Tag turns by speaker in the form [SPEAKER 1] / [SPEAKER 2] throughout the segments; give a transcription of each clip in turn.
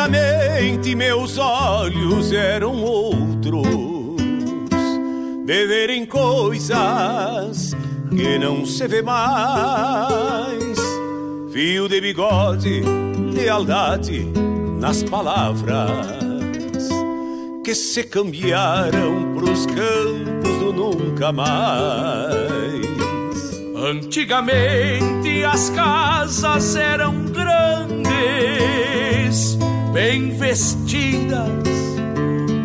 [SPEAKER 1] Antigamente meus olhos eram outros, de verem coisas que não se vê mais. Fio de bigode, lealdade nas palavras que se cambiaram pros campos do nunca mais.
[SPEAKER 2] Antigamente as casas eram bem vestidas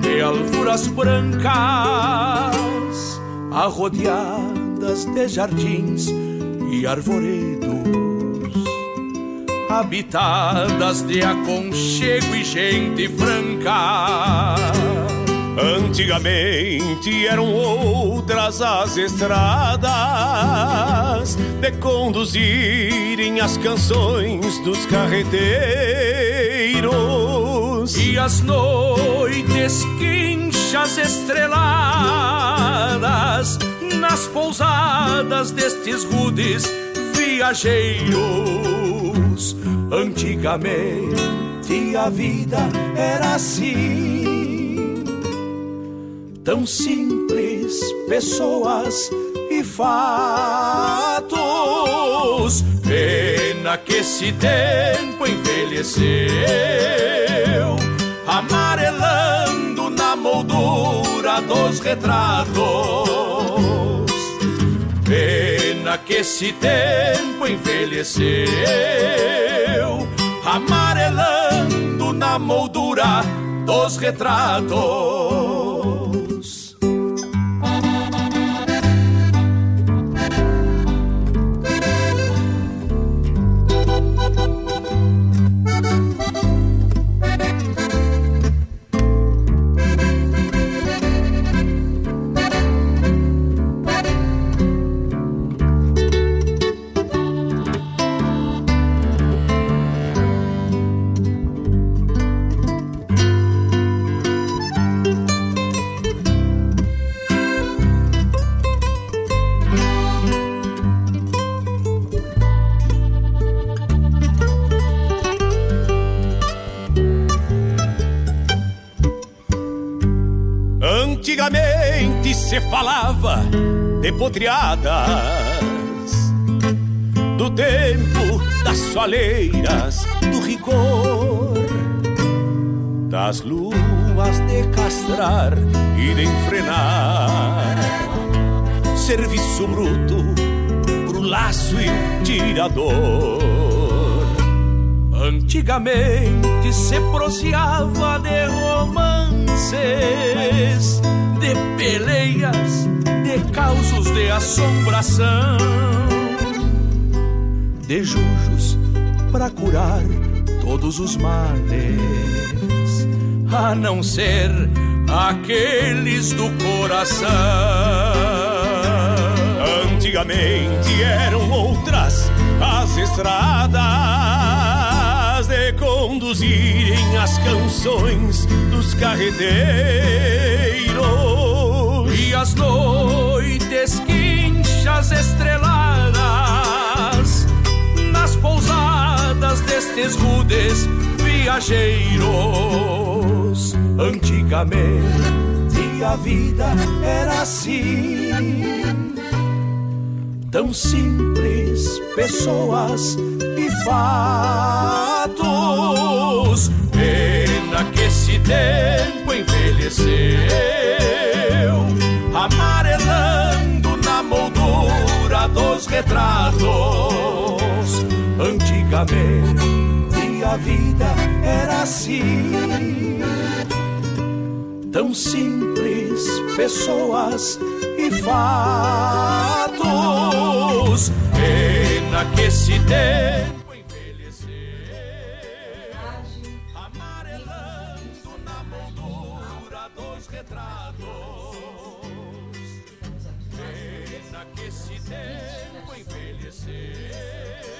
[SPEAKER 2] de alfuras brancas, arrodeadas de jardins e arvoredos, habitadas de aconchego e gente franca
[SPEAKER 1] Antigamente eram outras as estradas de conduzirem as canções dos carreteiros
[SPEAKER 2] e as noites quinchas estreladas nas pousadas destes rudes viajeiros. Antigamente a vida era assim tão simples, pessoas e fatos. Pena que esse tempo envelheceu, amarelando na moldura dos retratos. Pena que esse tempo envelheceu, amarelando na moldura dos retratos.
[SPEAKER 1] Se falava de podreadas do tempo das soleiras, do rigor das luas de castrar e de enfrenar. Serviço bruto pro laço e tirador.
[SPEAKER 2] Antigamente se proseava de de peleias, de causos de assombração, de jujos para curar todos os males, a não ser aqueles do coração.
[SPEAKER 1] Antigamente eram outras as estradas conduzirem as canções dos carreteiros.
[SPEAKER 2] E as noites quinchas estreladas nas pousadas destes rudes viajeiros. Antigamente a vida era assim, tão simples, pessoas e fatos. Pena que esse tempo envelheceu amarelando na moldura dos retratos. Antigamente a vida era assim, tão simples, pessoas e fatos. Pena que esse tempo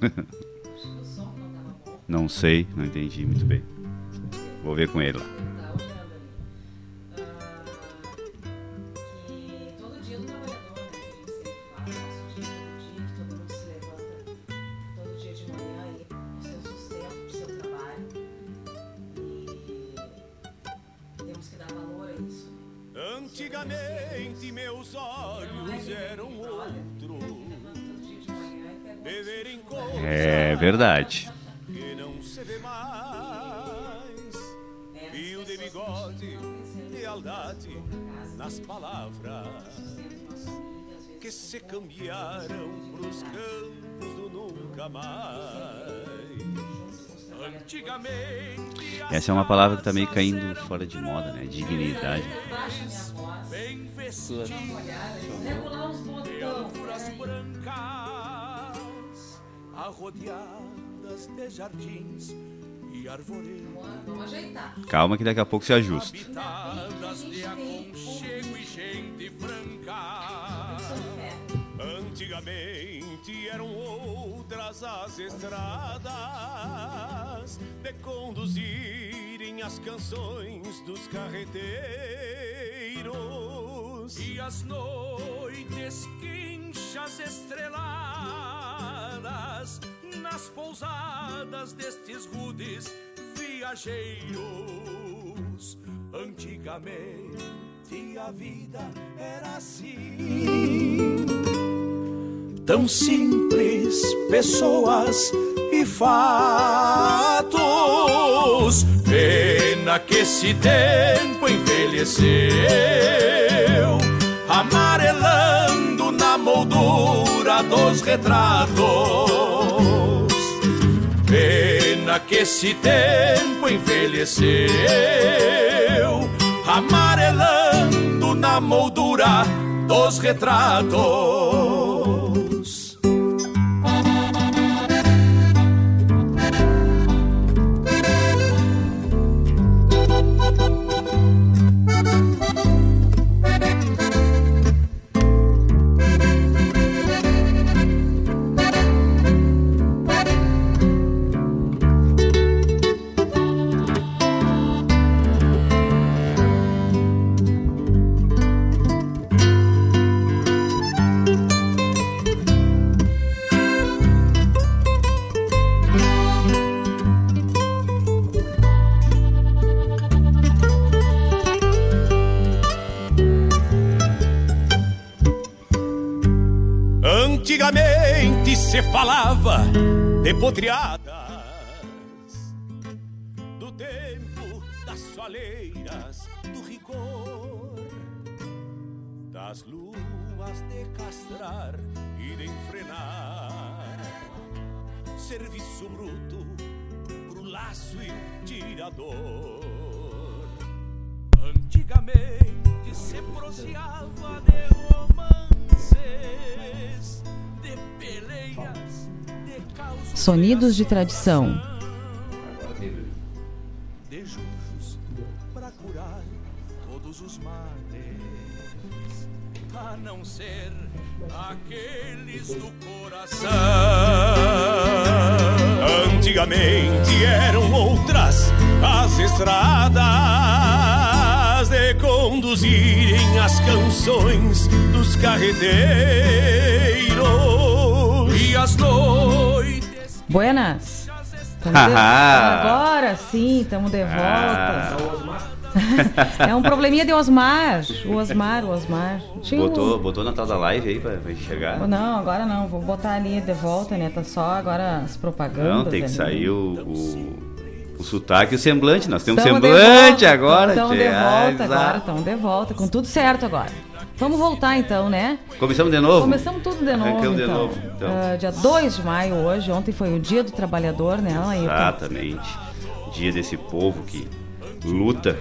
[SPEAKER 3] não
[SPEAKER 4] sei, não entendi muito bem. Vou ver com ele lá.
[SPEAKER 5] Se
[SPEAKER 2] cambiaram pros campos do nunca mais.
[SPEAKER 5] os.
[SPEAKER 2] Antigamente
[SPEAKER 4] Essa é uma palavra que tá meio caindo fora de moda, né? Dignidade.
[SPEAKER 2] Bem.
[SPEAKER 5] Vou regular peraí.
[SPEAKER 2] brancas, arrodeadas de jardins.
[SPEAKER 5] Vamos, ajeitar.
[SPEAKER 4] Calma que daqui a pouco se ajusta.
[SPEAKER 2] habitadas de aconchego e gente franca. Antigamente eram outras as estradas de conduzirem as canções dos carreteiros e as noites quinchas estreladas nas pousadas destes rudes viajeiros. Antigamente a vida era assim tão simples, pessoas e fatos. Pena que esse tempo envelheceu, amarelando na moldura dos retratos. Pena que esse tempo envelheceu, amarelando na moldura dos retratos. Se falava de potreadas do tempo das soleiras, do rigor, das luas de castrar e de enfrenar, serviço bruto pro laço e tirador. Antigamente se proseava de aqueles do coração. Antigamente eram outras as estradas de conduzirem as canções dos carreteiros e as noites.
[SPEAKER 5] Buenas. Agora sim, estamos de volta. é um probleminha de Osmar. O Osmar, o Osmar. Tinha um-
[SPEAKER 4] Botou, botou na tal da live aí pra, pra enxergar?
[SPEAKER 5] Não, agora não. Vou botar ali de volta, né? Tá só agora as propagandas.
[SPEAKER 4] Não, tem que
[SPEAKER 5] ali.
[SPEAKER 4] sair o, o, o sotaque e o semblante. Nós temos
[SPEAKER 5] Tamo
[SPEAKER 4] semblante
[SPEAKER 5] volta,
[SPEAKER 4] agora.
[SPEAKER 5] Tamo de
[SPEAKER 4] tchê. Ah,
[SPEAKER 5] volta agora, estamos de volta, com tudo certo agora. Vamos voltar então, né?
[SPEAKER 4] Começamos de novo?
[SPEAKER 5] Começamos tudo de novo,
[SPEAKER 4] Arrancamos de
[SPEAKER 5] então.
[SPEAKER 4] novo, então.
[SPEAKER 5] Ah, dia 2 de maio hoje, ontem foi o dia do trabalhador, né?
[SPEAKER 4] Exatamente. Dia desse povo que luta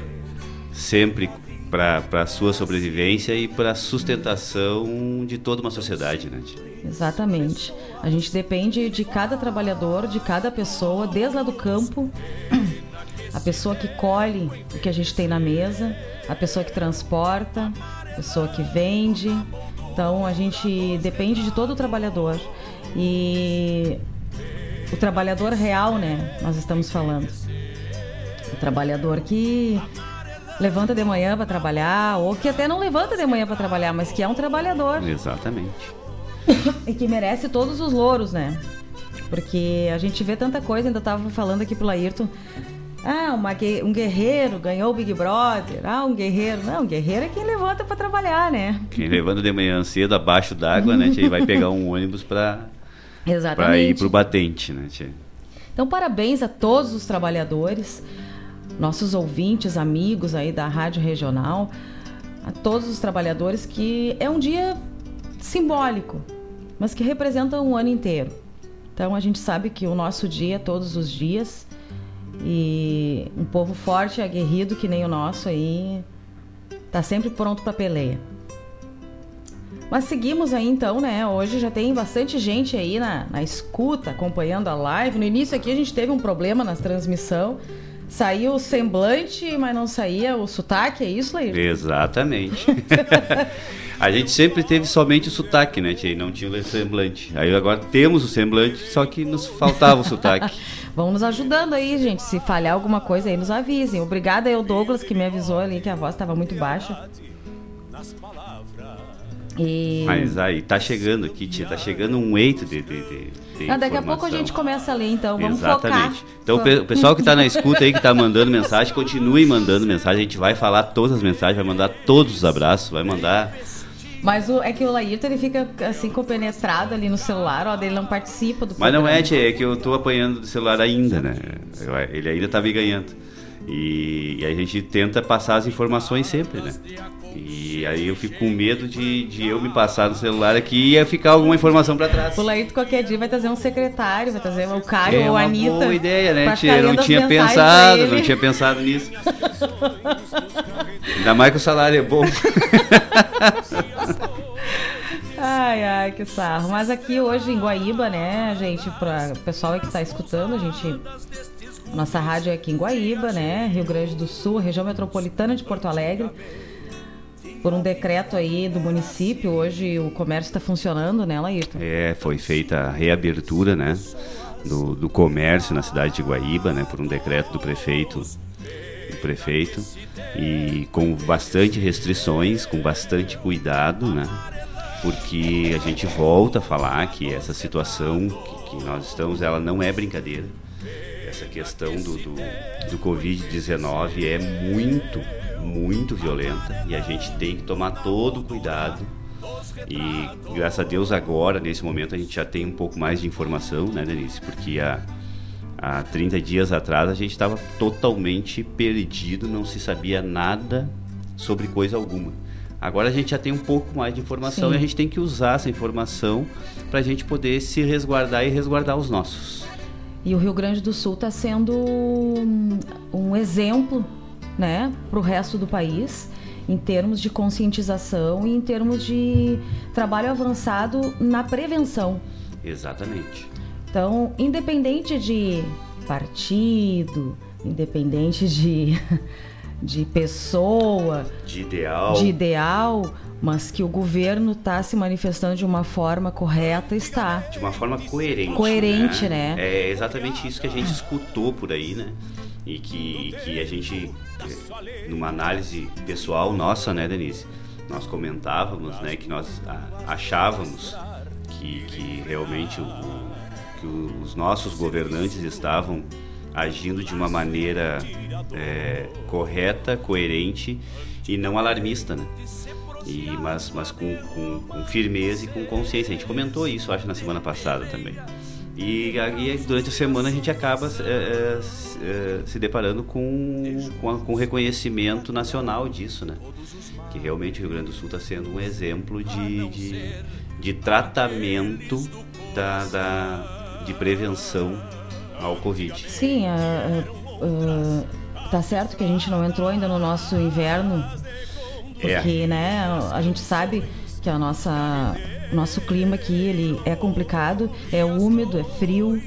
[SPEAKER 4] sempre para a sua sobrevivência e para a sustentação de toda uma sociedade, né?
[SPEAKER 5] Exatamente. A gente depende de cada trabalhador, de cada pessoa, desde lá do campo, a pessoa que colhe o que a gente tem na mesa, a pessoa que transporta, pessoa que vende. Então a gente depende de todo o trabalhador. E o trabalhador real, né? Nós estamos falando. O trabalhador que levanta de manhã para trabalhar, ou que até não levanta de manhã para trabalhar, mas que é um trabalhador.
[SPEAKER 4] Exatamente.
[SPEAKER 5] e que merece todos os louros, né? Porque a gente vê tanta coisa, ainda tava falando aqui pro Laírton. Ah, uma, um guerreiro ganhou o Big Brother. Ah, um guerreiro. Não, um guerreiro é quem levanta para trabalhar, né?
[SPEAKER 4] Quem levanta de manhã cedo abaixo d'água, né? Tia, vai pegar um ônibus para ir pro batente, né? Tia?
[SPEAKER 5] Então, parabéns a todos os trabalhadores nossos ouvintes, amigos aí da Rádio Regional, a todos os trabalhadores, que é um dia simbólico, mas que representa um ano inteiro. Então a gente sabe que o nosso dia todos os dias e um povo forte e aguerrido que nem o nosso aí tá sempre pronto para peleia. Mas seguimos aí então, né? Hoje já tem bastante gente aí na, na escuta, acompanhando a live. No início aqui a gente teve um problema na transmissão. Saiu o semblante, mas não saía o sotaque, é isso, Leir?
[SPEAKER 4] Exatamente. a gente sempre teve somente o sotaque, né, Tia? Não tinha o semblante. Aí agora temos o semblante, só que nos faltava o sotaque.
[SPEAKER 5] Vão nos ajudando aí, gente. Se falhar alguma coisa aí, nos avisem. Obrigada aí, o Douglas, que me avisou ali que a voz estava muito baixa.
[SPEAKER 4] E... Mas aí, tá chegando aqui, tia, tá chegando um eito de, de, de,
[SPEAKER 5] de ah, Daqui a pouco a gente começa a ler, então, vamos
[SPEAKER 4] Exatamente.
[SPEAKER 5] Focar.
[SPEAKER 4] Então, o pessoal que tá na escuta aí, que tá mandando mensagem, continue mandando mensagem, a gente vai falar todas as mensagens, vai mandar todos os abraços, vai mandar...
[SPEAKER 5] Mas o, é que o Laírton, ele fica assim compenetrado ali no celular, ó, ele não participa do
[SPEAKER 4] Mas não é, tia, é que eu tô apanhando do celular ainda, né? Ele ainda tá me ganhando. E, e a gente tenta passar as informações sempre, né? E aí eu fico com medo de, de eu me passar no celular aqui e ia ficar alguma informação para trás.
[SPEAKER 5] O Laírto qualquer dia vai trazer um secretário, vai trazer o Caio
[SPEAKER 4] é
[SPEAKER 5] ou a Anitta. É
[SPEAKER 4] uma boa ideia, né, tia? Eu não tinha pensado, não tinha pensado nisso. Ainda mais que o salário é bom.
[SPEAKER 5] ai, ai, que sarro. Mas aqui hoje em Guaíba, né, gente, para o pessoal que está escutando, a gente nossa rádio é aqui em Guaíba, né? Rio Grande do Sul, região metropolitana de Porto Alegre por um decreto aí do município, hoje o comércio está funcionando, né, Laírton?
[SPEAKER 4] É, foi feita a reabertura, né, do, do comércio na cidade de Guaíba, né, por um decreto do prefeito, do prefeito, e com bastante restrições, com bastante cuidado, né, porque a gente volta a falar que essa situação que, que nós estamos, ela não é brincadeira. Essa questão do, do, do Covid-19 é muito muito violenta e a gente tem que tomar todo o cuidado. E graças a Deus agora, nesse momento, a gente já tem um pouco mais de informação, né, Denise? Porque há, há 30 dias atrás a gente estava totalmente perdido, não se sabia nada sobre coisa alguma. Agora a gente já tem um pouco mais de informação Sim. e a gente tem que usar essa informação para a gente poder se resguardar e resguardar os nossos.
[SPEAKER 5] E o Rio Grande do Sul está sendo um exemplo né, para o resto do país em termos de conscientização e em termos de trabalho avançado na prevenção.
[SPEAKER 4] Exatamente.
[SPEAKER 5] Então, independente de partido, independente de, de pessoa,
[SPEAKER 4] de ideal,
[SPEAKER 5] de ideal, mas que o governo está se manifestando de uma forma correta, está.
[SPEAKER 4] De uma forma coerente.
[SPEAKER 5] Coerente, né?
[SPEAKER 4] né? É exatamente isso que a gente escutou por aí, né? E que, que a gente numa análise pessoal nossa, né, Denise? Nós comentávamos, né, que nós achávamos que, que realmente o, que os nossos governantes estavam agindo de uma maneira é, correta, coerente e não alarmista, né? E, mas mas com, com, com, firmeza e com consciência. A gente comentou isso, acho, na semana passada também. E aí, durante a semana, a gente acaba é, é, se deparando com, com, com reconhecimento nacional disso, né? Que realmente o Rio Grande do Sul está sendo um exemplo de, de, de tratamento da, da, de prevenção ao Covid.
[SPEAKER 5] Sim, uh, uh, tá certo que a gente não entrou ainda no nosso inverno É. Porque, é. né, a gente sabe que a nossa nosso clima aqui ele é complicado, é úmido, é frio.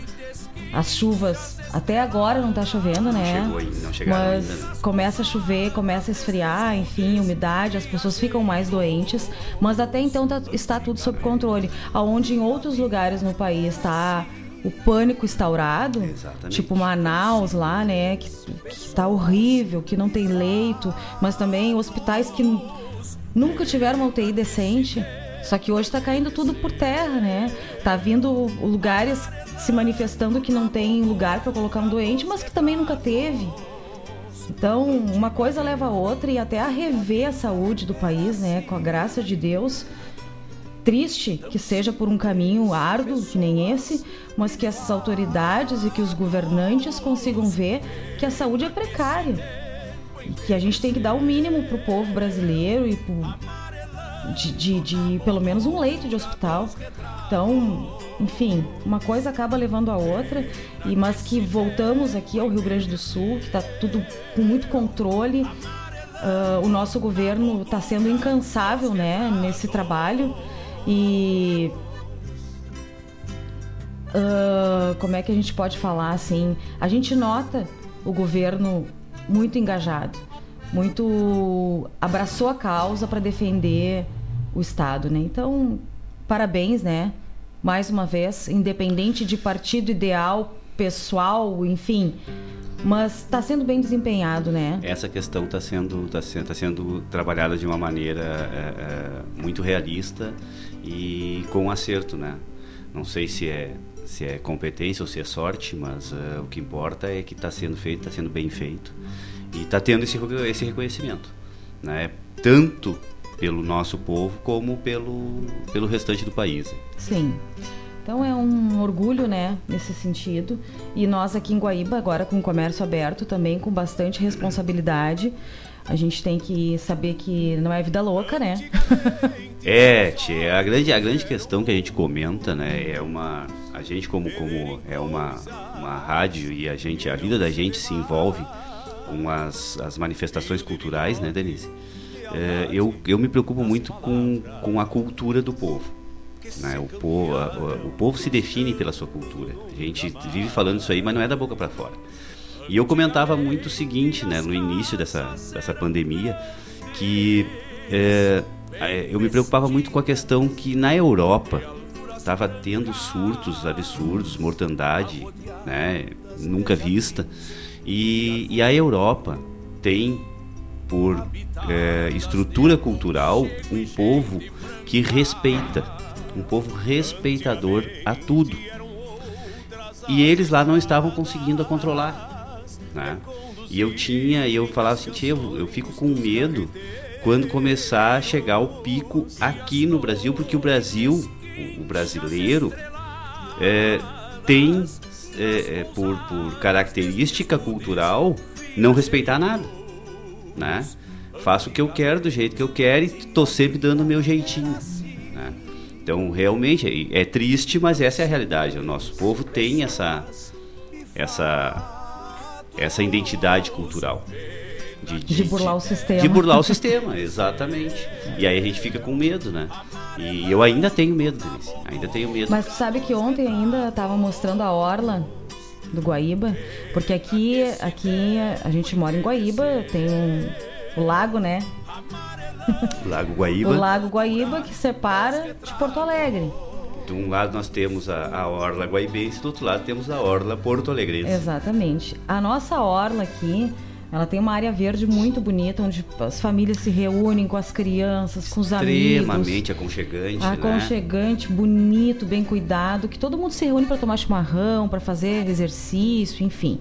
[SPEAKER 5] As chuvas até agora não está chovendo, né?
[SPEAKER 4] Não chegou, não chegaram
[SPEAKER 5] Mas
[SPEAKER 4] ainda. Né?
[SPEAKER 5] começa a chover, começa a esfriar, enfim, umidade, as pessoas ficam mais doentes. Mas até então tá, está tudo sob controle. Aonde em outros lugares no país está o pânico instaurado,
[SPEAKER 4] Exatamente.
[SPEAKER 5] tipo Manaus lá, né, que, que tá horrível, que não tem leito, mas também hospitais que nunca tiveram uma UTI decente. Só que hoje está caindo tudo por terra, né? Tá vindo lugares se manifestando que não tem lugar para colocar um doente, mas que também nunca teve. Então, uma coisa leva a outra e até a rever a saúde do país, né? Com a graça de Deus. Triste que seja por um caminho árduo, que nem esse, mas que essas autoridades e que os governantes consigam ver que a saúde é precária. E que a gente tem que dar o mínimo para o povo brasileiro e pro, de, de, de pelo menos um leito de hospital. Então, enfim, uma coisa acaba levando a outra, e mas que voltamos aqui ao Rio Grande do Sul, que está tudo com muito controle. Uh, o nosso governo está sendo incansável né, nesse trabalho e uh, como é que a gente pode falar assim? A gente nota o governo muito engajado muito abraçou a causa para defender o Estado, né? Então, parabéns, né? Mais uma vez, independente de partido ideal, pessoal, enfim, mas está sendo bem desempenhado, né?
[SPEAKER 4] Essa questão está sendo, tá sendo, tá sendo trabalhada de uma maneira é, é, muito realista e com acerto, né? Não sei se é se é competência ou se é sorte, mas uh, o que importa é que está sendo feito, está sendo bem feito e está tendo esse, esse reconhecimento, né? Tanto pelo nosso povo como pelo, pelo restante do país.
[SPEAKER 5] Sim. Então é um orgulho, né, nesse sentido. E nós aqui em Guaíba, agora com o comércio aberto, também com bastante responsabilidade. A gente tem que saber que não é vida louca, né?
[SPEAKER 4] é, tia, a grande, a grande questão que a gente comenta, né, é uma. A gente, como, como é uma, uma rádio e a gente, a vida da gente se envolve com as, as manifestações culturais, né, Denise? É, eu, eu me preocupo muito com, com a cultura do povo. Né? O, povo a, o povo se define pela sua cultura. A gente vive falando isso aí, mas não é da boca para fora. E eu comentava muito o seguinte, né, no início dessa, dessa pandemia, que é eu me preocupava muito com a questão que na Europa estava tendo surtos absurdos, mortandade, né, nunca vista. E, e a Europa tem, por é, estrutura cultural, um povo que respeita, um povo respeitador a tudo. E eles lá não estavam conseguindo controlar. Né? E eu tinha, eu falava assim, eu, eu fico com medo quando começar a chegar o pico aqui no Brasil, porque o Brasil, o, brasileiro, é, tem é, é, por, por característica cultural, não respeitar nada, né? Faço o que eu quero, do jeito que eu quero e tô sempre dando o meu jeitinho, né? Então, realmente, é, é triste, mas essa é a realidade. O nosso povo tem essa, essa, essa identidade cultural.
[SPEAKER 5] De, de, de, burlar o sistema.
[SPEAKER 4] De burlar o sistema, exatamente. E aí a gente fica com medo, né? E eu ainda tenho medo, Denise. Ainda tenho medo.
[SPEAKER 5] Mas tu sabe que ontem ainda estava mostrando a orla do Guaíba, porque aqui, aqui a gente mora em Guaíba, tem um, o lago, né?
[SPEAKER 4] O lago Guaíba.
[SPEAKER 5] o lago Guaíba que separa de Porto Alegre.
[SPEAKER 4] De um lado nós temos a, a Orla Guaibense, do outro lado temos a Orla Porto Alegrense.
[SPEAKER 5] Exatamente. A nossa Orla aqui, ela tem uma área verde muito bonita, onde as famílias se reúnem com as crianças, com os
[SPEAKER 4] amigos.
[SPEAKER 5] Extremamente
[SPEAKER 4] aconchegante.
[SPEAKER 5] Né? Aconchegante, né? bonito, bem cuidado, que todo mundo se reúne para tomar chimarrão, para fazer exercício, enfim.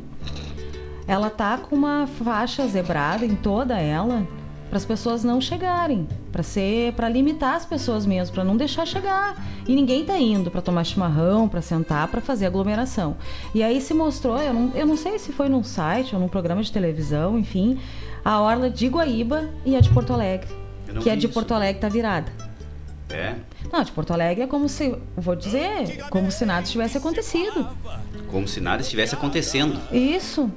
[SPEAKER 5] Ela tá com uma faixa zebrada em toda ela para as pessoas não chegarem, para ser, para limitar as pessoas mesmo, para não deixar chegar. E ninguém tá indo para tomar chimarrão, para sentar, para fazer aglomeração. E aí se mostrou, eu não, eu não sei se foi num site ou num programa de televisão, enfim, a orla de Guaíba e a de Porto Alegre, que a de isso. Porto Alegre tá virada.
[SPEAKER 4] É?
[SPEAKER 5] Não, de Porto Alegre é como se, vou dizer, como se nada tivesse acontecido.
[SPEAKER 4] Como se nada estivesse acontecendo.
[SPEAKER 5] Isso.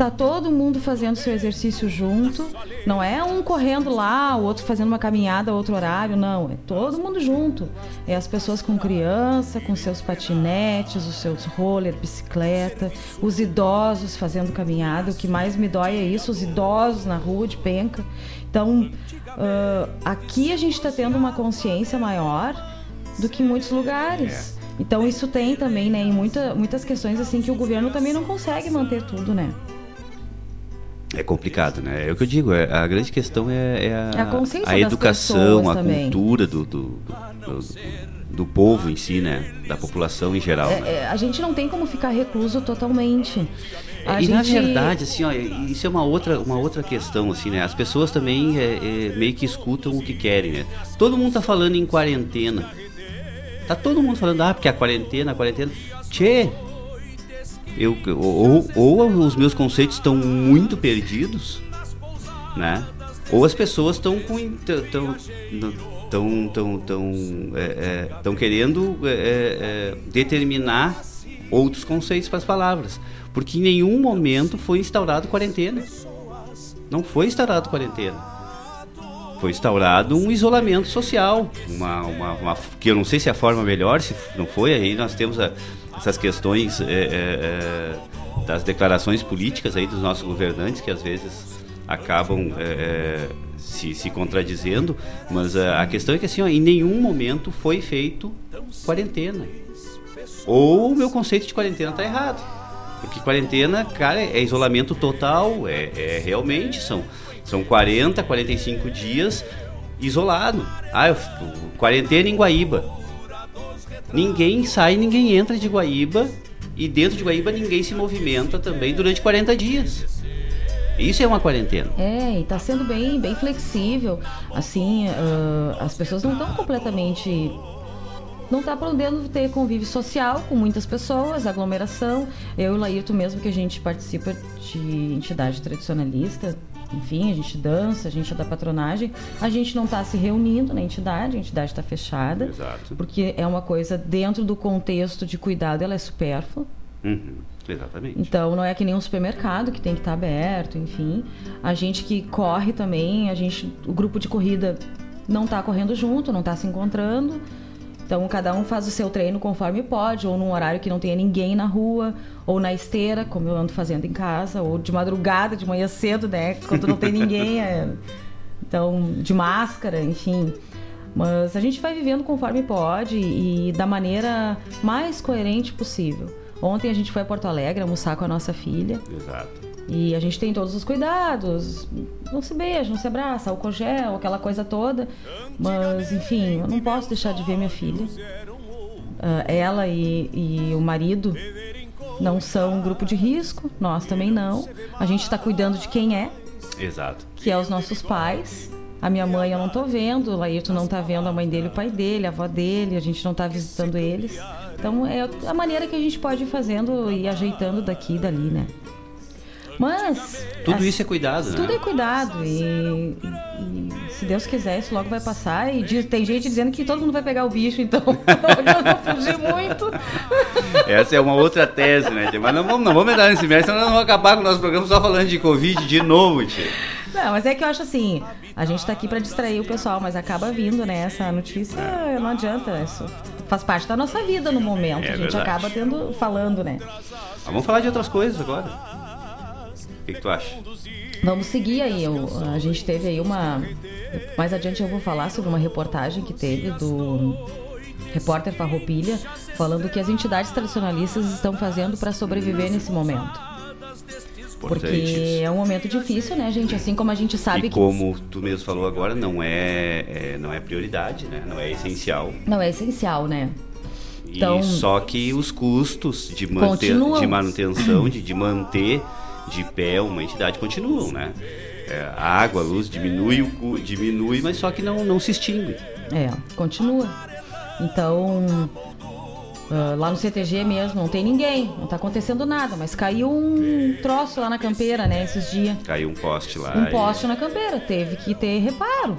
[SPEAKER 5] Tá todo mundo fazendo seu exercício junto. Não é um correndo lá, o outro fazendo uma caminhada, outro horário, não. É todo mundo junto. É as pessoas com criança, com seus patinetes, os seus roller, bicicleta, os idosos fazendo caminhada. O que mais me dói é isso, os idosos na rua de penca. Então, uh, aqui a gente está tendo uma consciência maior do que em muitos lugares. É. Então isso tem também, né, em muita, muitas questões assim que o governo também não consegue manter tudo, né?
[SPEAKER 4] É complicado, né? É o que eu digo, é, a grande questão é, é a, a, a educação, a também. cultura do, do, do, do, povo em si, né? Da população em geral. É,
[SPEAKER 5] né? é, a gente não tem como ficar recluso totalmente.
[SPEAKER 4] A e gente... na verdade, assim, ó, isso é uma outra, uma outra questão, assim, né? As pessoas também é, é, meio que escutam o que querem, né? Todo mundo tá falando em quarentena. Tá todo mundo falando, ah, porque a quarentena, a quarentena. Tchê, eu, ou, ou os meus conceitos estão muito perdidos, né? Ou as pessoas estão com tão tão tão tão é, é, querendo é, é, determinar outros conceitos para as palavras, porque em nenhum momento foi instaurado quarentena. Não foi instaurado quarentena. Foi instaurado um isolamento social, uma, uma, uma que eu não sei se é a forma melhor, se não foi aí nós temos a, essas questões é, é, é, das declarações políticas aí dos nossos governantes que às vezes acabam é, se, se, contradizendo, mas a, a, questão é que assim, ó, em nenhum momento foi feito quarentena. Ou o meu conceito de quarentena está errado. Porque quarentena, cara, é isolamento total, é, é realmente, são, são 40, 45 dias isolado. Ah, eu, quarentena em Guaíba. Ninguém sai, ninguém entra de Guaíba e dentro de Guaíba ninguém se movimenta também durante 40 dias. Isso é uma quarentena.
[SPEAKER 5] É, e está sendo bem, bem flexível. Assim, uh, as pessoas não estão completamente não está podendo ter convívio social com muitas pessoas, aglomeração. Eu e o Laírto mesmo que a gente participa de entidade tradicionalista, enfim, a gente dança, a gente é da patronagem, a gente não está se reunindo na entidade, a entidade está fechada,
[SPEAKER 4] Exato.
[SPEAKER 5] porque é uma coisa dentro do contexto de cuidado, ela é supérflua.
[SPEAKER 4] Uhum, exatamente.
[SPEAKER 5] Então não é que nem um supermercado que tem que estar tá aberto, enfim. A gente que corre também, a gente, o grupo de corrida não está correndo junto, não está se encontrando. Então cada um faz o seu treino conforme pode, ou num horário que não tenha ninguém na rua, ou na esteira, como eu ando fazendo em casa, ou de madrugada, de manhã cedo, né? Quando não tem ninguém. É... Então, de máscara, enfim. Mas a gente vai vivendo conforme pode e da maneira mais coerente possível. Ontem a gente foi a Porto Alegre almoçar com a nossa filha.
[SPEAKER 4] Exato.
[SPEAKER 5] E a gente tem todos os cuidados. Não se beija, não se abraça, álcool gel, aquela coisa toda. Mas, enfim, eu não posso deixar de ver minha filha. Uh, ela e, e o marido não são um grupo de risco, nós também não. A gente está cuidando de quem é.
[SPEAKER 4] Exato.
[SPEAKER 5] Que é os nossos pais. A minha mãe eu não tô vendo, o Laírton não tá vendo a mãe dele, o pai dele, a avó dele, a gente não tá visitando eles. Então é a maneira que a gente pode ir fazendo e ajeitando daqui e dali, né? Mas.
[SPEAKER 4] Tudo isso é cuidado,
[SPEAKER 5] né? Tudo é cuidado. E, e, e, se Deus quiser, isso logo vai passar. E diz, tem gente dizendo que todo mundo vai pegar o bicho, então não fugir muito.
[SPEAKER 4] Essa é uma outra tese, né, tia? Mas não vamos, não vamos entrar nesse mérito, senão nós vamos acabar com o nosso programa só falando de Covid de novo, tia.
[SPEAKER 5] Não, mas é que eu acho assim, a gente tá aqui para distrair o pessoal, mas acaba vindo, né? Essa notícia não adianta, isso faz parte da nossa vida no momento. É a gente verdade. acaba tendo, falando, né?
[SPEAKER 4] Mas vamos falar de outras coisas agora que, que tu acha?
[SPEAKER 5] Vamos seguir aí. Eu, a gente teve aí uma. Mais adiante eu vou falar sobre uma reportagem que teve do repórter Farroupilha, falando que as entidades tradicionalistas estão fazendo para sobreviver nesse momento. Porque é um momento difícil, né, gente? Assim como a gente sabe
[SPEAKER 4] e
[SPEAKER 5] que.
[SPEAKER 4] Como tu mesmo falou agora, não é, é, não é prioridade, né? Não é essencial.
[SPEAKER 5] Não é essencial, né?
[SPEAKER 4] Então, e só que os custos de, manter, de manutenção, de, de manter de pé uma entidade continuam, né? É, a água, a luz diminui, diminui, mas só que não, não se extingue.
[SPEAKER 5] É, continua. Então, uh, lá no CTG mesmo, não tem ninguém, não está acontecendo nada, mas caiu um troço lá na campeira, né, esses dias.
[SPEAKER 4] Caiu um poste lá.
[SPEAKER 5] Um poste e... na campeira, teve que ter reparo,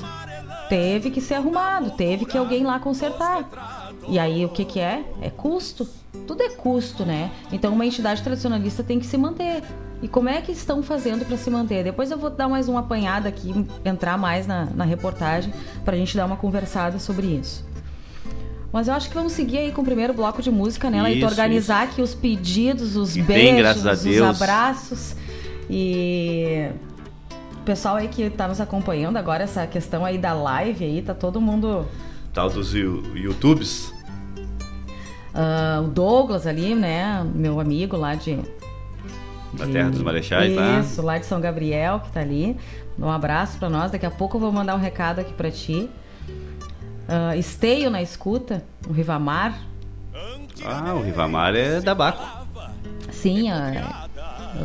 [SPEAKER 5] teve que ser arrumado, teve que alguém lá consertar. E aí o que que é? É custo. Tudo é custo, né? Então uma entidade tradicionalista tem que se manter e como é que estão fazendo para se manter. Depois eu vou dar mais uma apanhada aqui, entrar mais na, na reportagem, para a gente dar uma conversada sobre isso. Mas eu acho que vamos seguir aí com o primeiro bloco de música, né, e Organizar isso. aqui os pedidos, os e beijos, bem, os abraços. E o pessoal aí que está nos acompanhando agora, essa questão aí da live aí, tá todo mundo.
[SPEAKER 4] Tal dos YouTubes.
[SPEAKER 5] Uh, o Douglas ali, né? Meu amigo lá de.
[SPEAKER 4] Da Terra dos Marechais,
[SPEAKER 5] tá? Isso, lá de São Gabriel, que tá ali. Um abraço para nós. Daqui a pouco eu vou mandar um recado aqui para ti. Uh, esteio na escuta, o Rivamar.
[SPEAKER 4] Ah, o Rivamar é da Baco.
[SPEAKER 5] Sim, é,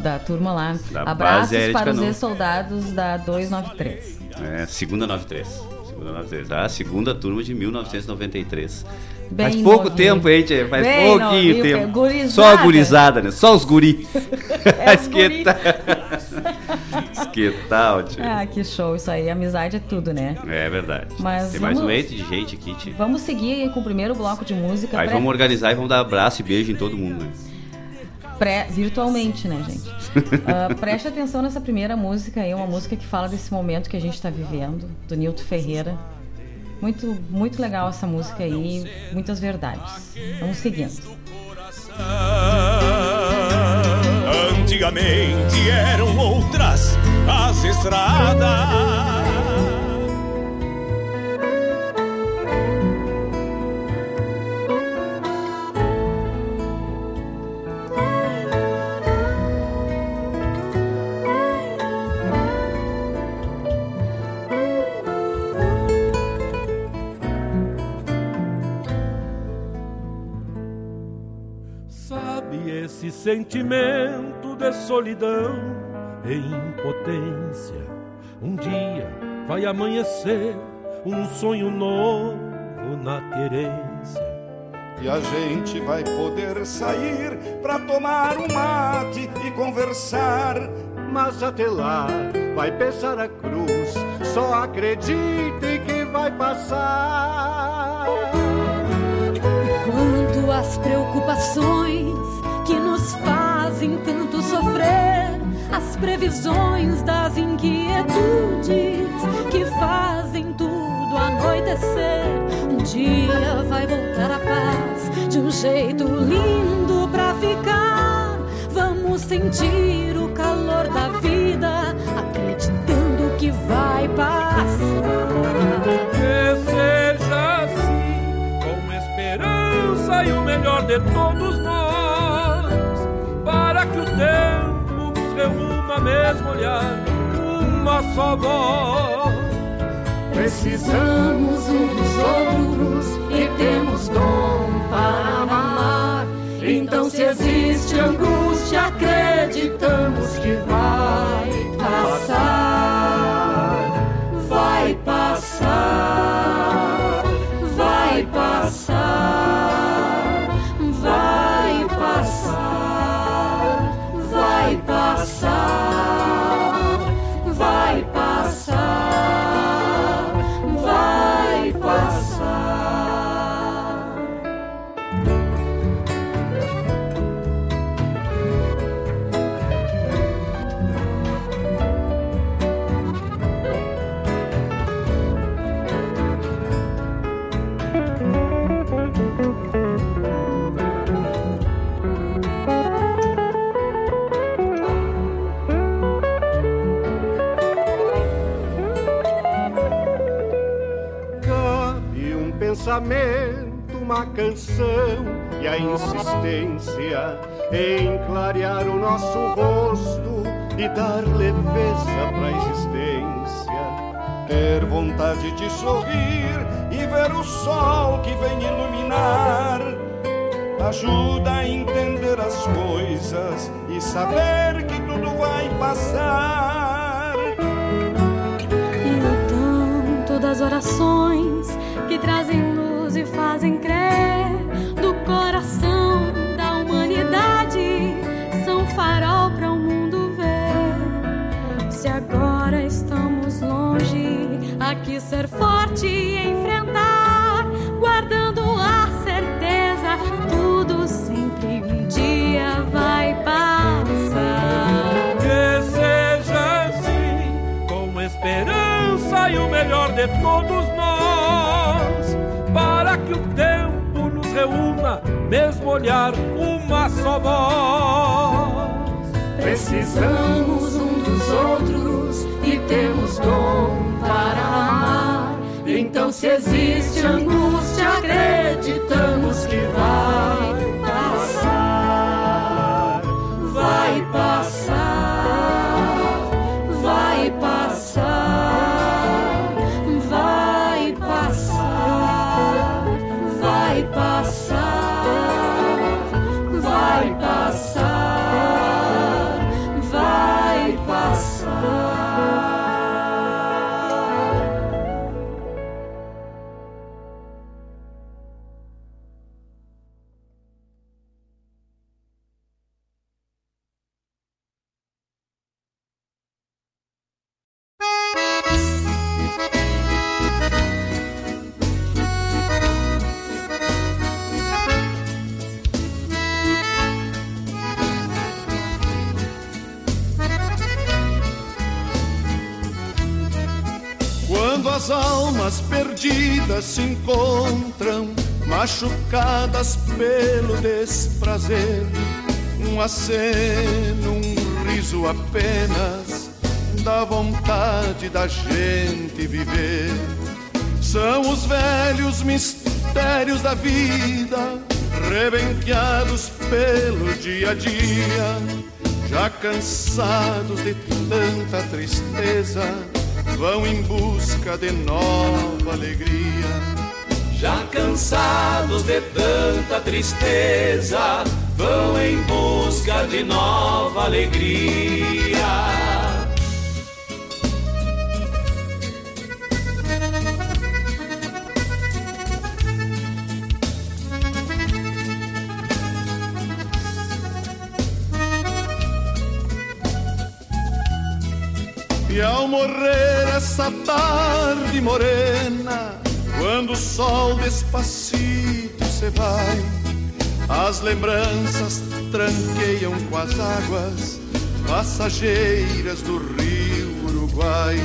[SPEAKER 5] da turma lá. Da Abraços para os ex-soldados da 293.
[SPEAKER 4] É, segunda 93. Segunda 93. Ah, segunda turma de 1993. Bem Faz pouco novinho. tempo, hein, tia? Faz Bem pouquinho novinho, tempo. Gurizada. Só a gurizada, né? Só os guri. É os guri. que tal, tio?
[SPEAKER 5] Ah, que show isso aí. Amizade é tudo, né?
[SPEAKER 4] É verdade. Mas Tem vamos, mais um eito de gente aqui,
[SPEAKER 5] tio. Vamos seguir com o primeiro bloco de música.
[SPEAKER 4] Aí vamos organizar e vamos dar abraço e beijo em todo mundo, né?
[SPEAKER 5] Pré, virtualmente, né, gente? Uh, preste atenção nessa primeira música aí, uma música que fala desse momento que a gente está vivendo, do Nilton Ferreira. Muito, muito legal essa música aí, muitas verdades. Vamos seguindo.
[SPEAKER 6] Antigamente eram outras as estradas sentimento de solidão e impotência. Um dia vai amanhecer um sonho novo na querência.
[SPEAKER 7] E a gente vai poder sair pra tomar um mate e conversar.
[SPEAKER 6] Mas até lá vai pesar a cruz, só acredite que vai passar.
[SPEAKER 8] Quanto às preocupações nos fazem tanto sofrer, as previsões das inquietudes que fazem tudo anoitecer. Um dia vai voltar a paz de um jeito lindo pra ficar. Vamos sentir o calor da vida, acreditando que vai passar.
[SPEAKER 6] Que seja assim, com esperança e o melhor de todos nós mesmo olhar, uma só voz.
[SPEAKER 8] Precisamos um dos outros e temos dom para amar. Então, se existe angústia, acreditamos que vai passar,
[SPEAKER 6] uma canção e a insistência em clarear o nosso rosto e dar leveza para a existência.
[SPEAKER 7] Ter vontade de sorrir e ver o sol que vem iluminar ajuda a entender as coisas e saber que tudo vai passar.
[SPEAKER 8] E tanto das orações que trazem fazem crer do coração da humanidade são farol para o mundo ver. Se agora estamos longe, aqui ser forte e enfrentar, guardando a certeza, tudo sempre um dia vai passar.
[SPEAKER 2] Que seja assim, com esperança e o melhor de todos mesmo olhar uma só voz.
[SPEAKER 9] Precisamos um dos outros e temos dom para amar. Então, se existe angústia, acreditamos que vai
[SPEAKER 6] se encontram, machucadas pelo desprazer, um aceno, um riso apenas, dá vontade da gente viver. São os velhos mistérios da vida, rebenqueados pelo dia a dia, já cansados de tanta tristeza vão em busca de nova alegria.
[SPEAKER 10] Já cansados de tanta tristeza, vão em busca de nova alegria.
[SPEAKER 6] E ao morrer essa tarde morena, quando o sol despacito se vai, as lembranças tranqueiam com as águas passageiras do rio Uruguai.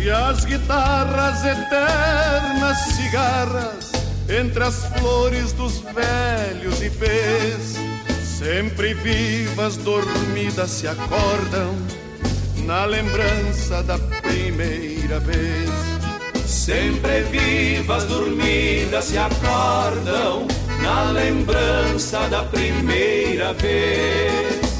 [SPEAKER 6] E as guitarras eternas cigarras entre as flores dos velhos ipês, sempre vivas, dormidas se acordam na lembrança da primeira vez.
[SPEAKER 10] Sempre vivas, dormidas se acordam na lembrança da primeira vez.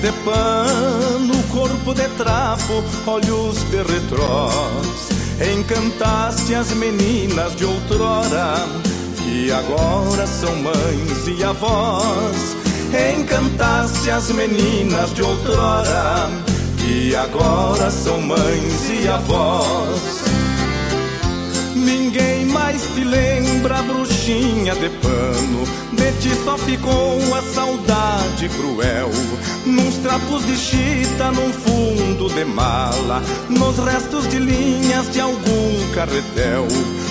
[SPEAKER 11] De pano, corpo de trapo, olhos de retrós. Encantaste as meninas de outrora, que agora são mães e avós. Encantaste as meninas de outrora, que agora são mães e avós. Ninguém mais te lembra, bruxinha de pano. De ti só ficou a saudade cruel. Nos trapos de chita, num fundo de mala. Nos restos de linhas de algum carretel.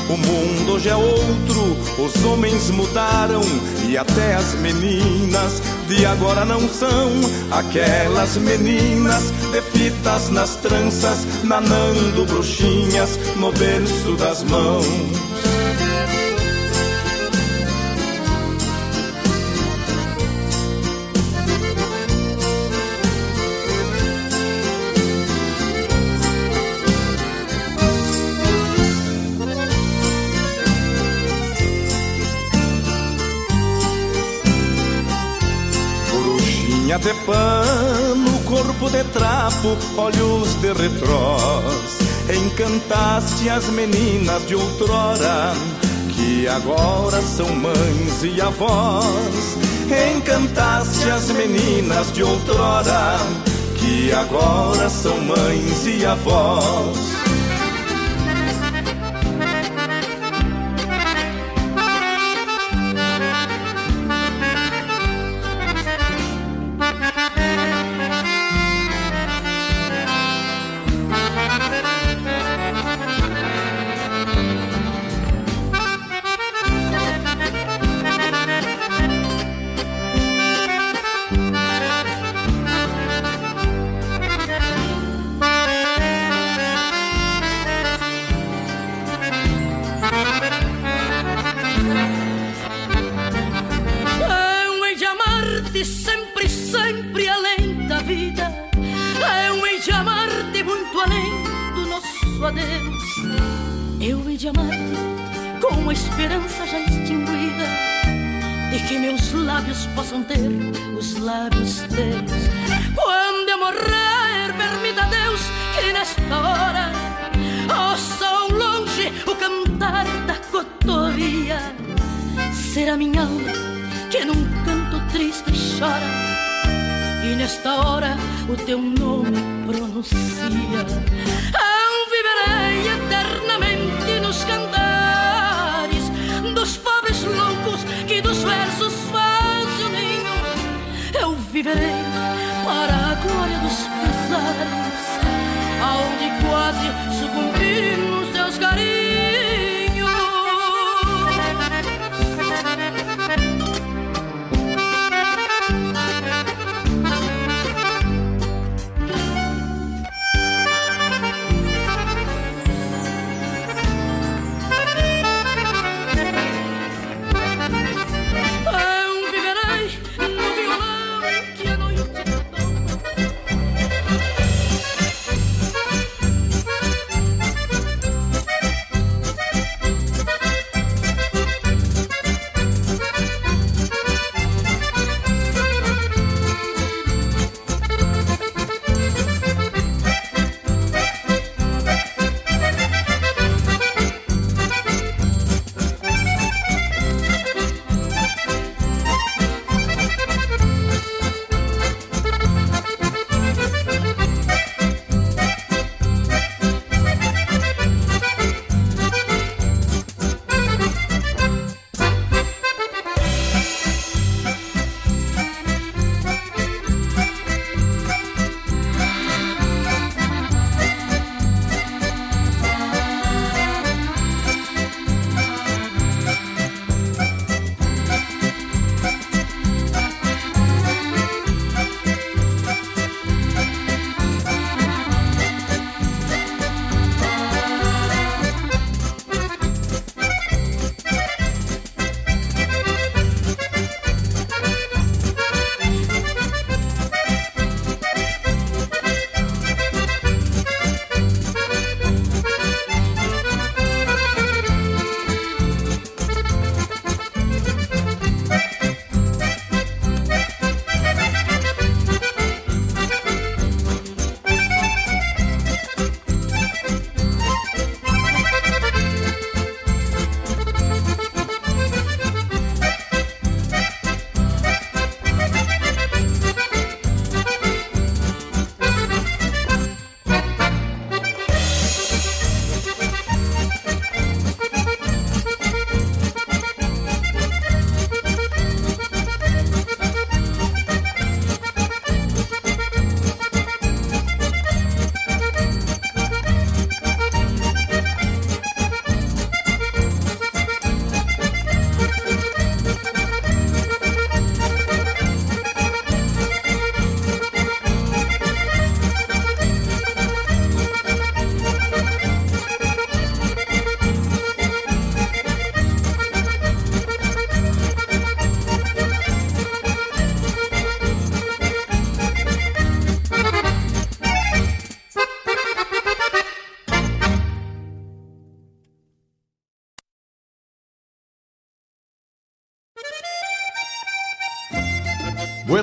[SPEAKER 11] O mundo hoje é outro, os homens mudaram. E até as meninas de agora não são aquelas meninas de fitas nas tranças, nanando bruxinhas no berço das mãos. De pano, corpo de trapo, olhos de retrós. Encantaste as meninas de outrora, que agora são mães e avós. Encantaste as meninas de outrora, que agora são mães e avós.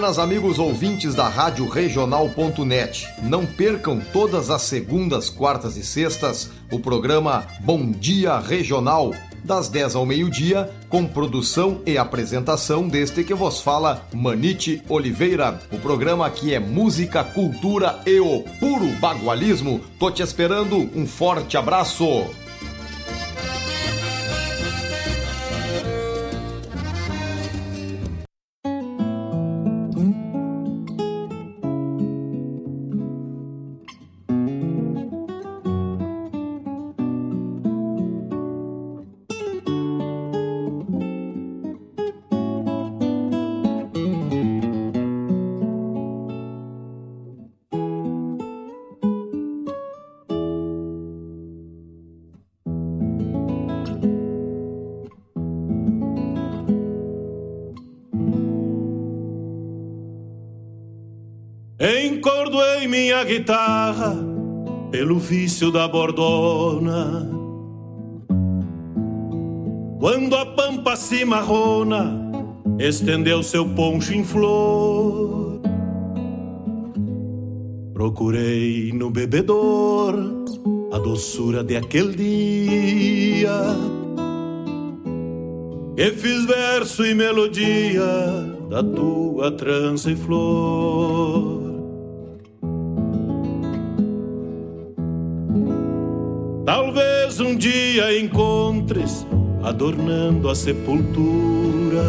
[SPEAKER 12] Buenas amigos ouvintes da Rádio Regional.net. Não percam todas as segundas, quartas e sextas o programa Bom Dia Regional, das 10 ao meio-dia, com produção e apresentação deste que vos fala, Manite Oliveira. O programa aqui é música, cultura e o puro bagualismo. Tô te esperando, um forte abraço!
[SPEAKER 13] Encordoei minha guitarra pelo vício da bordona. Quando a pampa se marrona, estendeu seu poncho em flor. Procurei no bebedor a doçura de aquele dia. E fiz verso e melodia da tua trança e flor. Um dia encontres adornando a sepultura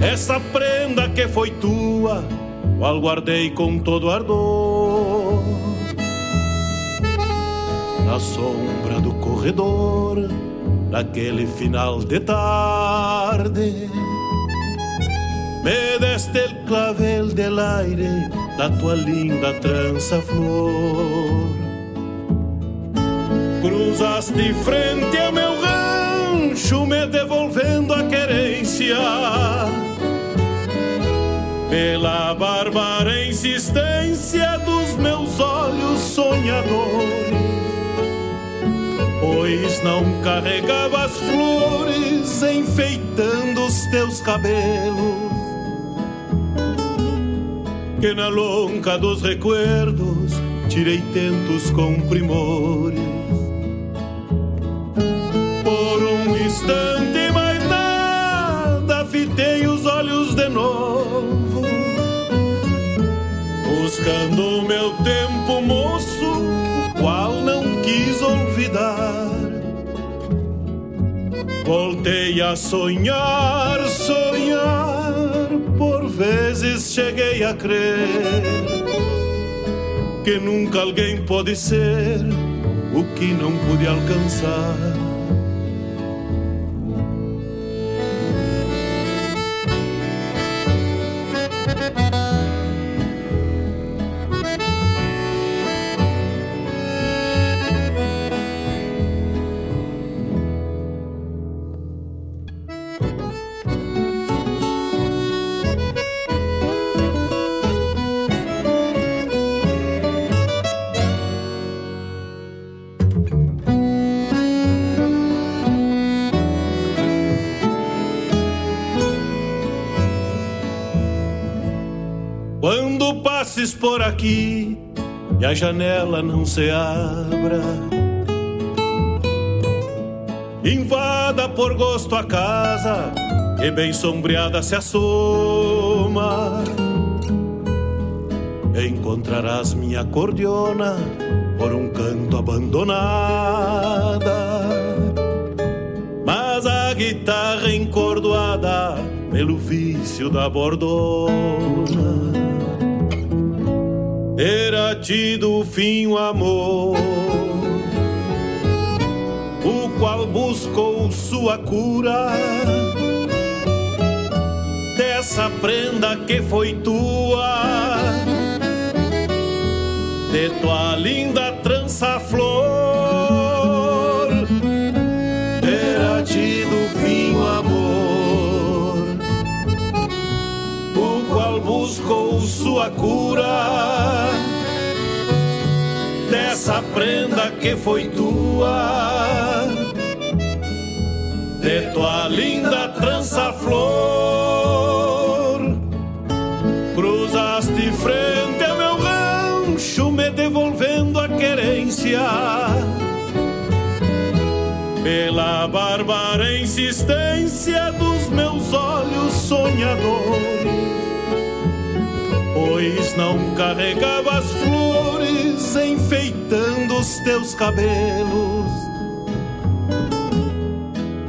[SPEAKER 13] essa prenda que foi tua, qual guardei com todo ardor. Na sombra do corredor, naquele final de tarde, me deste el clavel del aire da tua linda trança flor. Cruzaste frente a meu rancho, me devolvendo a querência. Pela bárbara insistência dos meus olhos sonhadores, pois não carregava as flores enfeitando os teus cabelos. Que na lonca dos recuerdos tirei tentos com primores instante mais nada fitei os olhos de novo Buscando o meu tempo moço O qual não quis olvidar Voltei a sonhar, sonhar Por vezes cheguei a crer Que nunca alguém pode ser o que não pude alcançar. Aqui e a janela não se abra. Invada por gosto a casa e bem sombreada se assoma. Encontrarás minha cordiona por um canto abandonada. Mas a guitarra encordoada pelo vício da bordona terá tido fim o amor, o qual buscou sua cura. Dessa prenda que foi tua, de tua linda buscou sua cura essa prenda que foi tua, de tua linda trança flor. Cruzaste frente a meu rancho, me devolvendo a querência. Pela bárbara insistência dos meus olhos sonhadores, pois não carregava as flores enfeitando os teus cabelos.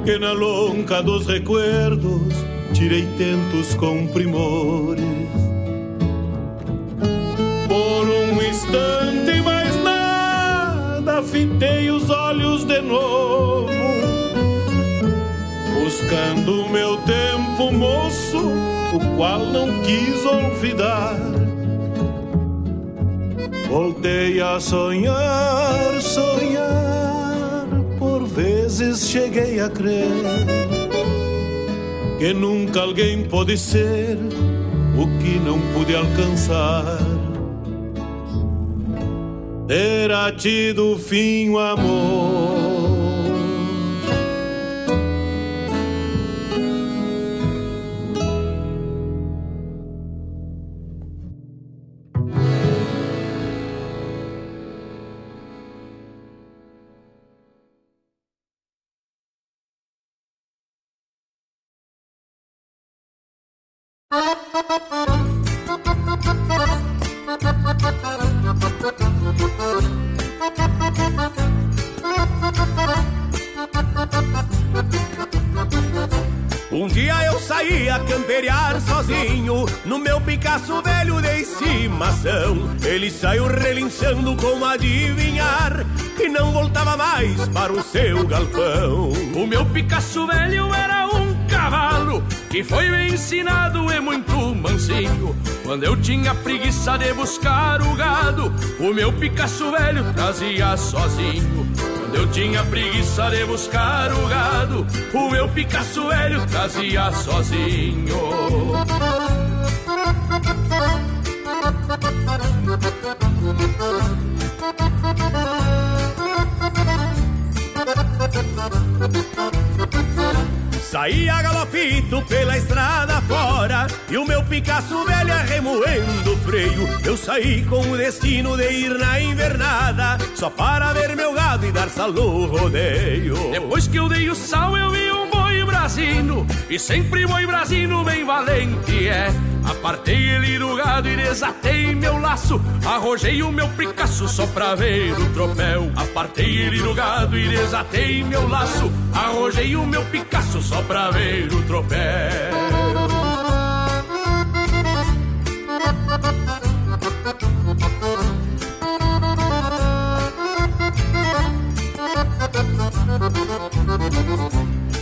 [SPEAKER 13] Que na lonca dos recuerdos tirei tentos com primores. Por um instante mais nada, fitei os olhos de novo, buscando o meu tempo moço, o qual não quis olvidar Voltei a sonhar, sonhar, por vezes cheguei a crer que nunca alguém pode ser o que não pude alcançar. terá tido fim o amor.
[SPEAKER 1] Voltava mais para o seu galpão.
[SPEAKER 2] O meu Picasso velho era um cavalo Que foi bem ensinado e muito mansinho. Quando eu tinha preguiça de buscar o gado O meu Picasso velho trazia sozinho. Quando eu tinha preguiça de buscar o gado, o meu Picasso velho trazia sozinho.
[SPEAKER 1] Saía galopito pela estrada fora E o meu Picasso velho remoendo o freio. Eu saí com o destino de ir na invernada Só para ver meu gado e dar salô rodeio.
[SPEAKER 2] Depois que eu dei o sal eu vi um boi brasino E sempre boi brasino bem valente é Apartei ele do gado e desatei meu laço. Arrojei o meu Picasso só pra ver o tropel. Apartei ele do gado e desatei meu laço. Arrojei o meu Picasso só pra ver o tropel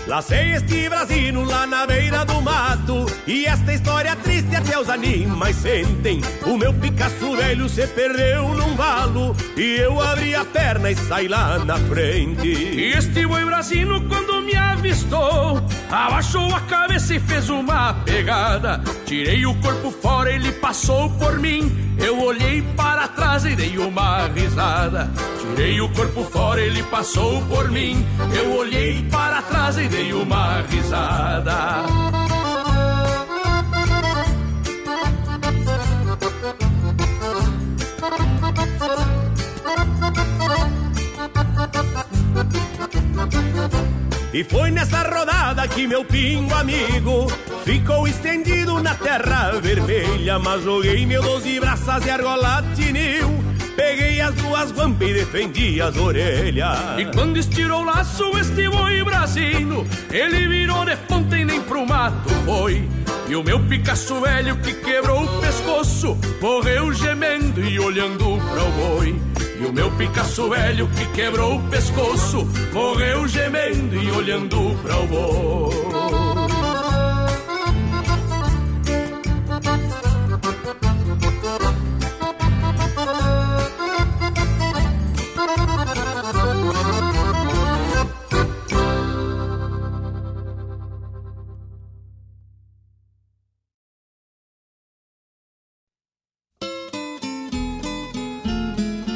[SPEAKER 1] Lacei este brasino lá na beira do mato E esta história triste até os animais sentem. O meu Picasso velho se perdeu num valo E eu abri a perna e saí lá na frente.
[SPEAKER 2] Este boi brasino quando me avistou Abaixou a cabeça e fez uma pegada Tirei o corpo fora, ele passou por mim eu olhei para trás e dei uma risada. Tirei o corpo fora, ele passou por mim. Eu olhei para trás e dei uma risada.
[SPEAKER 1] E foi nessa rodada que meu pingo amigo ficou estendido na terra vermelha. Mas joguei meu doze braças e argola tinil. Peguei as duas guampas e defendi as orelhas.
[SPEAKER 2] E quando estirou o laço, este boi brasino, ele virou de ponta e nem pro mato foi. E o meu Picasso velho que quebrou o pescoço, morreu gemendo e olhando para o boi. E o meu Picasso velho que quebrou o pescoço Morreu gemendo e olhando para o boi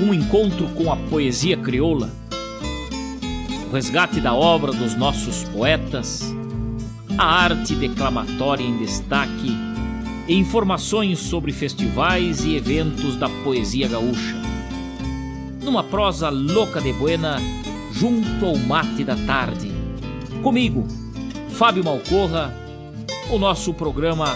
[SPEAKER 14] um encontro com a poesia crioula, o resgate da obra dos nossos poetas, a arte declamatória em destaque e informações sobre festivais e eventos da poesia gaúcha. Numa prosa louca de buena, junto ao mate da tarde. Comigo, Fábio Malcorra, o nosso programa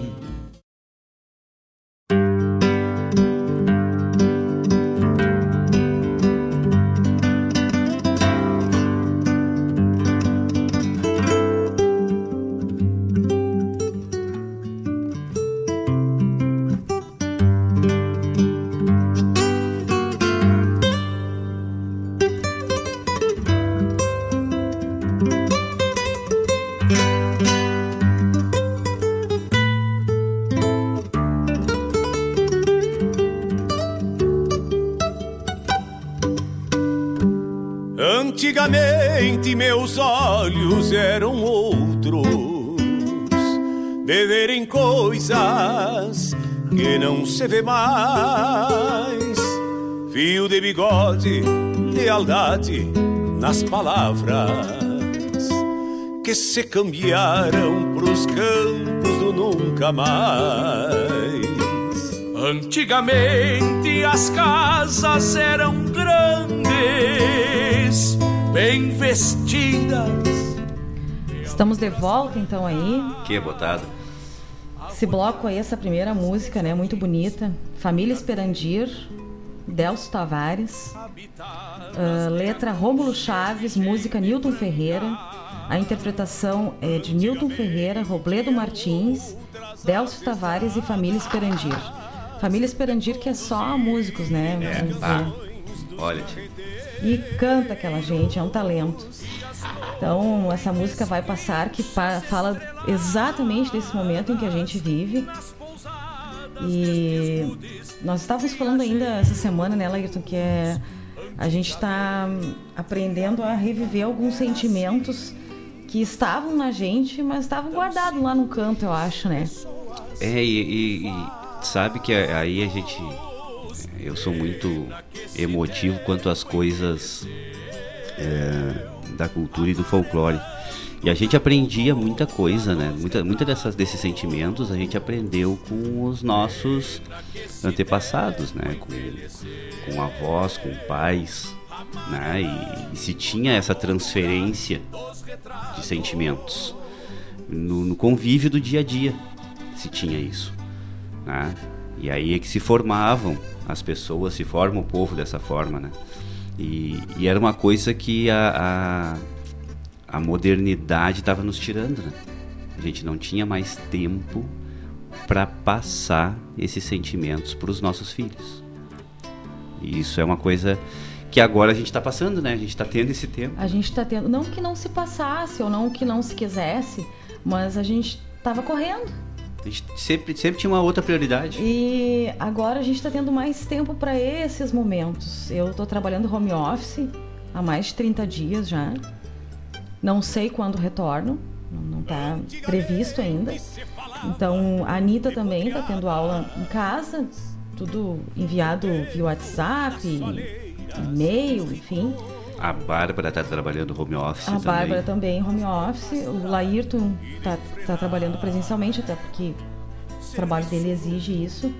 [SPEAKER 1] Que não se vê mais. Fio de bigode, lealdade nas palavras que se cambiaram pros campos do nunca mais. Antigamente as casas eram grandes, bem vestidas.
[SPEAKER 5] Estamos de volta então aí.
[SPEAKER 4] Que botado.
[SPEAKER 5] Esse bloco aí, essa primeira música, né? Muito bonita. Família Esperandir, Delcio Tavares. Uh, letra Rômulo Chaves, música Newton Ferreira. A interpretação é de Newton Ferreira, Robledo Martins, Delcio Tavares e Família Esperandir. Família Esperandir que é só músicos, né?
[SPEAKER 4] É, ah, olha.
[SPEAKER 5] E canta aquela gente, é um talento. Então, essa música vai passar que fala exatamente desse momento em que a gente vive. E nós estávamos falando ainda essa semana, né, Laírton, que é a gente está aprendendo a reviver alguns sentimentos que estavam na gente, mas estavam guardados lá no canto, eu acho, né?
[SPEAKER 4] É, e, e sabe que aí a gente. Eu sou muito emotivo quanto às coisas é, da cultura e do folclore. E a gente aprendia muita coisa, né? Muita, muita dessas, desses sentimentos a gente aprendeu com os nossos antepassados, né? Com, com avós, com pais, né? E, e se tinha essa transferência de sentimentos no, no convívio do dia a dia, se tinha isso. Né? E aí é que se formavam as pessoas, se forma o povo dessa forma, né? E, e era uma coisa que a, a, a modernidade estava nos tirando, né? A gente não tinha mais tempo para passar esses sentimentos para os nossos filhos. E isso é uma coisa que agora a gente está passando, né? A gente está tendo esse tempo.
[SPEAKER 5] A gente está tendo, não que não se passasse ou não que não se quisesse, mas a gente estava correndo.
[SPEAKER 4] A gente sempre, sempre tinha uma outra prioridade.
[SPEAKER 5] E agora a gente está tendo mais tempo para esses momentos. Eu estou trabalhando home office há mais de 30 dias já. Não sei quando retorno, não está previsto ainda. Então a Anitta também está tendo aula em casa, tudo enviado via WhatsApp, e-mail, enfim.
[SPEAKER 4] A Bárbara está trabalhando home office
[SPEAKER 5] a
[SPEAKER 4] também.
[SPEAKER 5] Bárbara também home office. O Laírton está tá trabalhando presencialmente, até porque o trabalho dele exige isso.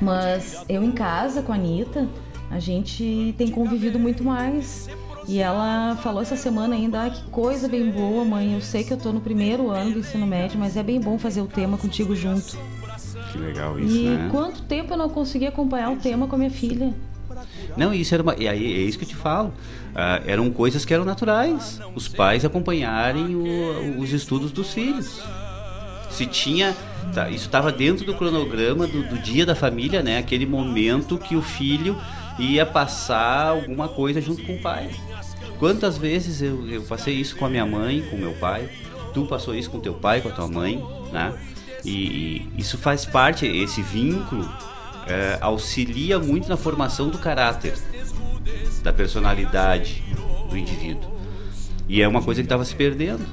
[SPEAKER 5] Mas eu em casa com a Anitta, a gente tem convivido muito mais. E ela falou essa semana ainda, ah, que coisa bem boa, mãe. Eu sei que eu tô no primeiro ano do ensino médio, mas é bem bom fazer o tema contigo junto.
[SPEAKER 4] Que legal isso,
[SPEAKER 5] e
[SPEAKER 4] né?
[SPEAKER 5] quanto tempo eu não consegui acompanhar o tema com a minha filha?
[SPEAKER 4] Não, isso era uma, e aí é isso que eu te falo. Uh, eram coisas que eram naturais. Os pais acompanharem o, os estudos dos filhos. Se tinha, tá, isso estava dentro do cronograma do, do, dia da família, né? Aquele momento que o filho ia passar alguma coisa junto com o pai. Quantas vezes eu, eu passei isso com a minha mãe, com meu pai? Tu passou isso com teu pai, com a tua mãe, né? E, e isso faz parte, esse vínculo é, auxilia muito na formação do caráter, da personalidade do indivíduo. E é uma coisa que estava se perdendo.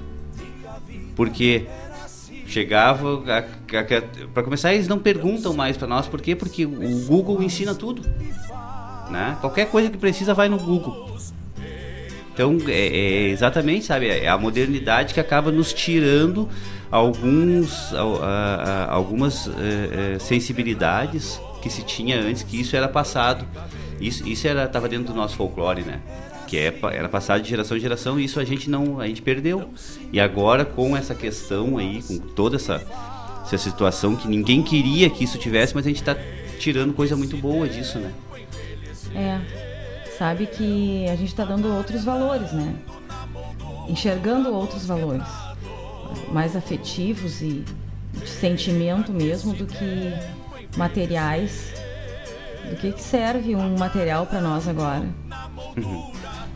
[SPEAKER 4] Porque chegava para começar eles não perguntam mais para nós por quê porque o Google ensina tudo né qualquer coisa que precisa vai no Google então é, é exatamente sabe é a modernidade que acaba nos tirando alguns algumas é, é, sensibilidades que se tinha antes, que isso era passado. Isso, isso era estava dentro do nosso folclore, né? Que é, era passado de geração em geração e isso a gente não a gente perdeu. E agora com essa questão aí, com toda essa essa situação que ninguém queria que isso tivesse, mas a gente está tirando coisa muito boa disso, né?
[SPEAKER 5] É, sabe que a gente está dando outros valores, né? Enxergando outros valores, mais afetivos e de sentimento mesmo do que materiais. Do que, que serve um material para nós agora?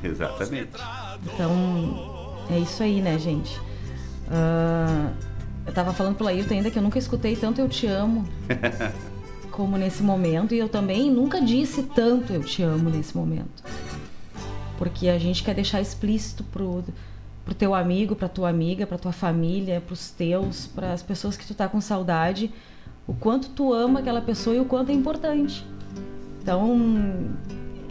[SPEAKER 4] Exatamente.
[SPEAKER 5] Então, é isso aí, né, gente? Uh, eu tava falando pro Laírton ainda que eu nunca escutei tanto Eu Te Amo como nesse momento. E eu também nunca disse tanto Eu Te Amo nesse momento. porque a gente quer deixar explícito pro pro teu amigo, pra tua amiga, pra tua família, pros teus, para as pessoas que tu tá com saudade, o quanto tu ama aquela pessoa e o quanto é importante. Então,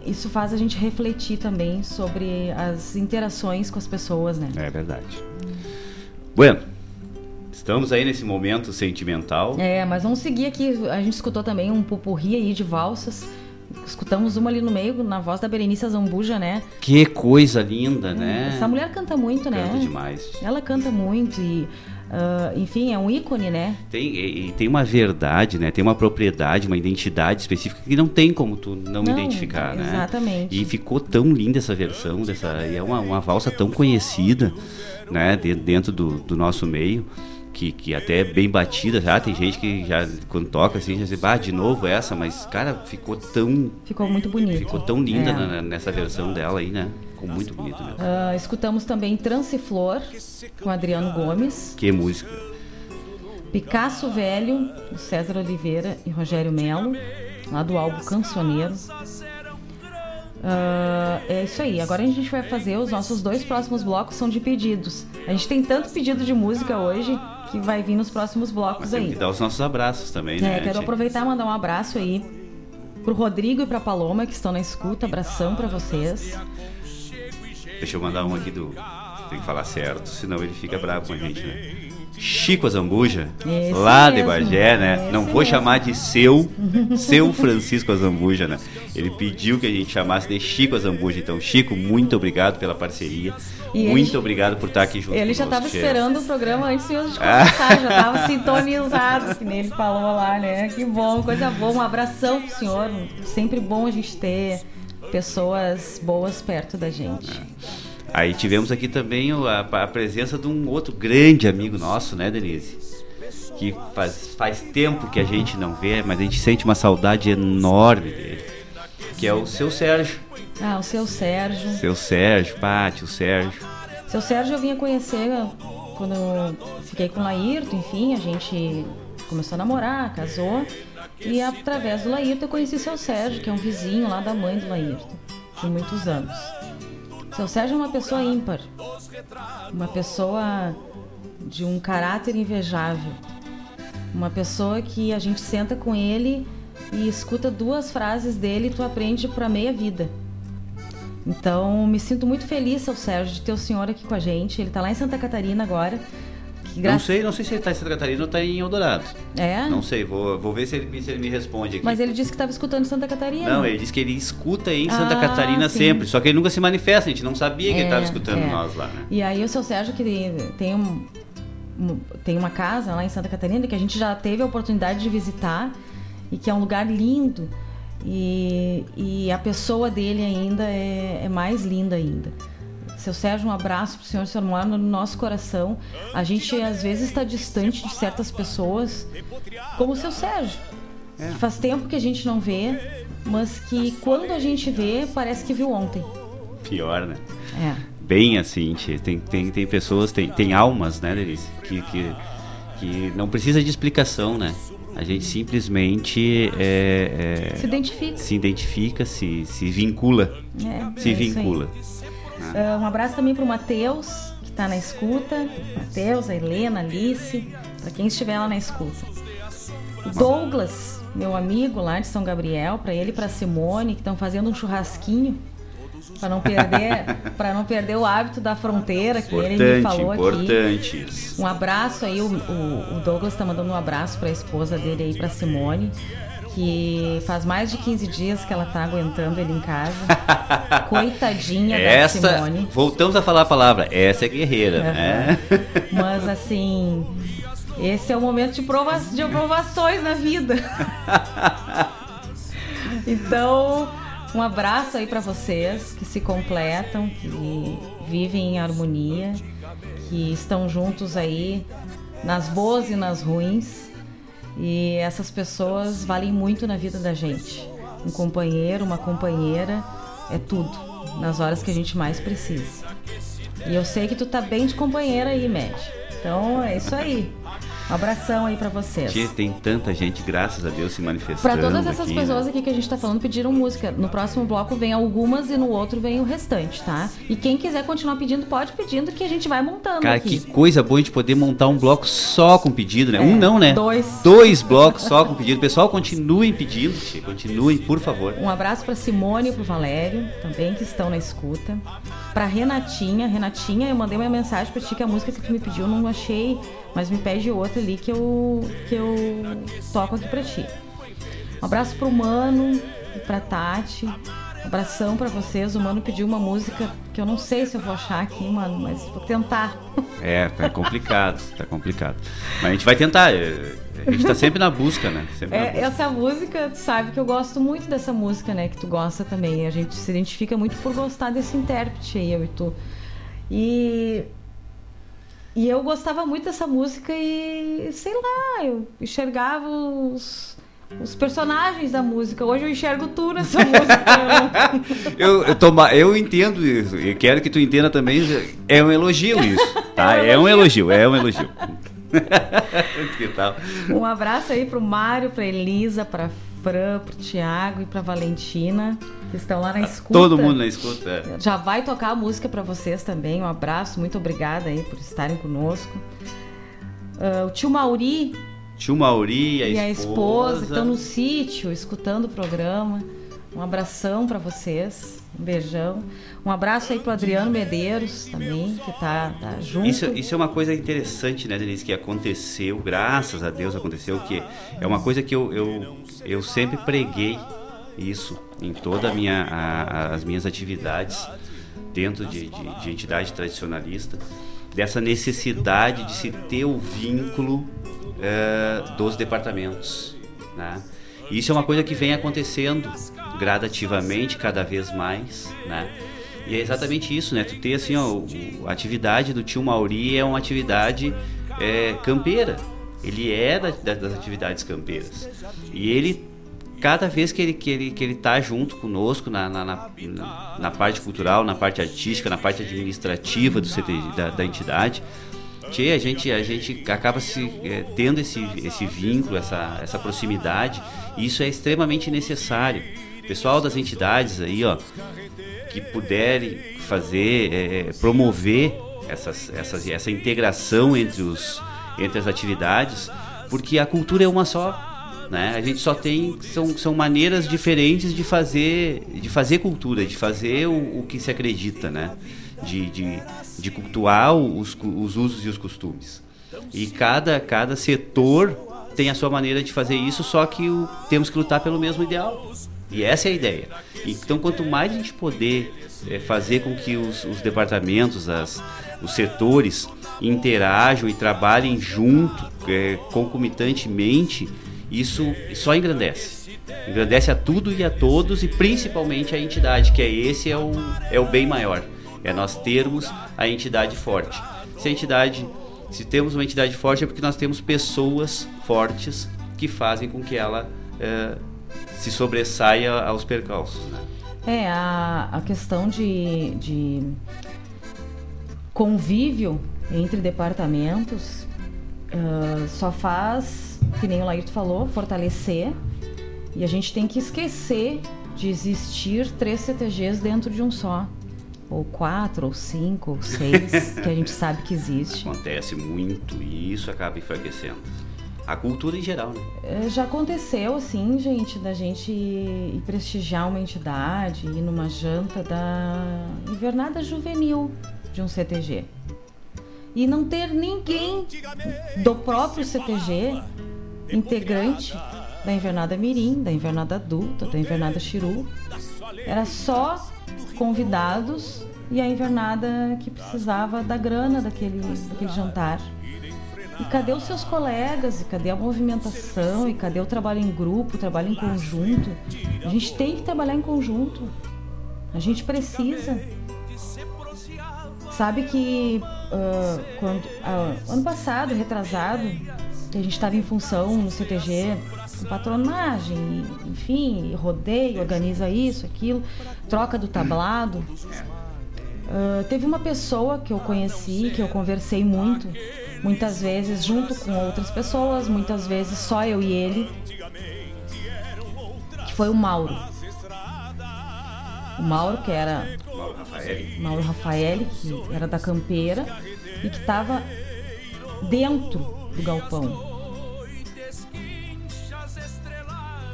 [SPEAKER 5] isso faz a gente refletir também sobre as interações com as pessoas, né?
[SPEAKER 4] É verdade. Bueno, estamos aí nesse momento sentimental.
[SPEAKER 5] É, mas vamos seguir aqui. A gente escutou também um pupurri aí de valsas. Escutamos uma ali no meio, na voz da Berenice Zambuja, né?
[SPEAKER 4] Que coisa linda, né?
[SPEAKER 5] Essa mulher canta muito,
[SPEAKER 4] canta
[SPEAKER 5] né?
[SPEAKER 4] Canta demais.
[SPEAKER 5] Ela canta muito e Uh, enfim, é um ícone, né?
[SPEAKER 4] Tem, e, tem uma verdade, né? Tem uma propriedade, uma identidade específica que não tem como tu não, não identificar,
[SPEAKER 5] né? Exatamente.
[SPEAKER 4] E ficou tão linda essa versão, dessa, e é uma, uma valsa tão conhecida, né? Dentro do, do nosso meio. Que, que até é bem batida já, tem gente que já quando toca assim, já diz, ah, de novo essa, mas cara, ficou tão.
[SPEAKER 5] Ficou muito bonito.
[SPEAKER 4] Ficou tão linda é. na, nessa versão dela aí, né? Ficou muito bonito mesmo.
[SPEAKER 5] Uh, escutamos também Transiflor, com Adriano Gomes.
[SPEAKER 4] Que música.
[SPEAKER 5] Picasso Velho, do César Oliveira e Rogério Melo, lá do álbum Cancioneiro. Uh, é isso aí. Agora a gente vai fazer os nossos dois próximos blocos são de pedidos. A gente tem tanto pedido de música hoje que vai vir nos próximos blocos
[SPEAKER 4] Mas
[SPEAKER 5] aí.
[SPEAKER 4] Tem que dar os nossos abraços também, né?
[SPEAKER 5] É, quero aproveitar e mandar um abraço aí pro Rodrigo e pra Paloma que estão na escuta. Abração para vocês.
[SPEAKER 4] Deixa eu mandar um aqui do. Tem que falar certo, senão ele fica bravo com a gente, né? Chico Azambuja,
[SPEAKER 5] esse
[SPEAKER 4] lá
[SPEAKER 5] mesmo,
[SPEAKER 4] de Bagé, né? Não vou
[SPEAKER 5] mesmo.
[SPEAKER 4] chamar de seu, seu Francisco Azambuja, né? Ele pediu que a gente chamasse de Chico Azambuja. Então, Chico, muito obrigado pela parceria.
[SPEAKER 5] E
[SPEAKER 4] muito
[SPEAKER 5] ele-
[SPEAKER 4] obrigado por estar aqui junto
[SPEAKER 5] Ele já estava esperando o programa antes de começar, já estava sintonizado, que nem ele falou lá, né? Que bom, coisa boa. Um abração pro senhor. Sempre bom a gente ter pessoas boas perto da gente.
[SPEAKER 4] Aí tivemos aqui também a, a presença de um outro grande amigo nosso, né, Denise? Que faz, faz tempo que a gente não vê, mas a gente sente uma saudade enorme dele. Que é o seu Sérgio.
[SPEAKER 5] Ah, o seu Sérgio.
[SPEAKER 4] Seu Sérgio, Pátio, Sérgio.
[SPEAKER 5] Seu Sérgio eu vinha conhecer quando eu fiquei com o Laírto, enfim, a gente começou a namorar, casou. E através do Laírto eu conheci seu Sérgio, que é um vizinho lá da mãe do Laírto, de muitos anos. Seu Sérgio é uma pessoa ímpar, uma pessoa de um caráter invejável, uma pessoa que a gente senta com ele e escuta duas frases dele e tu aprende para meia vida. Então, me sinto muito feliz, seu Sérgio, de ter o senhor aqui com a gente. Ele tá lá em Santa Catarina agora.
[SPEAKER 4] Não sei, não sei se ele tá em Santa Catarina ou tá em Eldorado.
[SPEAKER 5] É?
[SPEAKER 4] Não sei, vou, vou ver se ele, se ele me responde aqui.
[SPEAKER 5] Mas ele disse que estava escutando Santa Catarina.
[SPEAKER 4] Não, ele disse que ele escuta em Santa
[SPEAKER 5] Ah,
[SPEAKER 4] Catarina
[SPEAKER 5] sim.
[SPEAKER 4] sempre, só que ele nunca se manifesta, a gente não sabia que ele
[SPEAKER 5] É,
[SPEAKER 4] estava escutando
[SPEAKER 5] é.
[SPEAKER 4] nós lá, né?
[SPEAKER 5] E aí o seu Sérgio que tem um- tem uma casa lá em Santa Catarina que a gente já teve a oportunidade de visitar e que é um lugar lindo e, e a pessoa dele ainda é, é mais linda ainda. Seu Sérgio, um abraço pro senhor, o senhor mora no nosso coração. A gente às vezes está distante de certas pessoas, como o seu Sérgio.
[SPEAKER 4] É.
[SPEAKER 5] Que faz tempo que a gente não vê, mas que quando a gente vê, parece que viu ontem.
[SPEAKER 4] Pior, né?
[SPEAKER 5] É.
[SPEAKER 4] Bem assim, tem, tem, tem pessoas, tem, tem almas, né, Denise? Que, que, que não precisa de explicação, né? A gente simplesmente é, é,
[SPEAKER 5] Se identifica.
[SPEAKER 4] se identifica, se, se vincula.
[SPEAKER 5] É,
[SPEAKER 4] se
[SPEAKER 5] é isso aí. Ah, um abraço também pro Matheus, que tá na escuta. Matheus, a Helena, a Alice, para quem estiver lá na escuta. O Douglas, meu amigo lá de São Gabriel, para ele e pra Simone, que estão fazendo um churrasquinho para não perder, para não perder o hábito da fronteira que ele me
[SPEAKER 4] Importante,
[SPEAKER 5] falou aqui.
[SPEAKER 4] importante.
[SPEAKER 5] Um abraço aí, o, o, o Douglas tá mandando um abraço pra esposa dele aí, pra Simone, que faz mais de 15 dias que ela tá aguentando ele em casa. Coitadinha da
[SPEAKER 4] Essa,
[SPEAKER 5] Simone.
[SPEAKER 4] voltamos a falar a palavra, essa é guerreira,
[SPEAKER 5] Aham.
[SPEAKER 4] né?
[SPEAKER 5] Mas assim, esse é o momento de, prova de provações na vida. Então, um abraço aí pra vocês que se completam, que vivem em harmonia, que estão juntos aí nas boas e nas ruins. E essas pessoas valem muito na vida da gente. Um companheiro, uma companheira é tudo nas horas que a gente mais precisa. E eu sei que tu tá bem de companheira aí, Med. Então é isso aí. Um abração aí para vocês.
[SPEAKER 4] Tia, tem tanta gente, graças a Deus, se manifestando.
[SPEAKER 5] Para todas essas
[SPEAKER 4] aqui,
[SPEAKER 5] pessoas
[SPEAKER 4] né?
[SPEAKER 5] aqui que a gente tá falando pediram música. No próximo bloco vem algumas e no outro vem o restante, tá? E quem quiser continuar pedindo, pode pedindo que a gente vai montando
[SPEAKER 4] Cara,
[SPEAKER 5] aqui.
[SPEAKER 4] que coisa boa a gente poder montar um bloco só com pedido, né?
[SPEAKER 5] É,
[SPEAKER 4] um não, né?
[SPEAKER 5] dois.
[SPEAKER 4] Dois blocos só com pedido. Pessoal, continuem pedindo, tia. Continuem, por favor.
[SPEAKER 5] Um abraço para Simone e pro Valério, também que estão na escuta. Pra Renatinha, Renatinha, eu mandei uma mensagem pra ti que a música que tu me pediu eu não achei, mas me pede outra ali que eu que eu toco aqui pra ti. Um abraço pro Mano pra Tati. Um abração pra vocês. O Mano pediu uma música que eu não sei se eu vou achar aqui, mano, mas vou tentar.
[SPEAKER 4] É, tá complicado, tá complicado. Mas a gente vai tentar. é, A gente tá sempre na busca, né? Sempre
[SPEAKER 5] É,
[SPEAKER 4] busca.
[SPEAKER 5] essa música, tu sabe que eu gosto muito dessa música, né? Que tu gosta também. A gente se identifica muito por gostar desse intérprete aí, eu e tu. E. E eu gostava muito dessa música e, sei lá, eu enxergava os, os personagens da música. Hoje eu enxergo tu nessa música.
[SPEAKER 4] Eu, eu, toma, eu entendo isso e quero que tu entenda também. É um elogio isso, tá? É um elogio, é um elogio. que tal?
[SPEAKER 5] um abraço aí pro Mário, pra Elisa, pra Fran, pro Thiago e pra Valentina, que estão lá na escuta.
[SPEAKER 4] Todo mundo na escuta. é.
[SPEAKER 5] Já vai tocar a música para vocês também. Um abraço, muito obrigada aí por estarem conosco. Ah, o tio Mauri
[SPEAKER 4] Tio Mauri, a
[SPEAKER 5] e a
[SPEAKER 4] esposa.
[SPEAKER 5] esposa que estão no sítio escutando o programa. Um abração para vocês. Um beijão. Um abraço aí pro Adriano Medeiros também, que tá, tá junto.
[SPEAKER 4] Isso, isso é uma coisa interessante, né, Denise, que aconteceu, graças a Deus aconteceu, que é uma coisa que eu, eu, eu sempre preguei isso em toda a minha, as minhas atividades dentro de, de, de entidade tradicionalista, dessa necessidade de se ter o vínculo eh, dos departamentos, né? Isso é uma coisa que vem acontecendo gradativamente, cada vez mais, né? E é exatamente isso, né? Tu ter assim, ó, a atividade do tio Mauri é uma atividade é, campeira. Ele é da- da- das atividades campeiras. E ele, cada vez que ele, que ele, que ele tá junto conosco na, na, na, na- parte cultural, na parte artística, na parte administrativa do da, da entidade, a gente, a gente acaba se, é, tendo esse, esse vínculo, essa, essa proximidade, e isso é extremamente necessário. Pessoal das entidades aí, ó, que puderem fazer, é, promover essas, essas, essa integração entre, os, entre as atividades, porque a cultura é uma só. Né? A gente só tem são, são maneiras diferentes de fazer de fazer cultura, de fazer o, o que se acredita, né? De, de, de cultuar os, os usos e os costumes. E cada, cada setor tem a sua maneira de fazer isso, só que o- temos que lutar pelo mesmo ideal. E essa é a ideia. Então, quanto mais a gente poder eh, fazer com que os, os departamentos, as, os setores interajam e trabalhem junto, eh, concomitantemente, isso só engrandece. Engrandece a tudo e a todos e principalmente a entidade, que é esse é o, é o bem maior. É nós termos a entidade forte. Se a entidade, se temos uma entidade forte é porque nós temos pessoas fortes que fazem com que ela eh, se sobressaia aos percalços. Né?
[SPEAKER 5] É, a, a questão de, de convívio entre departamentos ah, só faz, que nem o Laírto falou, fortalecer. E a gente tem que esquecer de existir três CTGs dentro de um só. Ou quatro, ou cinco, ou seis, que a gente sabe que existe.
[SPEAKER 4] Acontece muito e isso acaba enfraquecendo. A cultura em geral, né?
[SPEAKER 5] É, Já aconteceu, assim, gente, da gente ir prestigiar uma entidade, ir numa janta da invernada juvenil de um CTG. E não ter ninguém do próprio CTG integrante da invernada Mirim, da invernada adulta, da invernada Chiru. Era só convidados e a invernada que precisava da grana daquele, daquele jantar. E cadê os seus colegas? E cadê a movimentação? E cadê o trabalho em grupo, o trabalho em conjunto? A gente tem que trabalhar em conjunto. A gente precisa. Sabe que ah, quando ah, ano passado, retrasado, que a gente estava em função no CTG patronagem, enfim, rodeio, organiza isso, aquilo, troca do tablado. Ah, teve uma pessoa que eu conheci, que eu conversei muito, muitas vezes junto com outras pessoas, muitas vezes só eu e ele, que foi o Mauro. O Mauro, que era.
[SPEAKER 4] Mauro Rafael.
[SPEAKER 5] Mauro Rafael, que era da campeira e que estava dentro do galpão.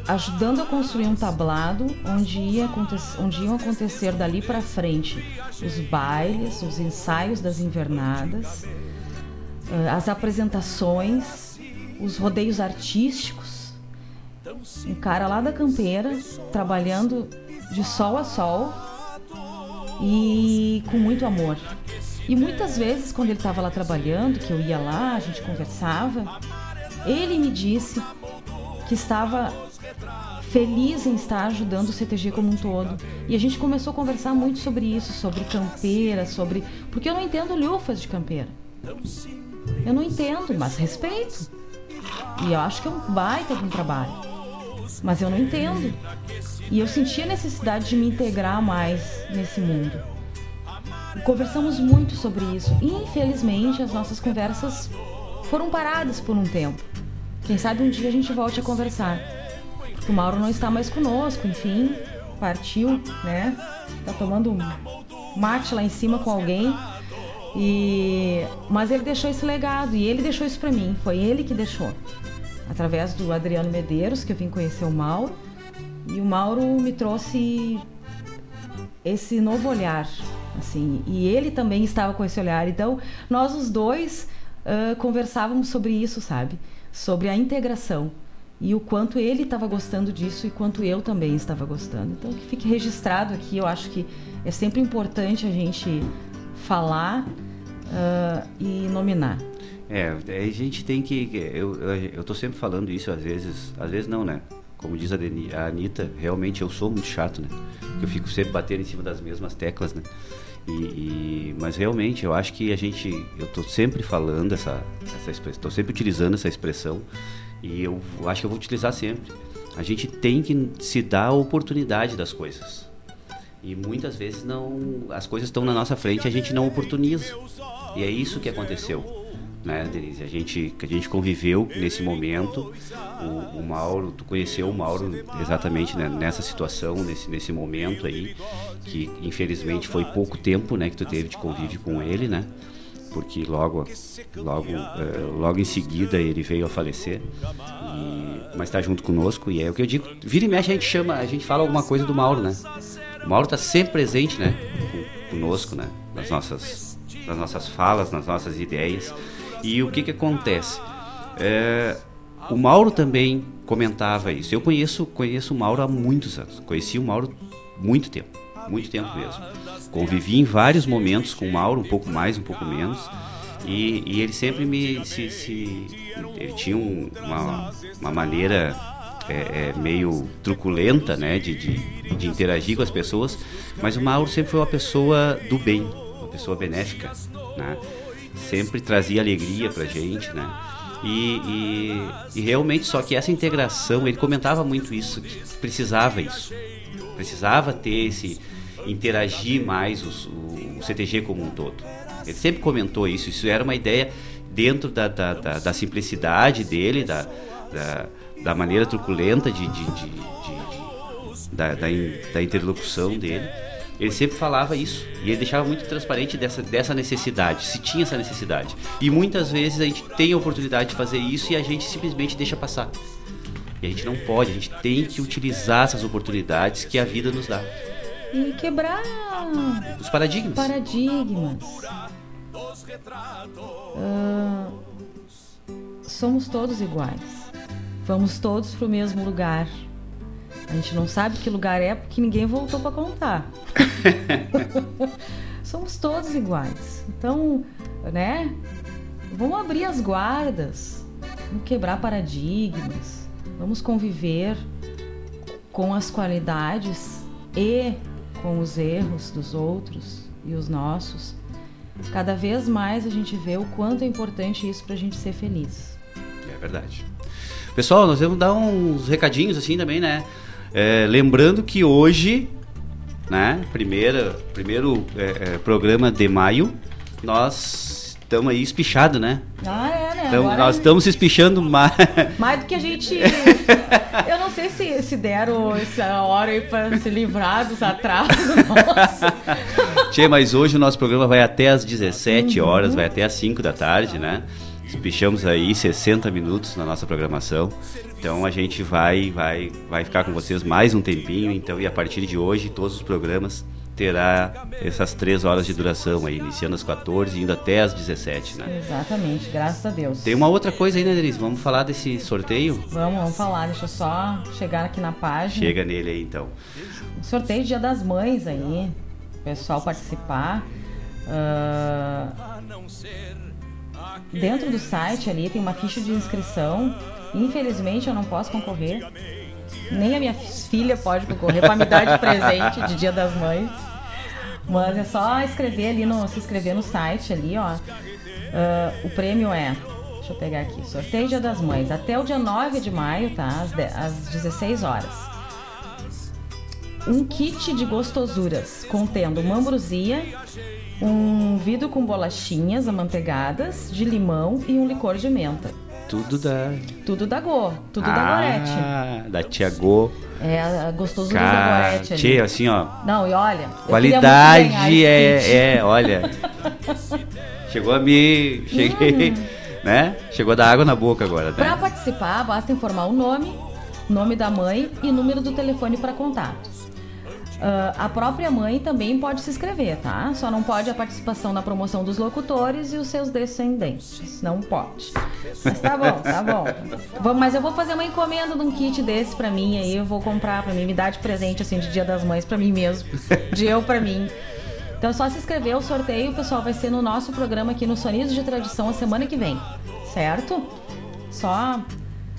[SPEAKER 5] Ajudando a construir um tablado onde, ia onde iam acontecer dali para frente os bailes, os ensaios das invernadas, as apresentações, os rodeios artísticos. Um cara lá da campeira trabalhando de sol a sol e com muito amor. E muitas vezes, quando ele estava lá trabalhando, que eu ia lá, a gente conversava, ele me disse que estava feliz em estar ajudando o CTG como um todo. E a gente começou a conversar muito sobre isso, sobre campeira, sobre. Porque eu não entendo lufas de campeira. Eu não entendo, mas respeito. E eu acho que é um baita de um trabalho. Mas eu não entendo. E eu senti a necessidade de me integrar mais nesse mundo. Conversamos muito sobre isso. Infelizmente as nossas conversas foram paradas por um tempo. Quem sabe um dia a gente volte a conversar. Porque o Mauro não está mais conosco, enfim, partiu, né? Tá tomando um mate lá em cima com alguém. E mas ele deixou esse legado e ele deixou isso para mim, foi ele que deixou. Através do Adriano Medeiros, que eu vim conhecer o Mauro e o Mauro me trouxe esse novo olhar, assim, e ele também estava com esse olhar. Então, nós os dois uh, conversávamos sobre isso, sabe? Sobre a integração e o quanto ele estava gostando disso e quanto eu também estava gostando. Então, que fique registrado aqui. Eu acho que é sempre importante a gente falar uh, e nominar.
[SPEAKER 4] É, a gente tem que. Eu, eu, sempre falando isso às vezes, às vezes não, né? como diz a, Deni, a Anitta, realmente eu sou muito chato, né? Eu fico sempre batendo em cima das mesmas teclas, né? E, e, mas realmente eu acho que a gente, eu estou sempre falando essa, essa expressão, estou sempre utilizando essa expressão e eu acho que eu vou utilizar sempre. A gente tem que se dar a oportunidade das coisas. E muitas vezes não, as coisas estão na nossa frente e a gente não oportuniza. E é isso que aconteceu né, Denise? A gente, que a gente conviveu nesse momento. O, o, Mauro, tu conheceu o Mauro exatamente né, nessa situação, nesse, nesse momento aí, que infelizmente foi pouco tempo, né, que tu teve de convívio com ele, né? Porque logo, logo, uh, logo em seguida ele veio a falecer, e, mas está junto conosco e é o que eu digo. Vira e mexe a gente chama, a gente fala alguma coisa do Mauro, né? Mauro está sempre presente, né? Conosco, né? Nas nossas, nas nossas falas, nas nossas ideias. E o que, que acontece? É, o Mauro também comentava isso. Eu conheço, conheço o Mauro há muitos anos. Conheci o Mauro muito tempo, muito tempo mesmo. Convivi em vários momentos com o Mauro, um pouco mais, um pouco menos. E, e ele sempre me. Se, se, ele tinha um, uma, uma maneira é, é, meio truculenta né, de, de, de, interagir com as pessoas, mas o Mauro sempre foi uma pessoa do bem, uma pessoa benéfica. Né? sempre trazia alegria pra gente, né? E, e, e, realmente, só que essa integração, ele comentava muito isso, que precisava isso. Precisava ter esse, interagir mais os, o, o, CTG como um todo. Ele sempre comentou isso, isso era uma ideia dentro da, da, da, da simplicidade dele, da, da, da, maneira truculenta de, de, de, de da, da, da interlocução dele ele sempre falava isso. E ele deixava muito transparente dessa, dessa necessidade, se tinha essa necessidade. E muitas vezes a gente tem a oportunidade de fazer isso e a gente simplesmente deixa passar. E a gente não pode, a gente tem que utilizar essas oportunidades que a vida nos dá.
[SPEAKER 5] E quebrar
[SPEAKER 4] os paradigmas.
[SPEAKER 5] Paradigmas. Uh, somos todos iguais. Vamos todos para o mesmo lugar a gente não sabe que lugar é porque ninguém voltou para contar. Somos todos iguais. Então, né? Vamos abrir as guardas, vamos quebrar paradigmas, vamos conviver com as qualidades e com os erros dos outros e os nossos. Cada vez mais a gente vê o quanto é importante isso para a gente ser feliz.
[SPEAKER 4] É verdade. Pessoal, nós vamos dar uns recadinhos assim também, né? É, lembrando que hoje, né, primeira, primeiro é, é, programa de maio, nós estamos aí espichado, né?
[SPEAKER 5] Ah, é, né?
[SPEAKER 4] Então,
[SPEAKER 5] Agora-
[SPEAKER 4] nós estamos se espichando mais.
[SPEAKER 5] Mais do que a gente. Eu não sei se, se deram essa hora aí pra se livrar dos atrasos. Nossa.
[SPEAKER 4] Tchê, mas hoje o nosso programa vai até às 17
[SPEAKER 5] Uhum.
[SPEAKER 4] horas, vai até às 5 da tarde, né? Espichamos aí 60 minutos na nossa programação. Então a gente vai, vai, vai ficar com vocês mais um tempinho. Então, e a partir de hoje, todos os programas terá essas três horas de duração aí, iniciando às 14 e indo até às 17, né?
[SPEAKER 5] Exatamente, graças a Deus.
[SPEAKER 4] Tem uma outra coisa aí, né, Denise? Vamos falar desse sorteio?
[SPEAKER 5] Vamos, vamos falar, deixa eu só chegar aqui na página.
[SPEAKER 4] Chega nele aí, então.
[SPEAKER 5] Sorteio Dia das Mães aí, pessoal participar. Ah, dentro do site ali tem uma ficha de inscrição. Infelizmente eu não posso concorrer. Nem a minha filha pode concorrer para me dar de presente de Dia das Mães. Mas é só escrever ali no. se inscrever no site ali, ó. Ah, o prêmio é. Deixa eu pegar aqui. Sorteio Dia das Mães. Até o dia 9 de maio, tá? Às, de- às 16 horas um kit de gostosuras contendo uma ambrosia, um vidro com bolachinhas amanteigadas de limão e um licor de menta.
[SPEAKER 4] Tudo da.
[SPEAKER 5] Tudo da Go, tudo da Gorete.
[SPEAKER 4] Ah, da Tia Go.
[SPEAKER 5] É a gostosuras da Gorete.
[SPEAKER 4] Tchê, assim, ó.
[SPEAKER 5] Não, e olha,
[SPEAKER 4] Qualidade é, é, olha. Chegou a me. Cheguei. Né? Chegou a dar água na boca agora,
[SPEAKER 5] Para
[SPEAKER 4] né?
[SPEAKER 5] participar, basta informar o nome, nome da mãe e número do telefone para contato. Ah, a própria mãe também pode se inscrever, tá? Só não pode a participação na promoção dos locutores e os seus descendentes. Não pode. Mas tá bom, tá bom. Vou- mas eu vou fazer uma encomenda de um kit desse pra mim aí, eu vou comprar pra mim, me dar de presente assim de Dia das Mães pra mim mesmo, de eu pra mim. Então é só se inscrever, o sorteio, pessoal, vai ser no nosso programa aqui no Sonidos de Tradição a semana que vem, certo? Só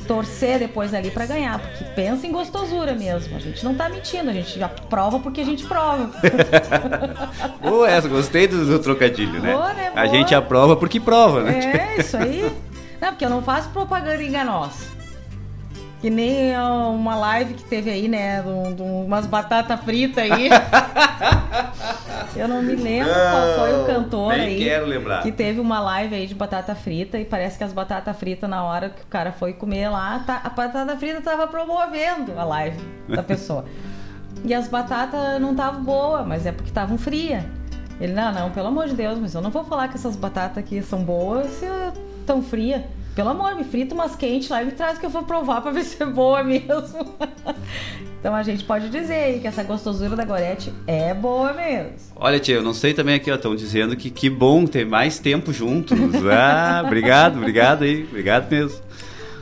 [SPEAKER 5] torcer depois ali pra ganhar, porque pensa em gostosura mesmo. A gente não tá mentindo, a gente já prova porque a gente prova.
[SPEAKER 4] Boa essa, gostei do, do trocadilho, né?
[SPEAKER 5] Boa, né?
[SPEAKER 4] A
[SPEAKER 5] Boa.
[SPEAKER 4] gente aprova porque prova, né?
[SPEAKER 5] É, isso aí. Não, porque eu não faço propaganda enganosa. Que nem uma live que teve aí, né? De, um- umas batatas fritas aí. eu não me lembro qual foi o cantor
[SPEAKER 4] Nem
[SPEAKER 5] aí.
[SPEAKER 4] quero lembrar.
[SPEAKER 5] Que teve uma live aí de batata frita e parece que as batatas fritas, na hora que o cara foi comer lá, tá- a batata frita tava promovendo a live da pessoa. E as batatas não estavam boas, mas é porque estavam frias. Ele, não, não, pelo amor de Deus, mas eu não vou falar que essas batatas aqui são boas se estão frias. Pelo amor, me frita umas quentes lá e me traz que eu vou provar pra ver se é boa mesmo. então a gente pode dizer aí que essa gostosura da Gorete é boa mesmo.
[SPEAKER 4] Olha, tia, eu não sei também aqui, ó, estão dizendo que que bom ter mais tempo juntos. Ah, obrigado, obrigado aí, obrigado mesmo.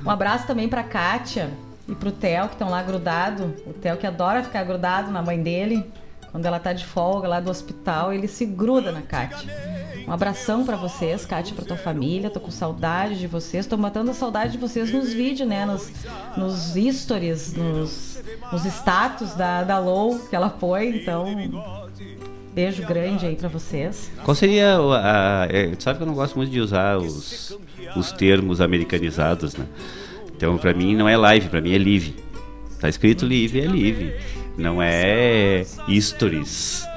[SPEAKER 5] Um abraço também pra Kátia e pro Theo, que estão lá grudado. O Theo que adora ficar grudado na mãe dele. Quando ela tá de folga lá do hospital, ele se gruda na Kátia. Um abração pra vocês, Kátia, pra tua família. Tô com saudade de vocês. Tô matando a saudade de vocês nos vídeos, né? Nos, nos stories, nos, nos status da, da Lou que ela foi. Então, beijo grande aí pra vocês.
[SPEAKER 4] Qual seria a, é, sabe que eu não gosto muito de usar os, os termos americanizados, né? Então, pra mim não é live, pra mim é live. Tá escrito live, é live. Não é stories.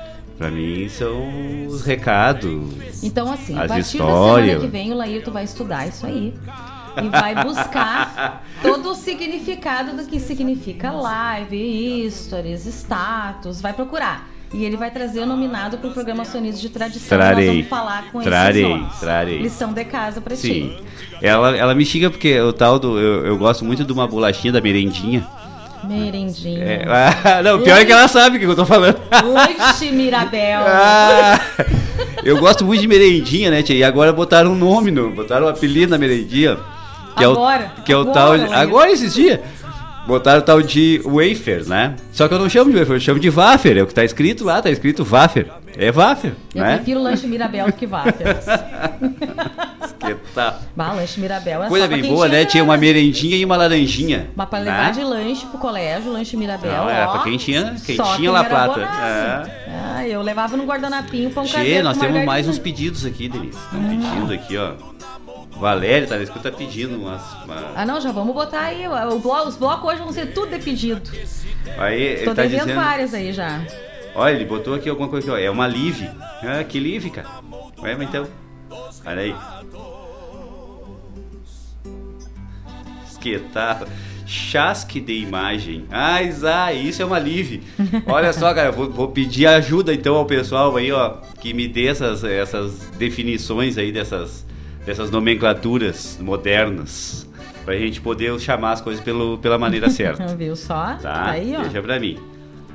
[SPEAKER 4] Pra mim são os recados.
[SPEAKER 5] Então, assim, a partir da semana
[SPEAKER 4] histórias.
[SPEAKER 5] que vem, o Laírto vai estudar isso aí. E vai buscar todo o significado do que significa live, stories, status. Vai procurar. E ele vai trazer o nominado pro programa Sonidos de Tradição.
[SPEAKER 4] Trarei.
[SPEAKER 5] Nós vamos falar com
[SPEAKER 4] Trarei, trarei.
[SPEAKER 5] Lição de casa pra
[SPEAKER 4] Sim.
[SPEAKER 5] ti.
[SPEAKER 4] Ela, ela me xinga porque o tal do. Eu, eu gosto muito de uma bolachinha da merendinha.
[SPEAKER 5] Merendinha.
[SPEAKER 4] É, ah, não, pior é que ela sabe o que eu tô falando.
[SPEAKER 5] Lanche Mirabel.
[SPEAKER 4] Ah, eu gosto muito de merendinha, né, tia? E agora botaram um nome, no, botaram um apelido na merendinha. Que
[SPEAKER 5] Agora,
[SPEAKER 4] é o, que é o
[SPEAKER 5] agora,
[SPEAKER 4] tal. de- agora esses dias. Botaram o tal de wafer, né? Só que eu não chamo de wafer, eu chamo de wafer. É o que tá escrito lá, tá escrito wafer. É wafer,
[SPEAKER 5] Eu
[SPEAKER 4] né?
[SPEAKER 5] prefiro lanche Mirabel do que Waffles.
[SPEAKER 4] Que tá.
[SPEAKER 5] bah, lanche Mirabel é
[SPEAKER 4] Coisa bem boa, né?
[SPEAKER 5] tinha
[SPEAKER 4] uma merendinha e uma laranjinha.
[SPEAKER 5] Mas pra
[SPEAKER 4] né?
[SPEAKER 5] levar de lanche pro colégio, lanche Mirabel.
[SPEAKER 4] Não, era
[SPEAKER 5] ó,
[SPEAKER 4] pra quem tinha, quem
[SPEAKER 5] só
[SPEAKER 4] tinha La Plata.
[SPEAKER 5] bonaço. Ah, eu levava no guardanapinho pão
[SPEAKER 4] Tchê,
[SPEAKER 5] caseiro
[SPEAKER 4] nós temos mais uns pedidos aqui, Denise. Estão
[SPEAKER 5] Hum.
[SPEAKER 4] pedindo aqui, ó. Valério, tá na escuta, tá pedindo umas. uma-
[SPEAKER 5] Ah, não, já vamos botar aí. O os blocos hoje vão ser tudo de pedido.
[SPEAKER 4] Aí
[SPEAKER 5] Tô
[SPEAKER 4] tá
[SPEAKER 5] devendo
[SPEAKER 4] dizendo.
[SPEAKER 5] várias aí já.
[SPEAKER 4] Olha, ele botou aqui alguma coisa aqui, ó. É uma live. Ah, que live, cara. Ué, mas então. Olha aí. Que tal? Chasque de imagem. Ah, Isa, isso é uma live. Olha só, cara, vou, vou, pedir ajuda então ao pessoal aí, ó, que me dê essas, essas definições aí dessas, dessas nomenclaturas modernas. Pra gente poder chamar as coisas pelo, pela maneira certa.
[SPEAKER 5] Viu só?
[SPEAKER 4] Tá, tá aí, ó. Deixa pra mim.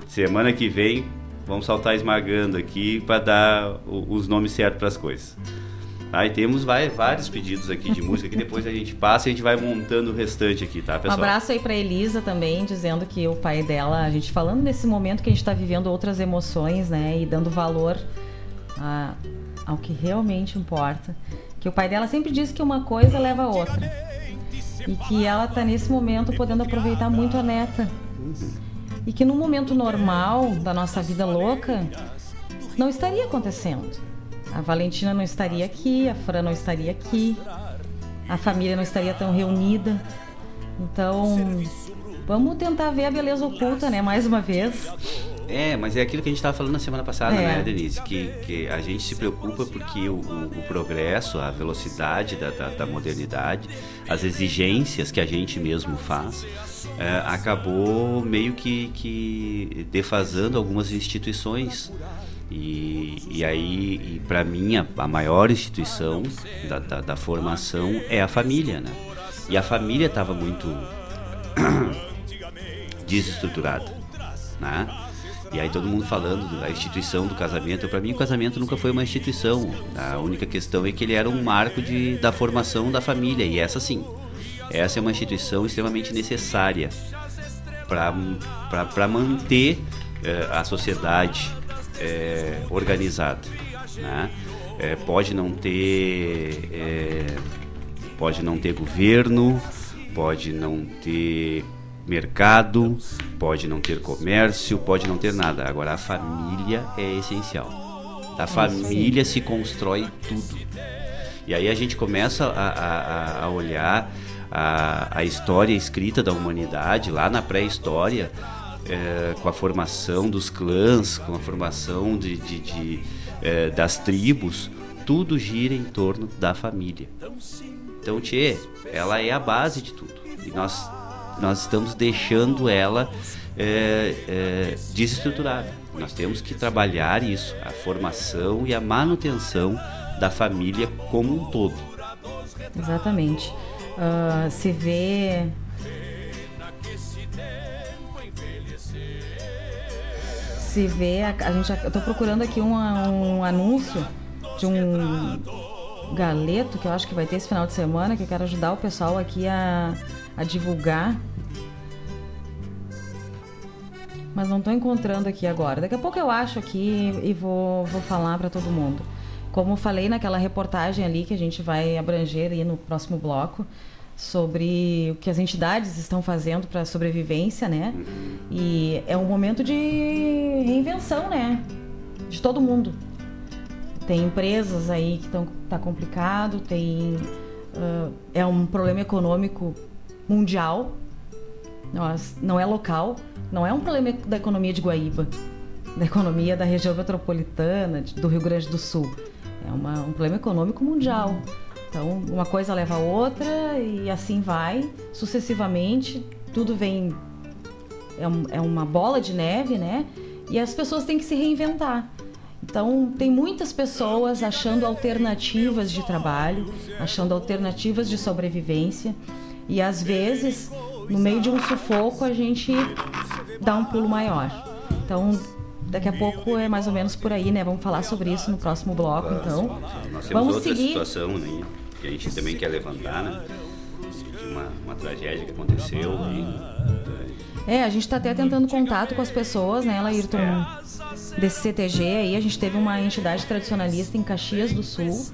[SPEAKER 4] Semana que vem, vamos saltar esmagando aqui para dar os nomes certos para as coisas. Aí temos vai, vários pedidos aqui de música que depois a gente passa e a gente vai montando o restante aqui, tá, pessoal?
[SPEAKER 5] Um abraço aí para Elisa também, dizendo que o pai dela, a gente falando nesse momento que a gente está vivendo outras emoções, né, e dando valor a, ao que realmente importa. Que o pai dela sempre diz que uma coisa leva a outra. E que ela tá nesse momento podendo aproveitar muito a neta. E que no momento normal da nossa vida louca não estaria acontecendo. A Valentina não estaria aqui, a Fran não estaria aqui, a família não estaria tão reunida. Então, vamos tentar ver a beleza oculta, né? Mais uma vez.
[SPEAKER 4] É, mas é aquilo que a gente estava falando na semana passada, é. né, Denise? Que, que a gente se preocupa porque o, o, o progresso, a velocidade da, da, da, modernidade, as exigências que a gente mesmo faz, é, acabou meio que, que defasando algumas instituições e, e aí, para mim, a, a, maior instituição da, da, da, formação é a família, né? E a família estava muito desestruturada, né? E aí todo mundo falando da instituição do casamento. Para mim, o casamento nunca foi uma instituição. A única questão é que ele era um marco de, da formação da família. E essa sim, essa é uma instituição extremamente necessária para manter eh, a sociedade é, organizado. Né? É, pode não ter pode não ter governo, pode não ter mercado, pode não ter comércio, pode não ter nada. Agora a família é essencial. Da família se constrói tudo. E aí a gente começa a, a, a olhar a, a história escrita da humanidade lá na pré-história é, com a formação dos clãs, com a formação de, de, de é, das tribos, tudo gira em torno da família. Então, Tchê, ela é a base de tudo. E nós, nós estamos deixando ela é, é, desestruturada. Nós temos que trabalhar isso, a formação e a manutenção da família como um todo.
[SPEAKER 5] Exatamente. Uh, se vê se vê, a, a gente, eu tô procurando aqui um, um anúncio de um galeto que eu acho que vai ter esse final de semana, que eu quero ajudar o pessoal aqui a, a divulgar. Mas não estou encontrando aqui agora. Daqui a pouco eu acho aqui e vou, vou falar para todo mundo. Como falei naquela reportagem ali que a gente vai abranger aí no próximo bloco, sobre o que as entidades estão fazendo para a sobrevivência, né? E é um momento de reinvenção, né? De todo mundo. Tem empresas aí que estão tá complicado, tem uh, é um problema econômico mundial, não é local, não é um problema da economia de Guaíba, da economia da região metropolitana do Rio Grande do Sul. É uma, um problema econômico mundial. Então, uma coisa leva a outra e assim vai, sucessivamente, tudo vem. É, um, é uma bola de neve, né? E as pessoas têm que se reinventar. Então, tem muitas pessoas achando alternativas de trabalho, achando alternativas de sobrevivência. E às vezes, no meio de um sufoco, a gente dá um pulo maior. Então, daqui a pouco é mais ou menos por aí, né? Vamos falar sobre isso no próximo bloco, então.
[SPEAKER 4] Nós temos Vamos outra seguir. situação, né? que a gente também quer levantar, né? De uma, uma tragédia que aconteceu. E,
[SPEAKER 5] é, a gente está até tentando contato com as pessoas, né, Laírton? Desse CTG aí, a gente teve uma entidade tradicionalista em Caxias do Sul,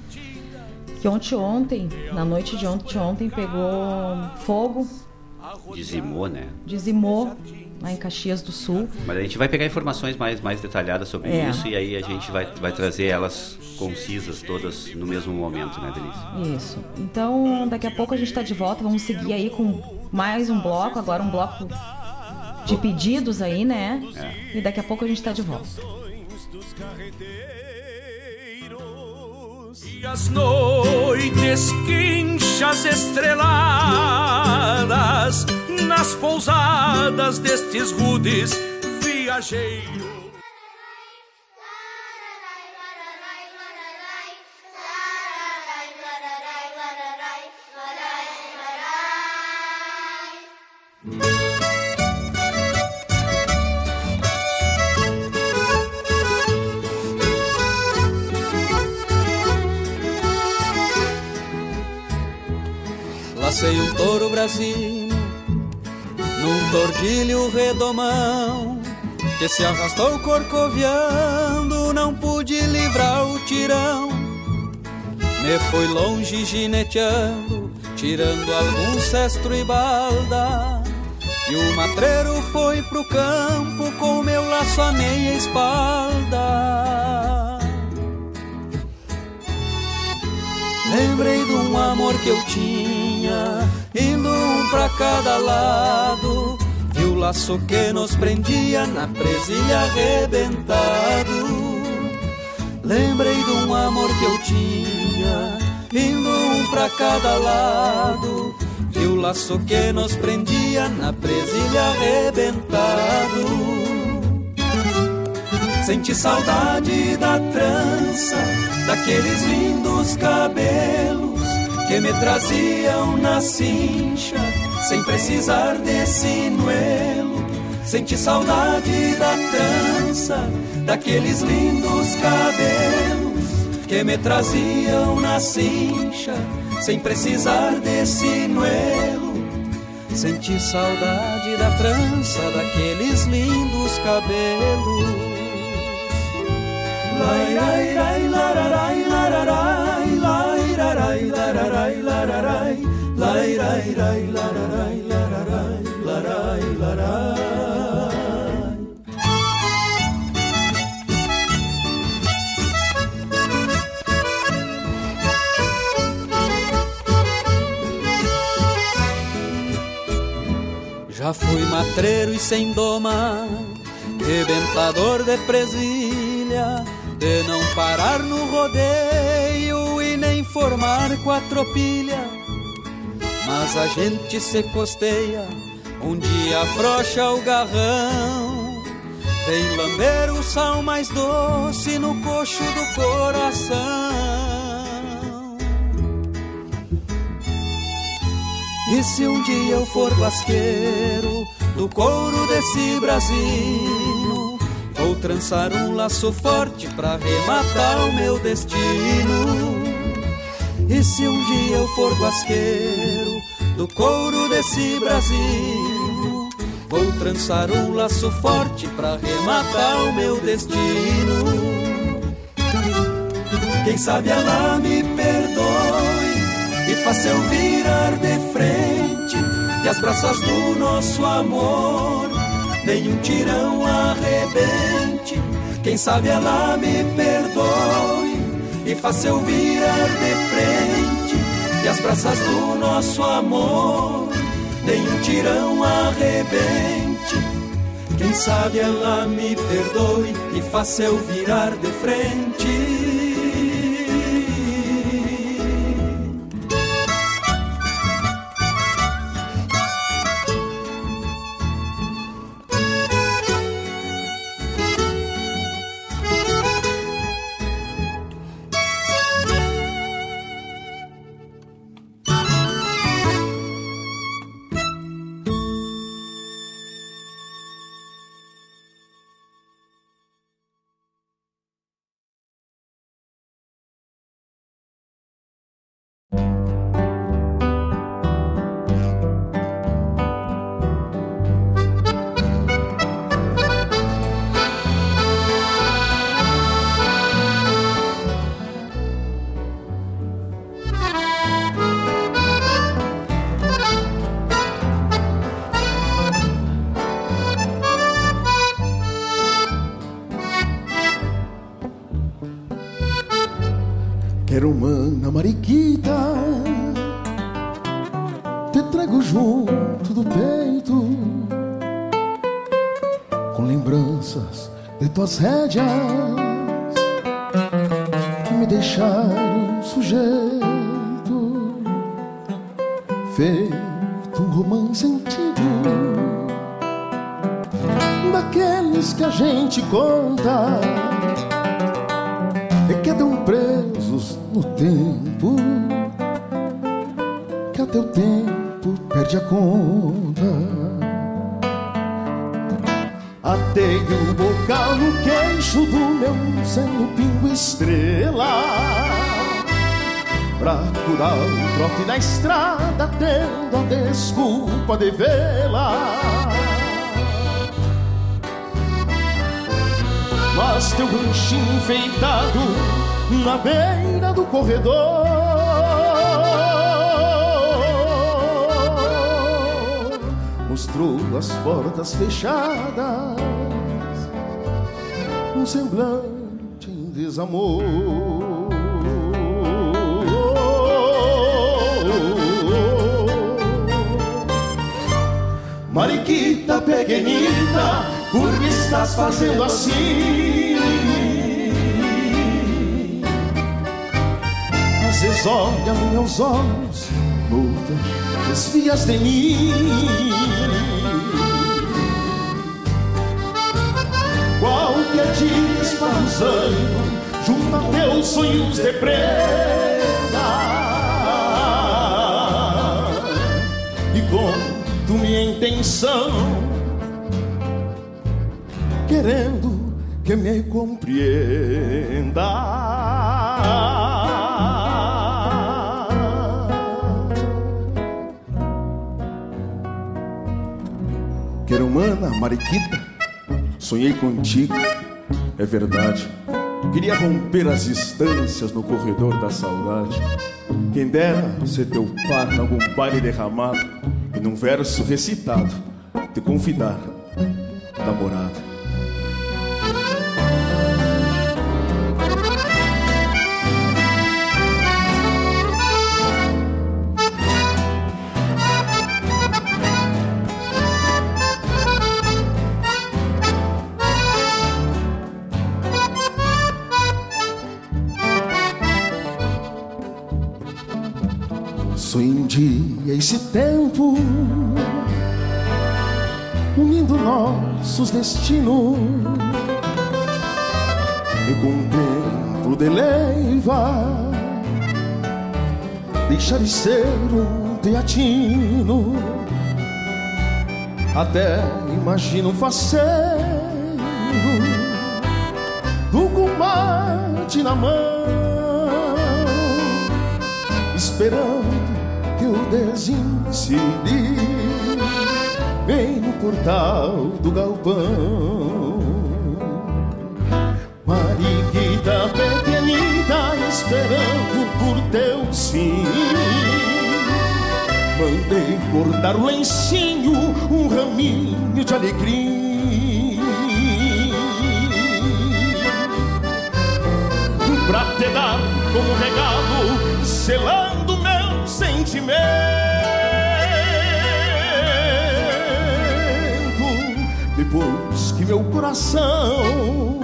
[SPEAKER 5] que ontem, ontem, na noite de ontem, ontem, pegou fogo.
[SPEAKER 4] Dizimou, né?
[SPEAKER 5] Dizimou lá em Caxias do Sul.
[SPEAKER 4] Mas a gente vai pegar informações mais, mais detalhadas sobre é. isso e aí a gente vai, vai trazer elas concisas todas no mesmo momento, né, Denise?
[SPEAKER 5] Isso. Então, daqui a pouco a gente está de volta, vamos seguir aí com mais um bloco, agora um bloco de pedidos aí, né? É. E daqui a pouco a gente está de volta.
[SPEAKER 2] As noites quinchas estreladas nas pousadas destes rudes viajeiros.
[SPEAKER 15] Lacei um touro brasino num tordilho redomão que se arrastou corcoviando, não pude livrar o tirão. Me fui longe gineteando, tirando algum cestro e balda. E o matreiro foi pro campo com meu laço à meia espalda. Lembrei de um amor que eu tinha, indo um pra cada lado. Vi o laço que nos prendia na presilha arrebentado. Lembrei de um amor que eu tinha, indo um pra cada lado. Vi o laço que nos prendia na presilha arrebentado. Senti saudade da trança, daqueles lindos cabelos que me traziam na cincha, sem precisar de sinuelo. Senti saudade da trança, daqueles lindos cabelos que me traziam na cincha, sem precisar de sinuelo. Senti saudade da trança, daqueles lindos cabelos. Lai, lai, lai, lararai, lararai, Já fui matreiro e sem doma, rebentador de presilha, de não parar no rodeio e nem formar quatropilha. Mas a gente se costeia, um dia afrouxa o garrão, vem lamber o sal mais doce no coxo do coração. E se um dia eu for basqueiro do couro desse Brasil, vou trançar um laço forte pra rematar o meu destino. E se um dia eu for basqueiro do couro desse Brasil, vou trançar um laço forte pra rematar o meu destino. Quem sabe ela me perdoe e faça eu virar de frente e as braças do nosso amor nenhum tirão arrebente. Quem sabe ela me perdoe e faça eu virar de frente e as braças do nosso amor nenhum tirão arrebente. Quem sabe ela me perdoe e faça eu virar de frente.
[SPEAKER 16] Tuas rédeas me deixaram sujeito trote na estrada Tendo a desculpa de vê-la Mas teu ranchinho enfeitado Na beira do corredor mostrou as portas fechadas, um semblante em desamor. Mariquita pequenita, por que estás fazendo assim? Às vezes olha meus olhos, muda, desvias de mim. Qualquer dia esparruzando junto a teus sonhos de prenda intenção Querendo que me compreenda Quero humana, mariquita Sonhei contigo, é verdade. Queria romper as distâncias no corredor da saudade. Quem dera ser teu par em algum baile derramado e num verso recitado te convidar, namorada. Dia esse tempo unindo nossos destinos e com o tempo de leiva deixar de ser um teatino. Até imagino um faceiro do combate na mão esperando desincidi bem no portal do galpão. Mariquita pequenita esperando por teu sim. Mandei bordar o lencinho, um raminho de alegria. Pra te dar como regalo, selando sentimento. Depois que meu coração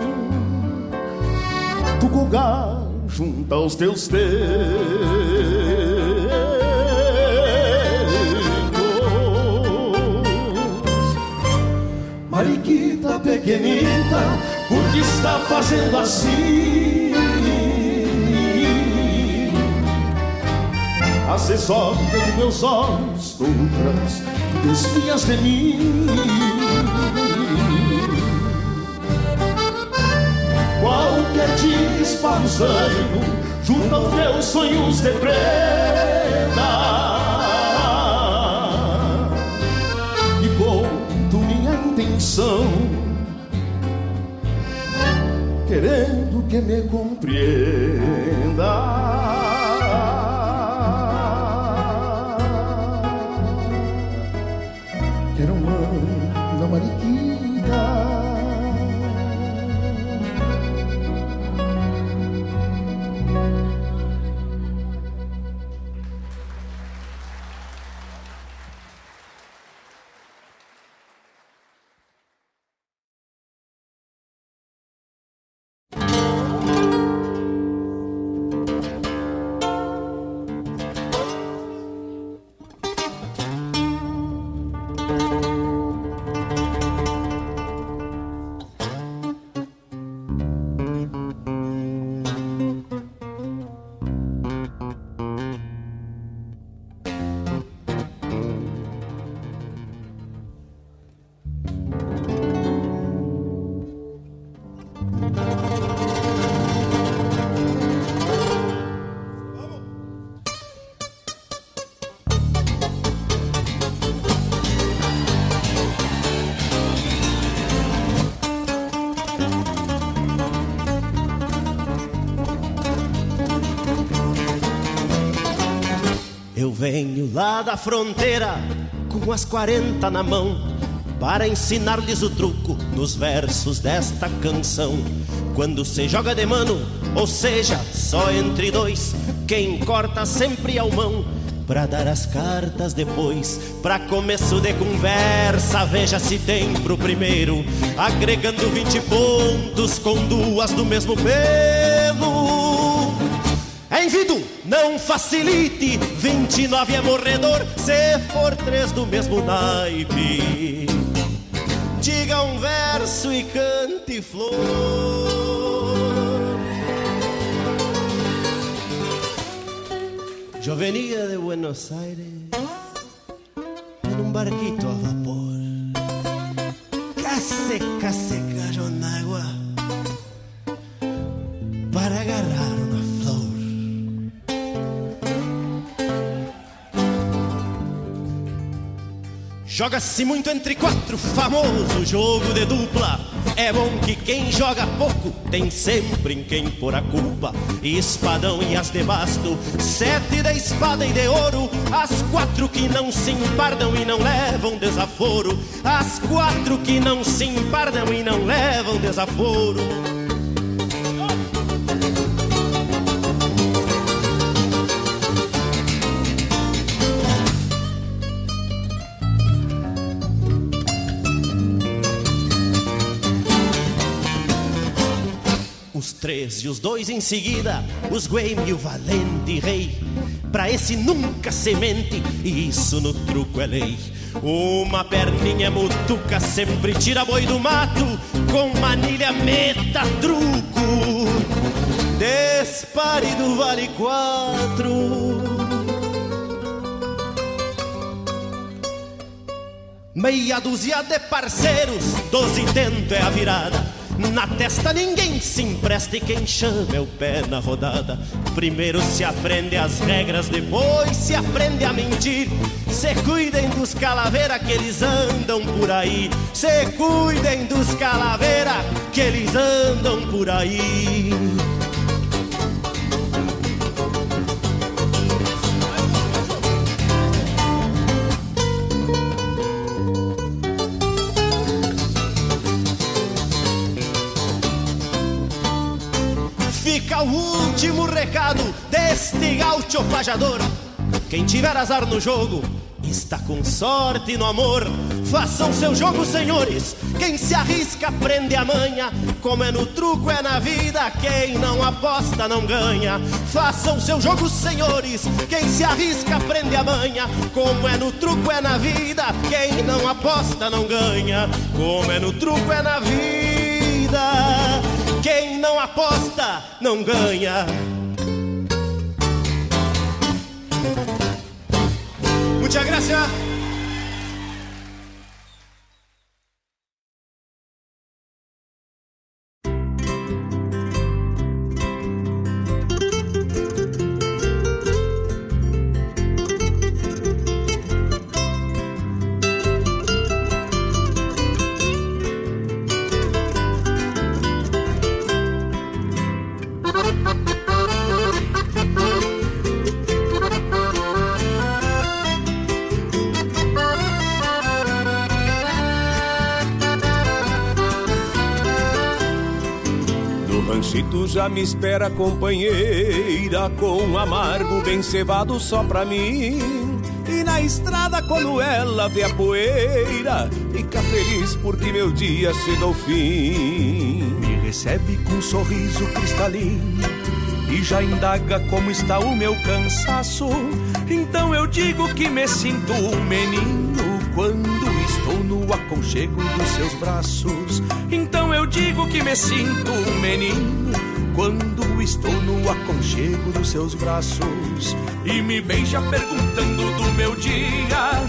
[SPEAKER 16] tu colgar junto aos teus dedos. Mariquita pequenita, por que está fazendo assim? Vezes olha nos meus olhos, outras desvias de mim. Qualquer dia esparruzando junto aos meus sonhos de prenda. E conto minha intenção, querendo que me compreenda.
[SPEAKER 17] Da fronteira com as 40 na mão para ensinar-lhes o truco nos versos desta canção. Quando se joga de mano, ou seja, só entre dois, quem corta sempre ao mão. Pra dar as cartas depois, pra começo de conversa, veja se tem pro primeiro, agregando 20 pontos com duas do mesmo pelo. Envido, não facilite, 29 é morredor, se for três do mesmo naipe. Diga um verso e cante flor. Yo venía de Buenos Aires en un barquito a vapor. Casi, casi Joga-se muito entre quatro, famoso jogo de dupla. É bom que quem joga pouco tem sempre em quem pôr a culpa. Espadão e as de basto, sete da espada e de ouro. As quatro que não se empardam e não levam desaforo. As quatro que não se empardam e não levam desaforo. E os dois em seguida, os Gueme e o valente rei. Pra esse nunca semente, e isso no truco é lei. Uma perninha mutuca sempre tira boi do mato, com manilha meta truco. Despare do vale quatro. Meia dúzia de parceiros, doze tento é a virada. Na testa ninguém se empresta e quem chama é o pé na rodada. Primeiro se aprende as regras, depois se aprende a mentir. Se cuidem dos calaveira que eles andam por aí. Se cuidem dos calaveira que eles andam por aí. Recado deste gaúcho pajador. Quem tiver azar no jogo, está com sorte no amor. Façam seu jogo, senhores. Quem se arrisca prende a manha. Como é no truco, é na vida. Quem não aposta não ganha. Façam seu jogo, senhores. Quem se arrisca prende a manha. Como é no truco, é na vida. Quem não aposta não ganha. Como é no truco, é na vida. Quem não aposta não ganha. Muchas gracias. Me espera companheira Com amargo bem cevado só pra mim E na estrada quando ela vê a poeira Fica feliz porque meu dia chega ao fim
[SPEAKER 18] Me recebe com um sorriso cristalino e já indaga como está o meu cansaço. Então eu digo que me sinto um menino quando estou no aconchego dos seus braços. Então eu digo que me sinto um menino quando estou no aconchego dos seus braços.
[SPEAKER 2] E me beija perguntando do meu dia.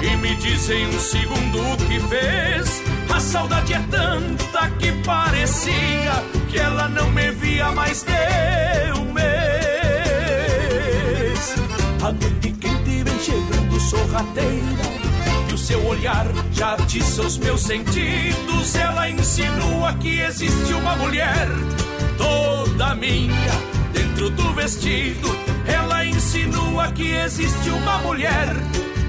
[SPEAKER 2] E me diz em um segundo o que fez. A saudade é tanta que parecia que ela não me via mais de um mês.
[SPEAKER 18] A noite quente vem chegando sorrateira
[SPEAKER 2] o seu olhar já atiça os meus sentidos. Ela insinua que existe uma mulher toda minha dentro do vestido. Ela insinua que existe uma mulher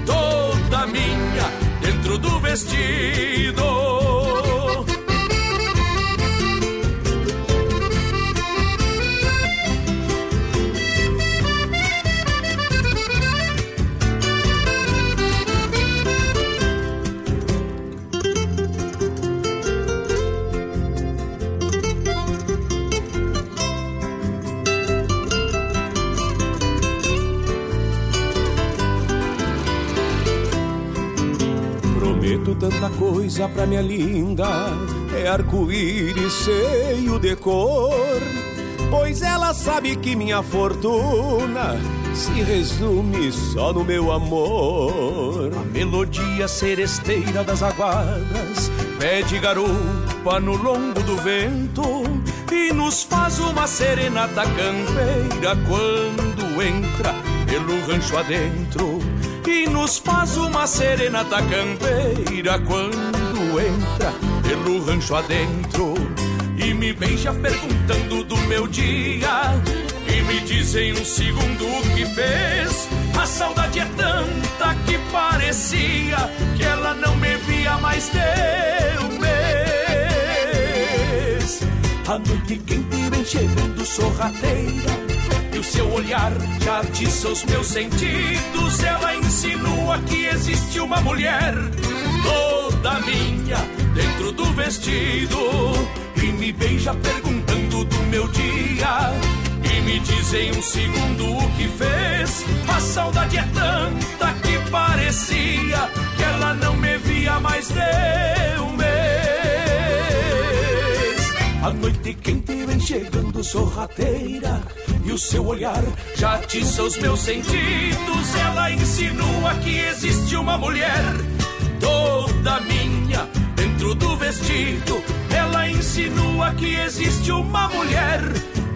[SPEAKER 2] toda minha dentro do vestido.
[SPEAKER 19] Coisa pra minha linda É arco-íris cheio de cor Pois ela sabe que minha fortuna se resume só no meu amor.
[SPEAKER 2] A melodia seresteira das aguadas pede garupa no longo do vento e nos faz uma serenata campeira quando entra pelo rancho adentro e nos faz uma serenata campeira quando entra pelo rancho adentro e me beija perguntando do meu dia e me diz em um segundo o que fez. A saudade é tanta que parecia que ela não me via mais de um mês. A noite quente vem chegando sorrateira e o seu olhar já atiça os meus sentidos. Ela insinua que existe uma mulher toda minha dentro do vestido e me beija perguntando do meu dia. E me diz em um segundo o que fez. A saudade é tanta que parecia que ela não me via mais de um mês. A noite quente vem chegando sorrateira e o seu olhar já atiça os meus sentidos. Ela insinua que existe uma mulher toda minha dentro do vestido. Ela insinua que existe uma mulher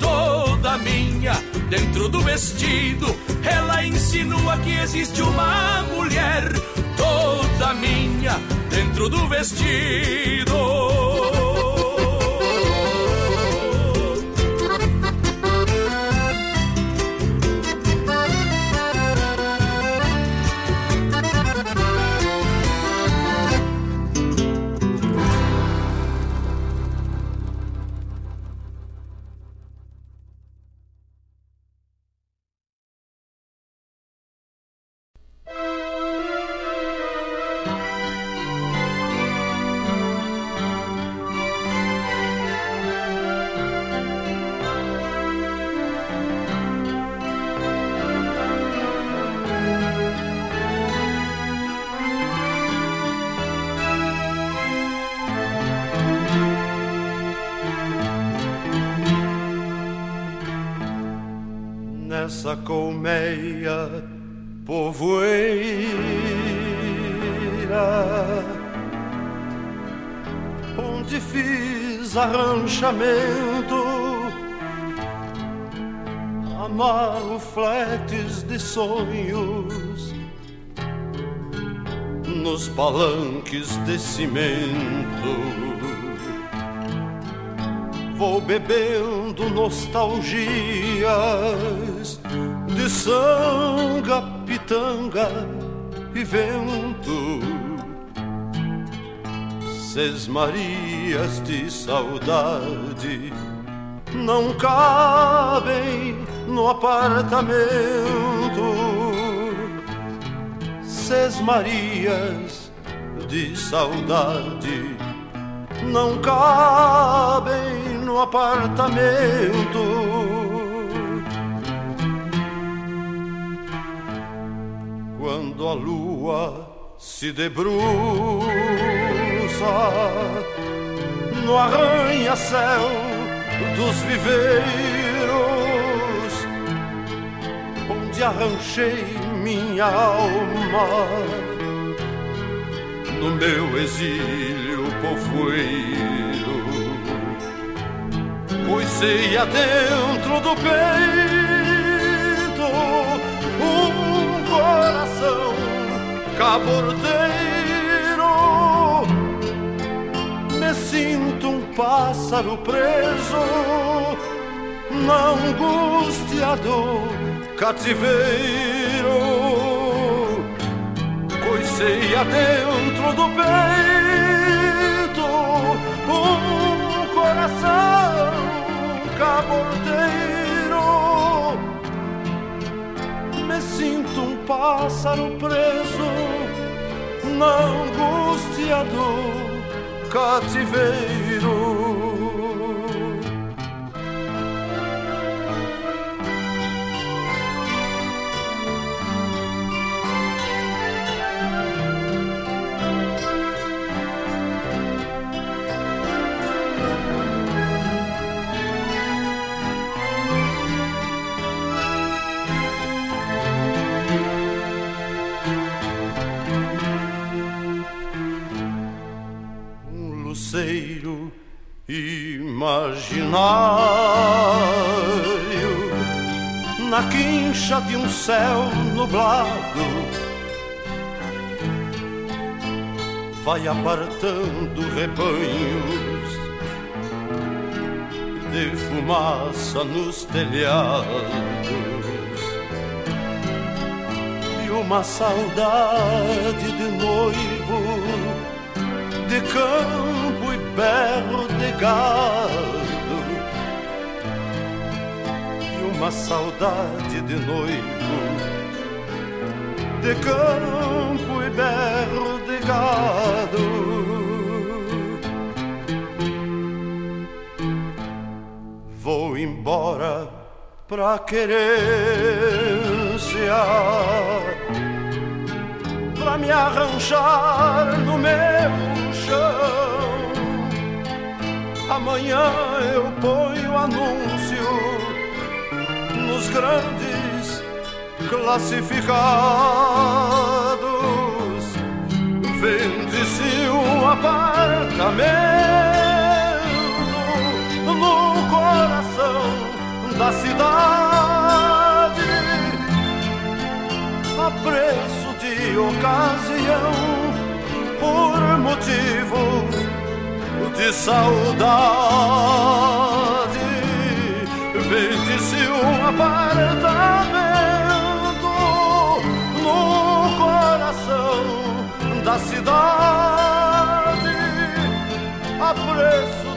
[SPEAKER 2] toda minha dentro do vestido. Ela insinua que existe uma mulher toda minha dentro do vestido.
[SPEAKER 6] Nessa colmeia povoeira, onde fiz arranchamento, amarro fletes de sonhos nos palanques de cimento vou bebendo nostalgias de sanga, pitanga e vento. Seis Marias de saudade não cabem no apartamento. Seis Marias de saudade não cabem no apartamento. Quando a lua se debruça no arranha-céu dos viveiros, onde arranchei minha alma no meu exílio povoeiro ceia dentro do peito um coração cabordeiro. Me sinto um pássaro preso na angústia do cativeiro. anseia dentro do peito um coração cabordeiro. Me sinto um pássaro preso na angústia do cativeiro. Imaginário. Na quincha de um céu nublado vai apartando rebanhos de fumaça nos telhados. E uma saudade de noivo de campo e berro de gado uma saudade de noivo, de campo e berro de gado. Vou embora pra querência, pra me arranjar no meu chão. Amanhã eu ponho anúncio os grandes classificados. Vende-se um apartamento no coração da cidade a preço de ocasião por motivo de saudade vende-se um apartamento no coração da cidade a preço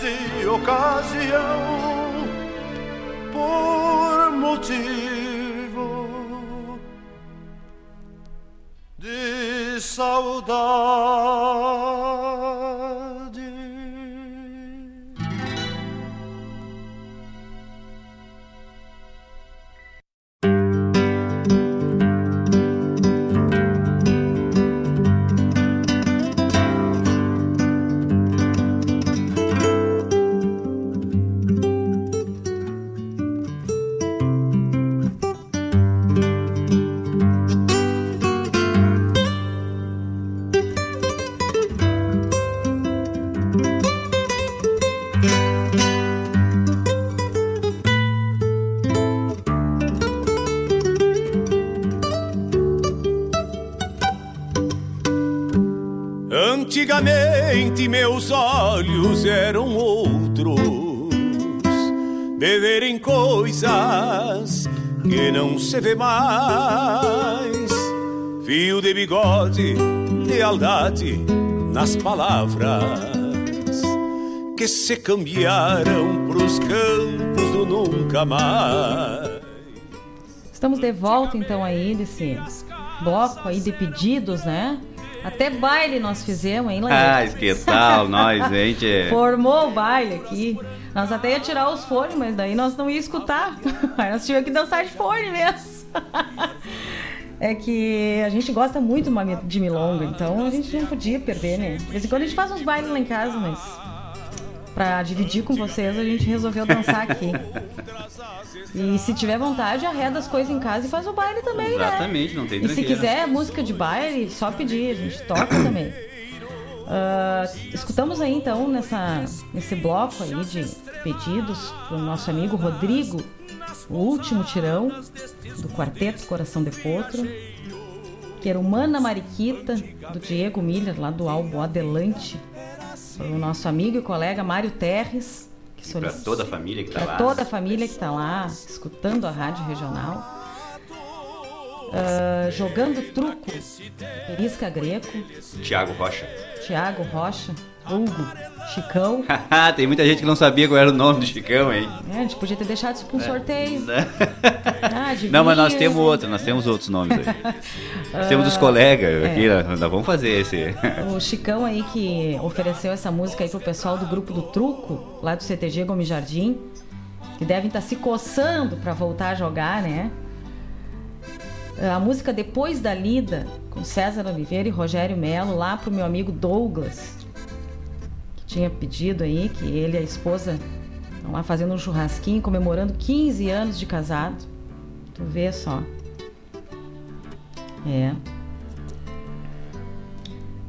[SPEAKER 6] de ocasião por motivo de saudade.
[SPEAKER 1] Antigamente meus olhos eram outros, de verem coisas que não se vê mais. Fio de bigode, lealdade nas palavras que se cambiaram pros campos do nunca mais.
[SPEAKER 5] Estamos de volta então aí desse bloco aí de pedidos, né? Até baile nós fizemos, hein,
[SPEAKER 4] Ah, que tal, nós, gente.
[SPEAKER 5] Formou o baile aqui. Nós até ia tirar os fones, mas daí nós não ia escutar. Aí nós tivemos que dançar de fone mesmo. É que a gente gosta muito de milonga, então a gente não podia perder, né? De vez em quando a gente faz uns bailes lá em casa, mas para dividir com vocês, a gente resolveu dançar aqui. E se tiver vontade, arreda as coisas em casa e faz o baile também,
[SPEAKER 4] Exatamente, né? Exatamente, não tem
[SPEAKER 5] E se quiser música de baile, só pedir, a gente toca também. Uh, escutamos aí então nessa, nesse bloco aí de pedidos do nosso amigo Rodrigo, o último tirão do quarteto Coração de Potro, que era Humana Mariquita, do Diego Miller, lá do álbum Adelante, o nosso amigo e colega Mário Terres.
[SPEAKER 4] Para toda a família que está lá.
[SPEAKER 5] Para toda a família que está lá, escutando a rádio regional. Uh, jogando truco, Perisca Greco.
[SPEAKER 4] Tiago Rocha.
[SPEAKER 5] Tiago Rocha. Hugo. Chicão.
[SPEAKER 4] Tem muita gente que não sabia qual era o nome do Chicão, hein?
[SPEAKER 5] É, a gente podia ter deixado isso para um
[SPEAKER 4] É.
[SPEAKER 5] sorteio.
[SPEAKER 4] Ah, não, mas nós temos outro, nós temos outros nomes aí. Nós temos os colegas
[SPEAKER 5] é.
[SPEAKER 4] aqui, nós nós vamos fazer esse.
[SPEAKER 5] O Chicão aí que ofereceu essa música aí pro pessoal do grupo do Truco, lá do CTG Gomes Jardim, que devem estar se coçando para voltar a jogar, né? A música Depois da Lida, com César Oliveira e Rogério Melo, lá pro meu amigo Douglas, tinha pedido aí que ele e a esposa estão lá fazendo um churrasquinho, comemorando 15 anos de casado. Tu vê só. É.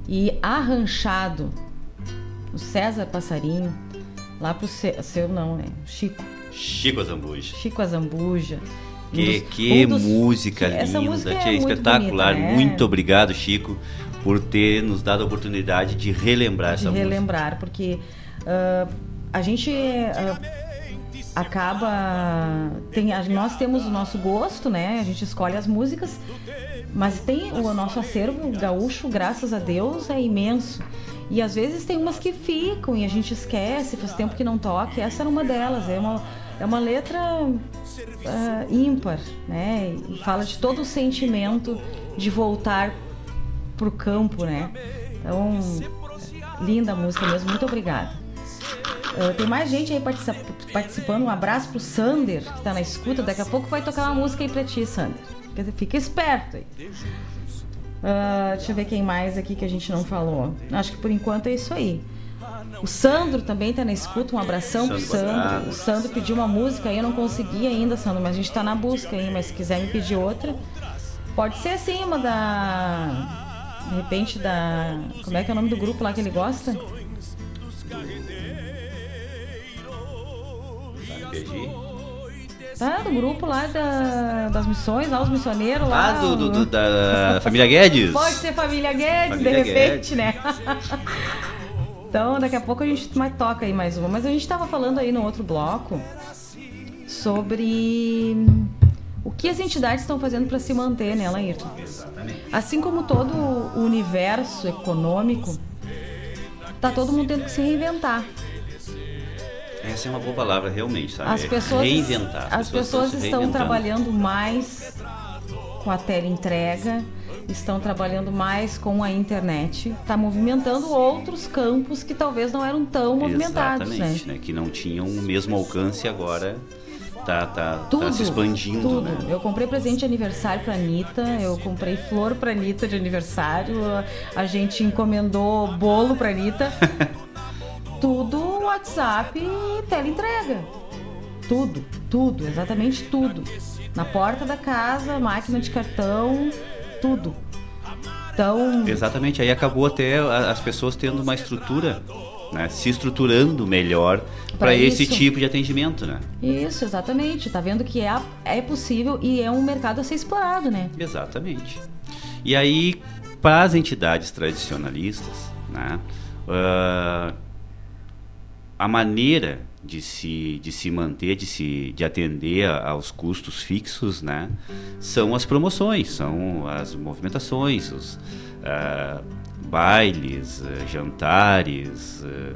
[SPEAKER 5] E arranchado, o César Passarinho, lá pro seu, seu não, né? Chico.
[SPEAKER 4] Chico Zambuja.
[SPEAKER 5] Chico Azambuja. Um
[SPEAKER 4] Que,
[SPEAKER 5] dos-
[SPEAKER 4] que
[SPEAKER 5] um dos-
[SPEAKER 4] música
[SPEAKER 5] que essa
[SPEAKER 4] linda,
[SPEAKER 5] música é
[SPEAKER 4] espetacular.
[SPEAKER 5] bonita, né?
[SPEAKER 4] Muito obrigado, Chico, por ter nos dado a oportunidade de relembrar
[SPEAKER 5] de
[SPEAKER 4] essa música.
[SPEAKER 5] relembrar, porque ah, a gente ah, acaba tem nós temos o nosso gosto, né? A gente escolhe as músicas, mas tem o nosso acervo gaúcho, graças a Deus, é imenso. E às vezes tem umas que ficam e a gente esquece, faz tempo que não toca. Essa era uma delas. É uma, é uma letra ah, ímpar, né? E fala de todo o sentimento de voltar pro campo, né? Então, linda música mesmo. Muito obrigada. Ah, tem mais gente aí participa- participando. Um abraço pro Sander, que tá na escuta. Daqui a pouco vai tocar uma música aí pra ti, Sander. Quer dizer, Fica esperto aí. Ah, deixa eu ver quem mais aqui que a gente não falou. Acho que por enquanto é isso aí. O Sandro também tá na escuta, um abração pro
[SPEAKER 4] Sandro
[SPEAKER 5] Sandro.
[SPEAKER 4] Quadrado.
[SPEAKER 5] O Sandro pediu uma música aí, eu não consegui ainda, Sandro, mas a gente tá na busca aí, mas se quiser me pedir outra, pode ser assim, uma da. De repente da. Como é que é o nome do grupo lá que ele gosta? Tá, do grupo lá da- das missões, lá os missioneiros lá.
[SPEAKER 4] Ah, do, do- do- da família Guedes.
[SPEAKER 5] Pode ser família Guedes,
[SPEAKER 4] Família
[SPEAKER 5] de repente, né? então, daqui a pouco a gente toca aí mais uma. Mas a gente tava falando aí no outro bloco sobre o que as entidades estão fazendo para se manter, né, Laírton?
[SPEAKER 4] Exatamente.
[SPEAKER 5] Assim como todo o universo econômico, tá todo mundo tendo que se reinventar.
[SPEAKER 4] Essa é uma boa palavra, realmente, sabe?
[SPEAKER 5] As pessoas,
[SPEAKER 4] Reinventar.
[SPEAKER 5] as pessoas
[SPEAKER 4] se
[SPEAKER 5] estão trabalhando mais com a teleentrega, estão trabalhando mais com a internet, está movimentando outros campos que talvez não eram tão movimentados, né?
[SPEAKER 4] Exatamente, né? Que não tinham o mesmo alcance agora tá, tá,
[SPEAKER 5] Tudo,
[SPEAKER 4] tá se expandindo,
[SPEAKER 5] tudo.
[SPEAKER 4] né?
[SPEAKER 5] Eu comprei presente de aniversário pra Anitta, eu comprei flor pra Anitta de aniversário, a gente encomendou bolo pra Anitta. tudo WhatsApp e teleentrega. Tudo, tudo, exatamente tudo. Na porta da casa, máquina de cartão, tudo. Então,
[SPEAKER 4] Exatamente, aí acabou até as pessoas tendo uma estrutura, né? Se estruturando melhor para esse tipo de atendimento, né?
[SPEAKER 5] isso, exatamente. Tá vendo que é, é possível e é um mercado a ser explorado, né?
[SPEAKER 4] Exatamente. E aí, para as entidades tradicionalistas, né, ah, a maneira de se, de se manter, de, se, de atender a- aos custos fixos, né, são as promoções, são as movimentações, os ah, bailes, ah, jantares, ah,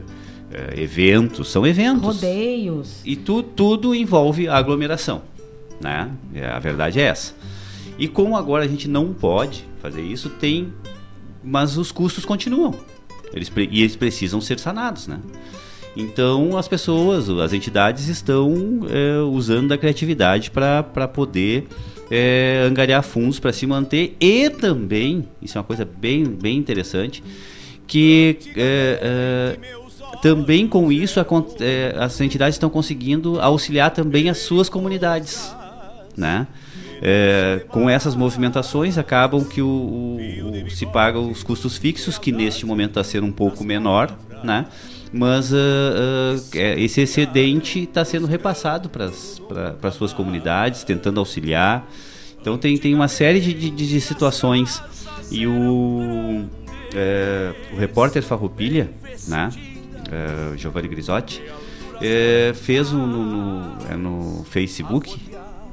[SPEAKER 4] ah, eventos, são eventos.
[SPEAKER 5] Rodeios.
[SPEAKER 4] E tu, tudo envolve aglomeração, né? É, A verdade é essa. E como agora a gente não pode fazer isso, tem, mas os custos continuam. Eles, e eles precisam ser sanados, né? Então as pessoas, as entidades estão é, usando da criatividade para poder é, angariar fundos para se manter e também, isso é uma coisa bem, bem interessante, que é, é, também com isso acon- é, as entidades estão conseguindo auxiliar também as suas comunidades, né? É, com essas movimentações acabam que o, o- o- se pagam os custos fixos que neste momento está sendo um pouco menor, né? Mas ah, é, esse excedente está sendo repassado para as suas comunidades, tentando auxiliar. Então tem, tem uma série de, de, de situações e o, é, o repórter Farroupilha, né? É, Giovanni Grisotti, é, fez um, no, no, no Facebook,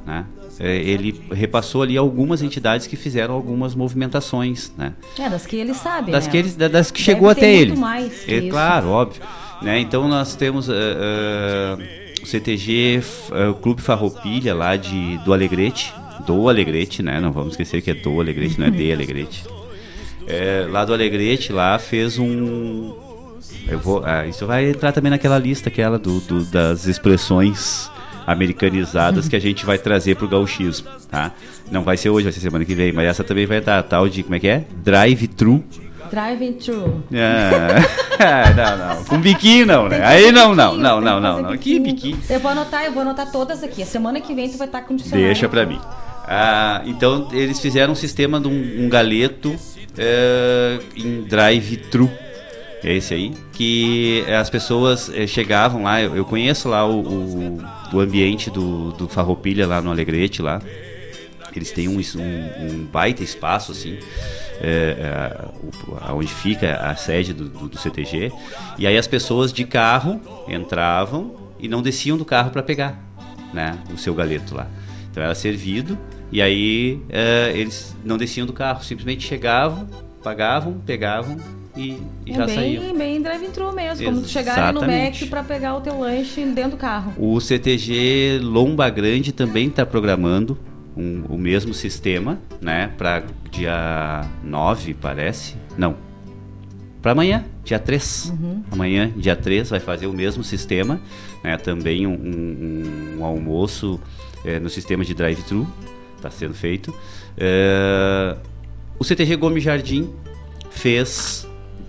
[SPEAKER 4] né? É, ele repassou ali algumas entidades que fizeram algumas movimentações, né?
[SPEAKER 5] É, das que ele sabe,
[SPEAKER 4] das
[SPEAKER 5] né?
[SPEAKER 4] que ele, das que
[SPEAKER 5] Deve
[SPEAKER 4] chegou até ele.
[SPEAKER 5] mais
[SPEAKER 4] é claro, óbvio. Né? Então nós temos uh, uh, o CTG, uh, o Clube Farroupilha lá de do Alegrete, do Alegrete, né? Não vamos esquecer que é do Alegrete, não é de Alegrete. É, lá do Alegrete lá fez um eu vou, ah, isso vai entrar também naquela lista aquela do, do das expressões americanizadas que a gente vai trazer pro gauchismo, tá? Não vai ser hoje, vai ser semana que vem, mas essa também vai estar tal de como é que é? Drive-thru.
[SPEAKER 5] Driving through.
[SPEAKER 4] Ah, não, não. Com biquinho não, né? Aí não, não, não, não, não, não. Que biquinho.
[SPEAKER 5] Eu vou anotar, eu vou anotar todas aqui. A semana que vem tu vai estar com o dicionário.
[SPEAKER 4] Deixa pra mim. Ah, então eles fizeram um sistema de um, um galeto eh, em drive-thru. É esse aí. Que as pessoas eh, chegavam lá, eu, conheço lá o, o, o ambiente do, do Farroupilha lá no Alegrete lá. Eles têm um, um, um baita espaço assim. É, é, onde fica a sede do, do- do CTG. E aí as pessoas de carro entravam e não desciam do carro para pegar né, o seu galeto lá. Então era servido e aí é, eles não desciam do carro, simplesmente chegavam, pagavam, pegavam e, e
[SPEAKER 5] É
[SPEAKER 4] já
[SPEAKER 5] bem,
[SPEAKER 4] saíam.
[SPEAKER 5] bem drive-thru mesmo, como tu chegar no. Mac pra pegar o teu lanche dentro do carro.
[SPEAKER 4] O CTG Lomba Grande também está programando um- o mesmo sistema, né? Para dia 9, parece. Não. Para amanhã, dia 3.
[SPEAKER 5] Uhum.
[SPEAKER 4] Amanhã, dia 3, vai fazer o mesmo sistema. Né? Também um, um- um almoço eh, no sistema de drive-thru. Está sendo feito. Eh, o CTG Gomes Jardim fez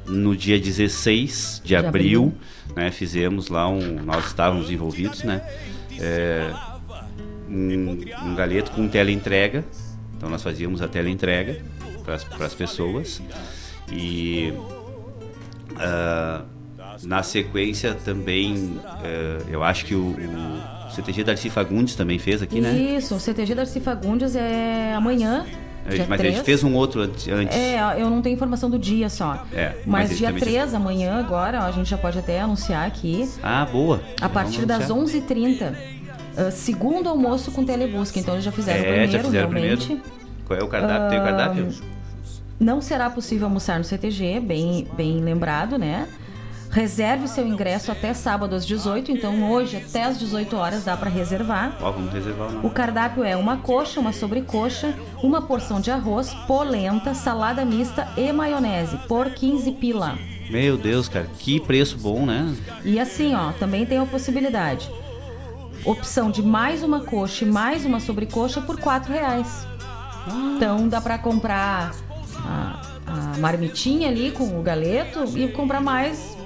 [SPEAKER 4] no dia 16 de,
[SPEAKER 5] De
[SPEAKER 4] abril,
[SPEAKER 5] abril.
[SPEAKER 4] né, fizemos lá um. Nós estávamos envolvidos, né? é, um, um galeto com teleentrega. Então nós fazíamos a teleentrega para as pessoas. E ah, na sequência também, eh, eu acho que o, o CTG Darcy Fagundes também fez aqui, né?
[SPEAKER 5] Isso, o CTG Darcy Fagundes é amanhã. Dia
[SPEAKER 4] Mas a
[SPEAKER 5] 3.
[SPEAKER 4] gente fez um outro antes.
[SPEAKER 5] É, eu não tenho informação do dia só.
[SPEAKER 4] É,
[SPEAKER 5] Mas,
[SPEAKER 4] ele
[SPEAKER 5] dia
[SPEAKER 4] também
[SPEAKER 5] 3, amanhã, agora, ó, a gente já pode até anunciar aqui.
[SPEAKER 4] Ah, boa.
[SPEAKER 5] A partir das
[SPEAKER 4] anunciar.
[SPEAKER 5] 11h30. ah, segundo almoço com telebusca. Então eles já fizeram o
[SPEAKER 4] É,
[SPEAKER 5] primeiro,
[SPEAKER 4] já fizeram o
[SPEAKER 5] realmente.
[SPEAKER 4] primeiro. Qual é o cardápio? Tem o cardápio?
[SPEAKER 5] Não será possível almoçar no CTG, bem, bem lembrado, né? Reserve o seu ingresso até sábado às 18, então hoje até às 18 horas dá para reservar.
[SPEAKER 4] Ó, vamos reservar o
[SPEAKER 5] cardápio é uma coxa, uma sobrecoxa, uma porção de arroz, polenta, salada mista e maionese por 15 pila.
[SPEAKER 4] Meu Deus, cara, que preço bom, né?
[SPEAKER 5] E assim, ó, também tem a possibilidade. Opção de mais uma coxa e mais uma sobrecoxa por 4 reais. Então dá pra comprar a, a marmitinha ali com o galeto e comprar mais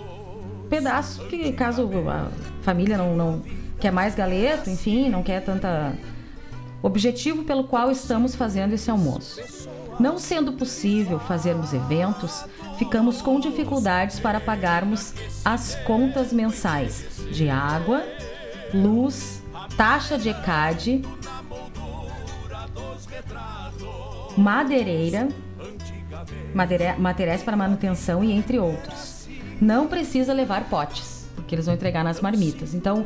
[SPEAKER 5] pedaços, que caso a família não, não quer mais galeto, enfim, não quer tanta. Objetivo pelo qual estamos fazendo esse almoço. Não sendo possível fazermos eventos, ficamos com dificuldades para pagarmos as contas mensais de água, luz, taxa de ECAD, madeireira, materiais para manutenção e entre outros. Não precisa levar potes, porque eles vão entregar nas marmitas. Então,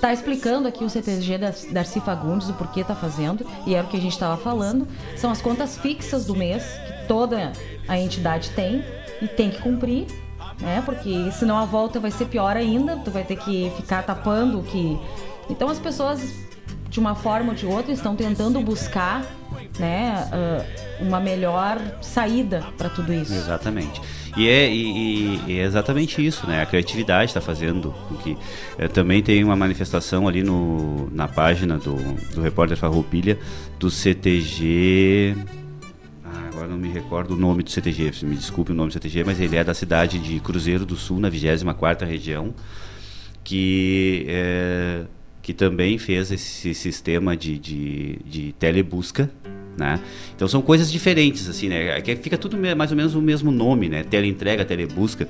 [SPEAKER 5] tá explicando aqui o CTG da Darcy Fagundes o porquê tá fazendo, e era o que a gente estava falando. São as contas fixas do mês que toda a entidade tem e tem que cumprir, né? Porque senão a volta vai ser pior ainda, tu vai ter que ficar tapando o que. Então as pessoas de uma forma ou de outra estão tentando buscar, né, ah, uma melhor saída para tudo isso.
[SPEAKER 4] Exatamente. E é, e- e- é exatamente isso, né? A criatividade está fazendo com que. eh, também tem uma manifestação ali no, na página do, do repórter Farroupilha do CTG. Ah, agora não me recordo o nome do CTG, me desculpe o nome do CTG, mas ele é da cidade de Cruzeiro do Sul, na 24 região, que, eh, que também fez esse sistema de, de, de telebusca. Né? Então são coisas diferentes, assim, né? É que fica tudo mais ou menos o mesmo nome, né? Teleentrega, telebusca.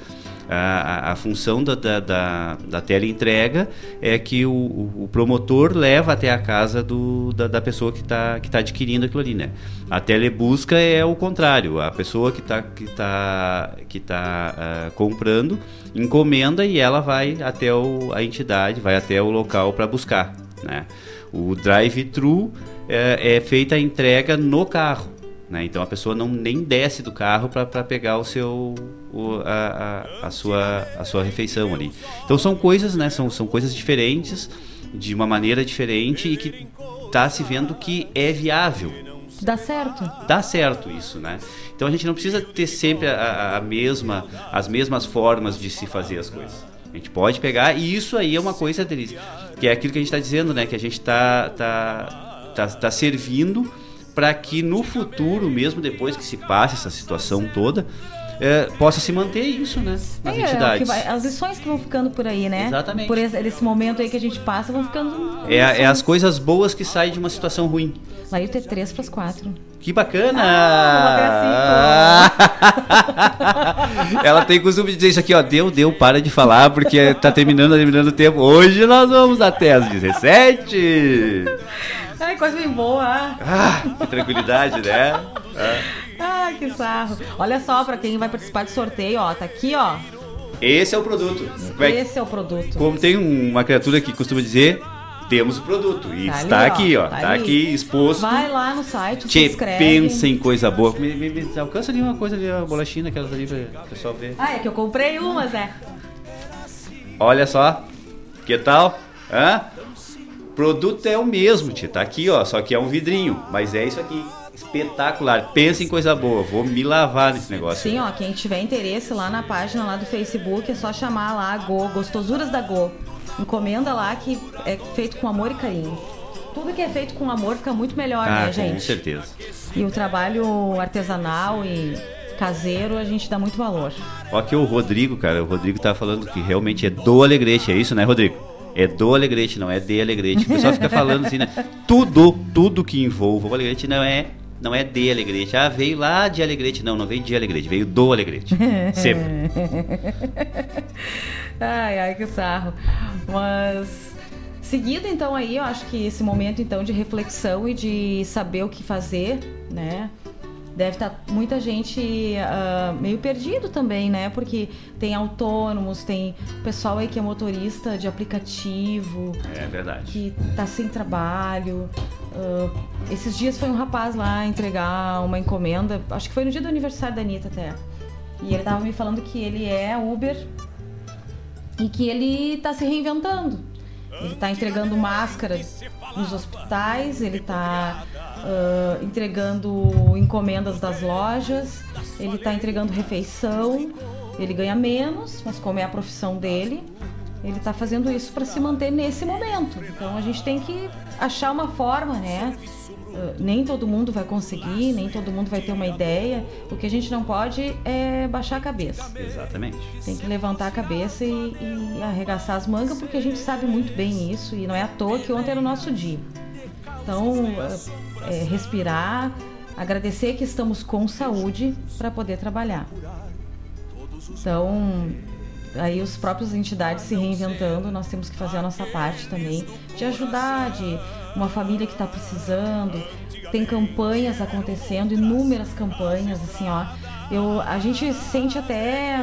[SPEAKER 4] A, a, a função da, da, da, da teleentrega é que o, o- promotor leva até a casa do, da, da pessoa que está que tá adquirindo aquilo ali, né? A telebusca é o contrário. A pessoa que está que tá, que tá, ah, comprando encomenda e ela vai até o, a entidade, vai até o local para buscar, né? O drive-thru é, é feita a entrega no carro. Né? Então a pessoa não nem desce do carro para pegar o seu o, a, a, a, sua, a sua refeição ali. Então são coisas, né? São, são coisas diferentes, de uma maneira diferente e que está se vendo que é viável.
[SPEAKER 5] Dá certo.
[SPEAKER 4] Dá certo isso, né? Então a gente não precisa ter sempre a, a mesma, as mesmas formas de se fazer as coisas. A gente pode pegar, e isso aí é uma coisa, Denise, que é aquilo que a gente está dizendo, né? Que a gente está tá, tá, tá servindo para que no futuro, mesmo depois que se passe essa situação toda, é, possa se manter isso, né? Nas
[SPEAKER 5] é,
[SPEAKER 4] entidades.
[SPEAKER 5] Vai, as lições que vão ficando por aí, né?
[SPEAKER 4] Exatamente.
[SPEAKER 5] Por esse, esse momento aí que a gente passa, vão ficando.
[SPEAKER 4] É, é as coisas boas que saem de uma situação ruim.
[SPEAKER 5] Lá ter 3 para 4.
[SPEAKER 4] Que bacana!
[SPEAKER 5] Ah,
[SPEAKER 4] Ela tem costume de dizer isso aqui, ó. Deu, deu, para de falar, porque tá terminando, terminando o tempo. Hoje nós vamos até às 17.
[SPEAKER 5] Ai, coisa bem boa.
[SPEAKER 4] Ah, que tranquilidade, né?
[SPEAKER 5] Ah. ah, que sarro. Olha só, pra quem vai participar do sorteio, ó, tá aqui, ó.
[SPEAKER 4] Esse é o produto.
[SPEAKER 5] Esse é o produto.
[SPEAKER 4] Como tem uma criatura que costuma dizer, temos o produto. E
[SPEAKER 5] Tá
[SPEAKER 4] está
[SPEAKER 5] ali,
[SPEAKER 4] aqui,
[SPEAKER 5] ó, tá
[SPEAKER 4] Tá, aqui exposto.
[SPEAKER 5] Vai lá no site, se
[SPEAKER 4] Tchê,
[SPEAKER 5] inscreve.
[SPEAKER 4] pensa em coisa boa. Me, me- me alcança ali uma coisa ali, a bolachinha, aquelas ali pra o pessoal ver.
[SPEAKER 5] Ah, é que eu comprei uma, Zé.
[SPEAKER 4] Olha só. Que tal? Hã? Produto é o mesmo, tia. Tá aqui, ó. Só que é um vidrinho. Mas é isso aqui. Espetacular. Pensa em coisa boa. Vou me lavar nesse negócio.
[SPEAKER 5] Sim, ó, quem tiver interesse lá na página lá do Facebook, é só chamar lá a Go, Gostosuras da Go. Encomenda lá que é feito com amor e carinho. Tudo que é feito com amor fica muito melhor,
[SPEAKER 4] Ah,
[SPEAKER 5] né,
[SPEAKER 4] com
[SPEAKER 5] gente?
[SPEAKER 4] certeza.
[SPEAKER 5] E o trabalho artesanal e caseiro a gente dá muito valor.
[SPEAKER 4] Ó, aqui o Rodrigo, cara. O Rodrigo tá falando que realmente é do Alegrete. É isso, né, Rodrigo? É do Alegrete, não é de Alegrete. O pessoal fica falando assim, né? Tudo, tudo que envolve o Alegrete não é, não é de Alegrete. Ah, veio lá de Alegrete. Não, não veio de Alegrete, veio do Alegrete. Sempre.
[SPEAKER 5] ai, ai, que sarro. Mas seguido então aí, eu acho que esse momento então de reflexão e de saber o que fazer, né? Deve estar muita gente ah, meio perdido também, né? Porque tem autônomos, tem pessoal aí que é motorista de aplicativo,
[SPEAKER 4] É verdade.
[SPEAKER 5] que tá sem trabalho. Ah, esses dias foi um rapaz lá entregar uma encomenda, acho que foi no dia do aniversário da Anitta até. E ele tava me falando que ele é Uber e que ele tá se reinventando. Ele tá entregando máscara nos hospitais, ele tá ah, entregando encomendas das lojas, ele tá entregando refeição, ele ganha menos, mas como é a profissão dele, ele tá fazendo isso para se manter nesse momento. Então a gente tem que achar uma forma, né? Uh, nem todo mundo vai conseguir, nem todo mundo vai ter uma ideia. O que a gente não pode é baixar a cabeça.
[SPEAKER 4] Exatamente.
[SPEAKER 5] Tem que levantar a cabeça e, e arregaçar as mangas, porque a gente sabe muito bem isso e não é à toa que ontem era o nosso dia. Então, uh, é, respirar, agradecer que estamos com saúde para poder trabalhar. Então, aí os próprios entidades se reinventando, nós temos que fazer a nossa parte também de ajudar, de uma família que está precisando. Tem campanhas acontecendo, inúmeras campanhas, assim, ó. Eu, a gente sente até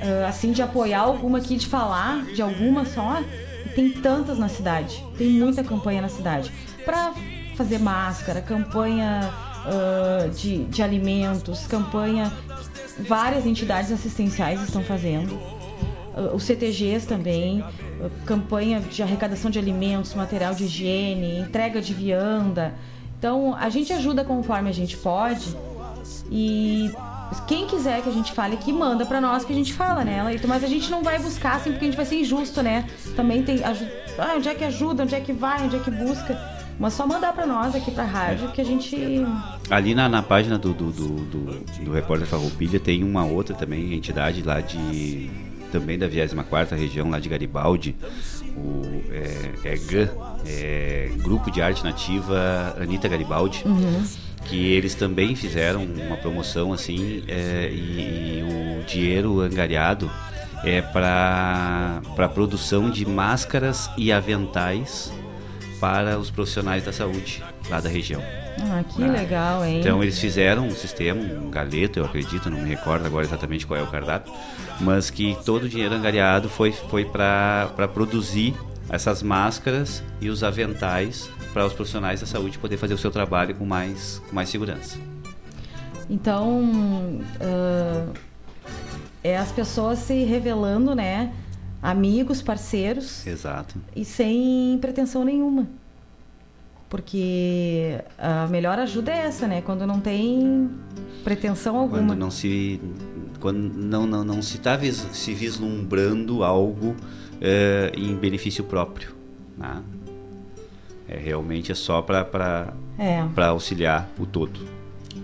[SPEAKER 5] ah, assim de apoiar alguma aqui, de falar de alguma só. Tem tantas na cidade, tem muita campanha na cidade para fazer máscara, campanha ah, de, de alimentos, campanha várias entidades assistenciais estão fazendo. Uh, Os CTGs também, uh, campanha de arrecadação de alimentos, material de higiene, entrega de vianda. Então, a gente ajuda conforme a gente pode. E quem quiser que a gente fale aqui, manda pra nós que a gente fala, né, Leito? Mas a gente não vai buscar assim, porque a gente vai ser injusto, né? Também tem. Ah, onde é que ajuda, onde é que vai, onde é que busca. Mas só mandar pra nós aqui pra rádio que a gente.
[SPEAKER 4] Ali na, na página do, do, do, do, do Repórter Farroupilha tem uma outra também entidade lá de também da 24 região lá de Garibaldi, o é, é GAN, é Grupo de Arte Nativa Anitta Garibaldi,
[SPEAKER 5] Uhum.
[SPEAKER 4] que eles também fizeram uma promoção assim é, e, e o dinheiro angariado é para para produção de máscaras e aventais para os profissionais da saúde lá da região.
[SPEAKER 5] Ah, que
[SPEAKER 4] Ah,
[SPEAKER 5] legal, hein?
[SPEAKER 4] Então eles fizeram um sistema, um galeto, eu acredito, não me recordo agora exatamente qual é o cardápio, mas que todo o dinheiro angariado foi, foi para produzir essas máscaras e os aventais os profissionais da saúde poder fazer o seu trabalho com mais, com mais segurança.
[SPEAKER 5] Então, uh, é as pessoas se revelando, né? Amigos, parceiros.
[SPEAKER 4] Exato.
[SPEAKER 5] E sem pretensão nenhuma. Porque a melhor ajuda é essa, né? Quando não tem pretensão alguma.
[SPEAKER 4] Quando não se quando não não, não se está vis, se vislumbrando algo é, em benefício próprio, né? É realmente é só para
[SPEAKER 5] É.
[SPEAKER 4] para auxiliar o todo.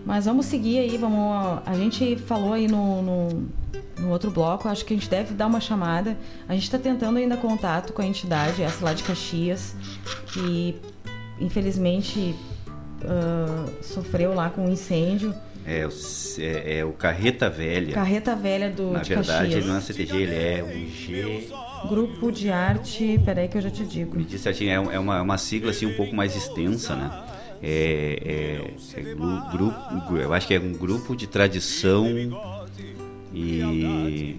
[SPEAKER 5] Mas vamos seguir aí, vamos. A gente falou aí no, no, no outro bloco, acho que a gente deve dar uma chamada. A gente está tentando ainda contato com a entidade, essa lá de Caxias, que infelizmente ah, sofreu lá com um incêndio.
[SPEAKER 4] É, o- é, é o Carreta Velha.
[SPEAKER 5] Carreta Velha do
[SPEAKER 4] Na
[SPEAKER 5] de
[SPEAKER 4] verdade,
[SPEAKER 5] Caxias.
[SPEAKER 4] ele não é CTG, ele é um G.
[SPEAKER 5] Grupo de arte, peraí que eu já te digo.
[SPEAKER 4] Me diz certinho, é, um- é uma, uma sigla assim um pouco mais extensa, né? É, é, é gru- grupo, eu acho que é um grupo de tradição e,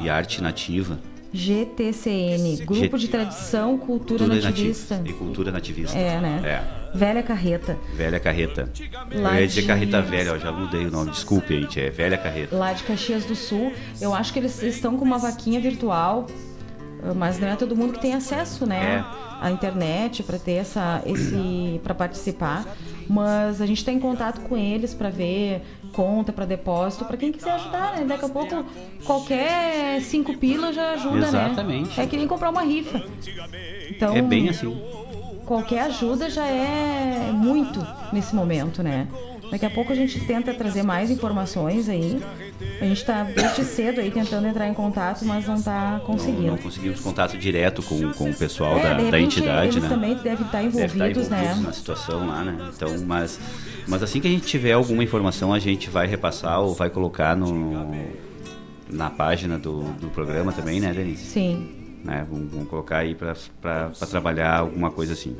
[SPEAKER 4] e arte nativa.
[SPEAKER 5] GTCN, Grupo de
[SPEAKER 4] G-
[SPEAKER 5] Tradição, Cultura,
[SPEAKER 4] Cultura
[SPEAKER 5] Nativista.
[SPEAKER 4] E cultura nativista.
[SPEAKER 5] É, né?
[SPEAKER 4] É.
[SPEAKER 5] Velha Carreta.
[SPEAKER 4] Velha Carreta.
[SPEAKER 5] Lá
[SPEAKER 4] eu ia dizer
[SPEAKER 5] de-
[SPEAKER 4] Carreta Velha, ó, já mudei o nome, desculpe aí, é Velha Carreta.
[SPEAKER 5] lá de Caxias do Sul. Eu acho que eles estão com uma vaquinha virtual, mas não é todo mundo que tem acesso, né? À internet para ter essa esse para participar. Mas a gente está em contato com eles para ver conta para depósito, para quem quiser ajudar, né? Daqui a pouco qualquer cinco pila já ajuda,
[SPEAKER 4] Exatamente.
[SPEAKER 5] né? É que nem comprar uma rifa. Então,
[SPEAKER 4] É bem assim.
[SPEAKER 5] qualquer ajuda já é muito nesse momento, né? Daqui a pouco a gente tenta trazer mais informações aí. A gente tá desde cedo aí tentando entrar em contato, mas não tá
[SPEAKER 4] Não,
[SPEAKER 5] conseguindo.
[SPEAKER 4] não conseguimos contato direto com, com o pessoal
[SPEAKER 5] É,
[SPEAKER 4] da, da entidade,
[SPEAKER 5] eles
[SPEAKER 4] né?
[SPEAKER 5] também devem estar
[SPEAKER 4] Deve estar
[SPEAKER 5] envolvidos, né?
[SPEAKER 4] na situação lá, né? Então, mas, mas assim que a gente tiver alguma informação, a gente vai repassar ou vai colocar no, na página do, do programa também, né, Denise?
[SPEAKER 5] Sim.
[SPEAKER 4] Né? Vamos, vamos colocar aí para trabalhar alguma coisa assim.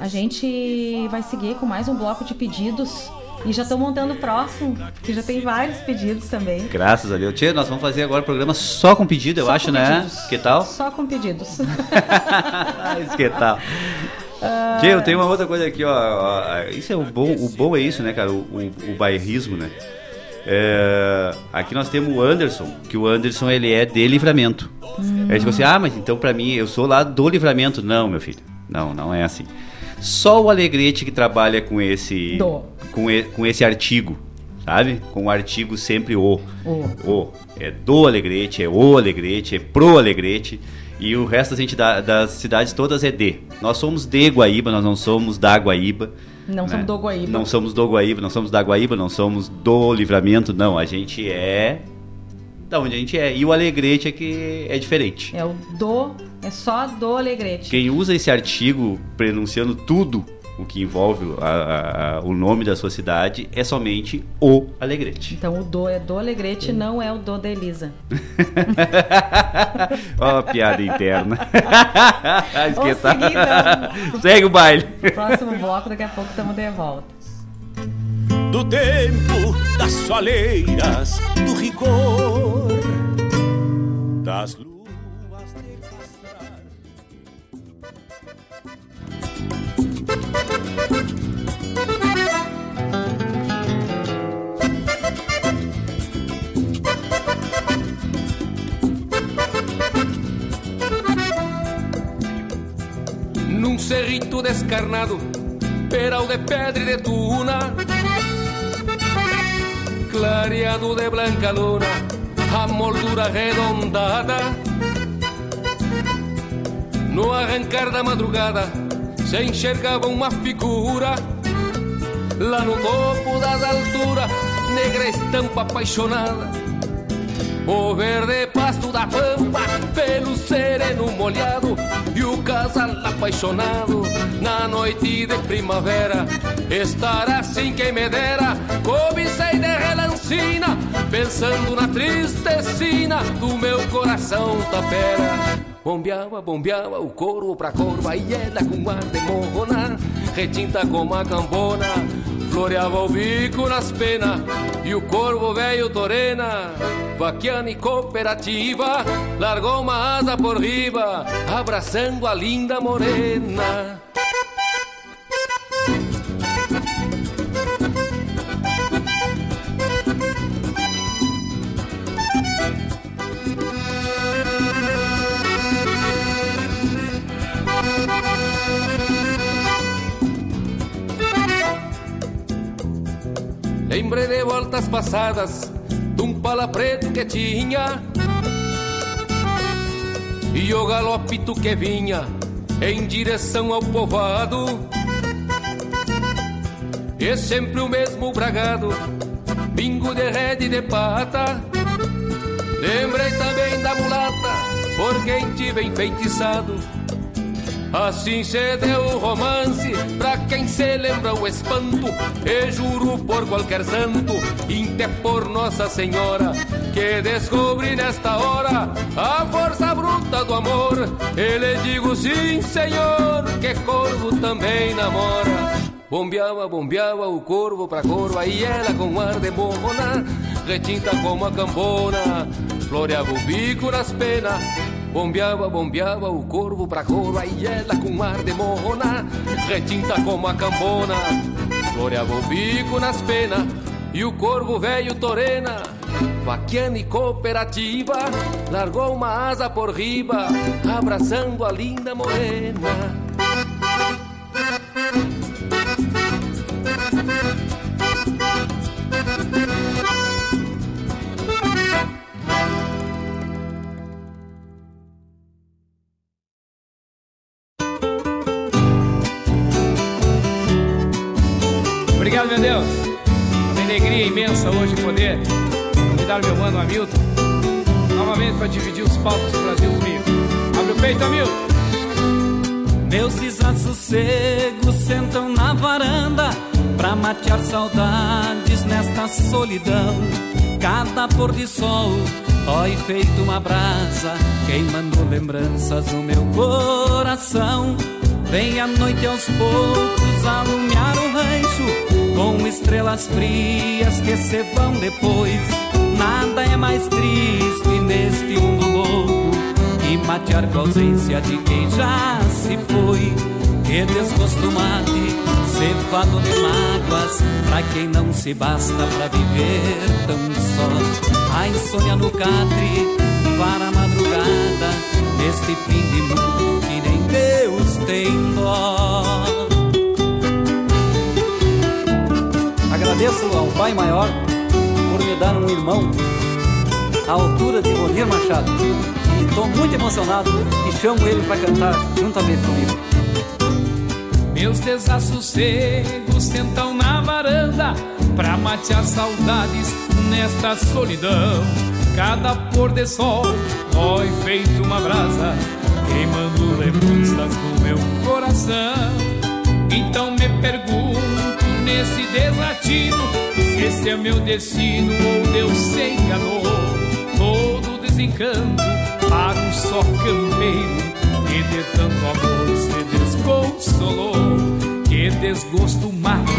[SPEAKER 5] A gente vai seguir com mais um bloco de pedidos. E já tô montando o próximo, que já tem vários pedidos também.
[SPEAKER 4] Graças a Deus. Tia, nós vamos fazer agora o programa só com pedido, eu
[SPEAKER 5] Só
[SPEAKER 4] acho, né?
[SPEAKER 5] pedidos.
[SPEAKER 4] Que tal?
[SPEAKER 5] Só com pedidos.
[SPEAKER 4] Que tal?
[SPEAKER 5] Ah,
[SPEAKER 4] Tia, eu tenho uma outra coisa aqui, ó. Isso é o bom, o bom é isso, né, cara? O, o, o bairrismo, né? É, aqui nós temos o Anderson, que o Anderson ele é de livramento.
[SPEAKER 2] Hum.
[SPEAKER 4] Aí tipo assim, ah, mas então pra mim eu sou lá do livramento. Não, meu filho. Não, não é assim. Só o Alegrete que trabalha com esse
[SPEAKER 5] Do.
[SPEAKER 4] Com, e- com esse artigo, sabe? Com o artigo sempre o.
[SPEAKER 5] O.
[SPEAKER 4] O. É do Alegrete, é o Alegrete, é pro Alegrete. E o resto das, entidades, das cidades todas é de. Nós somos de Guaíba, nós não somos da Guaíba.
[SPEAKER 5] Não
[SPEAKER 4] né?
[SPEAKER 5] somos do Guaíba.
[SPEAKER 4] Não somos do Guaíba, não somos da Guaíba, não somos do Livramento, não. A gente é da onde a gente é. E o Alegrete é que é diferente.
[SPEAKER 5] É o do, é só do Alegrete.
[SPEAKER 4] Quem usa esse artigo pronunciando tudo o que envolve a- a- a- o nome da sua cidade é somente o Alegrete.
[SPEAKER 5] Então o do é do Alegrete, não é o do da Elisa.
[SPEAKER 4] Ó, a piada interna.
[SPEAKER 5] Seguir, então.
[SPEAKER 4] Segue o baile.
[SPEAKER 5] Próximo bloco, daqui a pouco estamos de volta.
[SPEAKER 1] do tempo das soleiras, do rigor das luas
[SPEAKER 2] Num cerrito descarnado, peral de pedra e de tuna, clareado de blanca luna, a moldura arredondada. No arrancar da madrugada, se enxergava uma figura, lá no topo das alturas, negra estampa apaixonada. O verde pasto da pampa, pelo sereno molhado E o casal apaixonado na noite de primavera Estar assim quem me dera, cobicei de relancina Pensando na tristecina do meu coração tapera. Bombeava, bombeava o couro pra corva E ela com ar de morrona Retinta como a cambona Floreava o bico nas penas E o corvo velho torena Vaquiana e cooperativa Largou uma asa por riba Abraçando a linda morena Lembrei de voltas passadas de um pala preto que tinha e o galopito que vinha em direção ao povoado. E sempre o mesmo bragado, pingo de rede e de pata. Lembrei também da mulata, por quem tive enfeitiçado. Assim se deu o romance, pra quem se lembra o espanto. E juro por qualquer santo, até por Nossa Senhora, que descobri nesta hora a força bruta do amor. E lhe digo sim, senhor, que corvo também namora. Bombeava, bombeava o corvo pra corva e ela com ar de borrona, retinta como a cambona, floreava o bico nas penas Bombeava, bombeava o corvo pra corva e ela com ar de morrona, retinta como a cambona, floreava o bico nas penas e o corvo velho torena, vaquiana e cooperativa, largou uma asa por riba, abraçando a linda morena.
[SPEAKER 20] Hoje poder convidar meu mano Hamilton novamente para dividir os palcos do Brasil comigo. Abre o peito, Hamilton.
[SPEAKER 15] Meus desassossegos sentam na varanda pra matear saudades nesta solidão. Cada pôr de sol dói feito uma brasa, queimando lembranças no meu coração. Vem a noite aos poucos rancho estrelas frias que se vão depois. Nada é mais triste neste mundo louco que matear com a ausência de quem já se foi. Que desgosto mate, cevado de mágoas, pra quem não se basta pra viver tão só. A insônia no catre, para a madrugada, neste fim de mundo que nem Deus tem dó.
[SPEAKER 21] Agradeço ao Pai Maior por me dar um irmão à altura de Bonir Machado. E estou muito emocionado e chamo ele para cantar juntamente comigo.
[SPEAKER 20] Meus desassossegos sentam na varanda pra matear saudades nesta solidão. Cada pôr de sol dói feito uma brasa, queimando lembranças do meu coração. Então me pergunto nesse desatino. Se esse é meu destino ou Deus se enganou Todo desencanto para um só campeiro. Que de tanto amor se desconsolou. Que desgosto mate,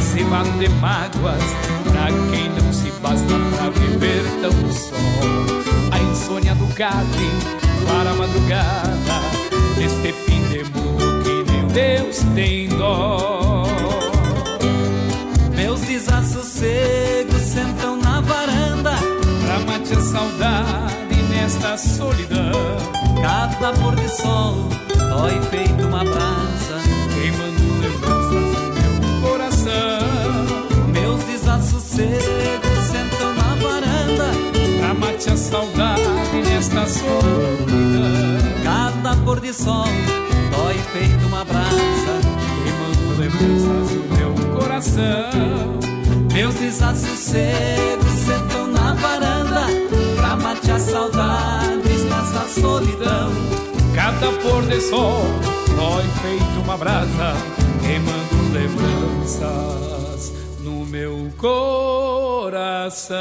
[SPEAKER 20] cevado de mágoas. Pra quem não se basta pra viver tão só. A insônia do catre para a madrugada. Neste fim de mundo que nem Deus tem dó
[SPEAKER 15] desassossegos sentam na varanda
[SPEAKER 20] Pra matar saudade nesta solidão.
[SPEAKER 15] Cada pôr de sol dói feito uma brasa
[SPEAKER 20] Queimando lembranças no meu coração.
[SPEAKER 15] Meus desassossegos sentam na varanda
[SPEAKER 20] Pra matar saudade nesta solidão.
[SPEAKER 15] Cada pôr de sol dói feito uma brasa
[SPEAKER 20] Queimando lembranças no meu coração
[SPEAKER 15] meus desassossegos sentam na varanda Pra matear saudades nessa solidão.
[SPEAKER 20] Cada pôr de sol dói feito uma brasa Queimando lembranças no meu coração